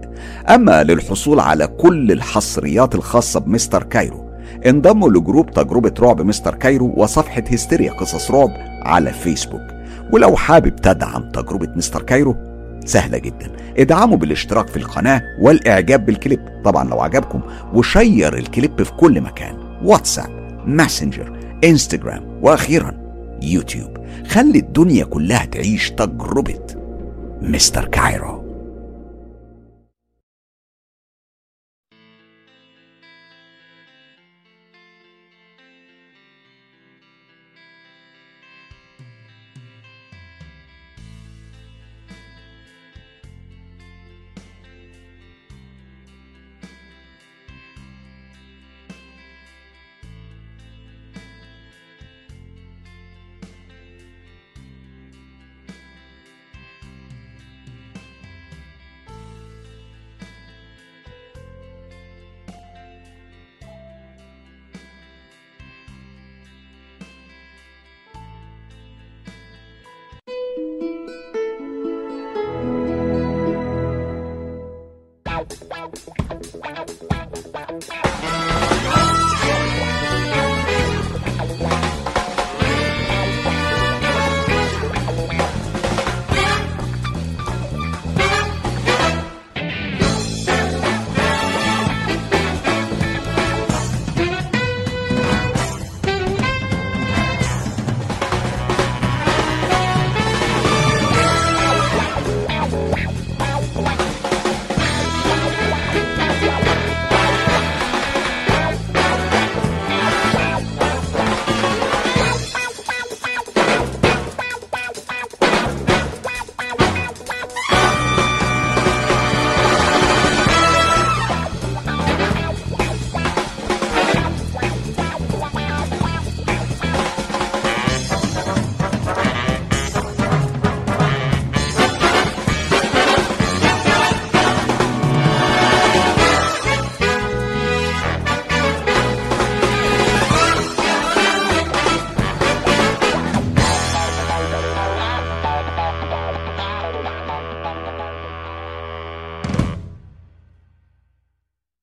أما للحصول على كل الحصريات الخاصة بمستر كايرو انضموا ل group تجربة رعب مستر كايرو وصفحة هستيريا قصص رعب على فيسبوك. ولو حابب تدعم تجربة مستر كايرو سهلة جدا. ادعموا بالاشتراك في القناة والإعجاب بالكليب. طبعا لو عجبكم و share الكليب في كل مكان. واتساب ماسنجر إنستجرام وأخيرا يوتيوب. خلي الدنيا كلها تعيش تجربة مستر كايرو.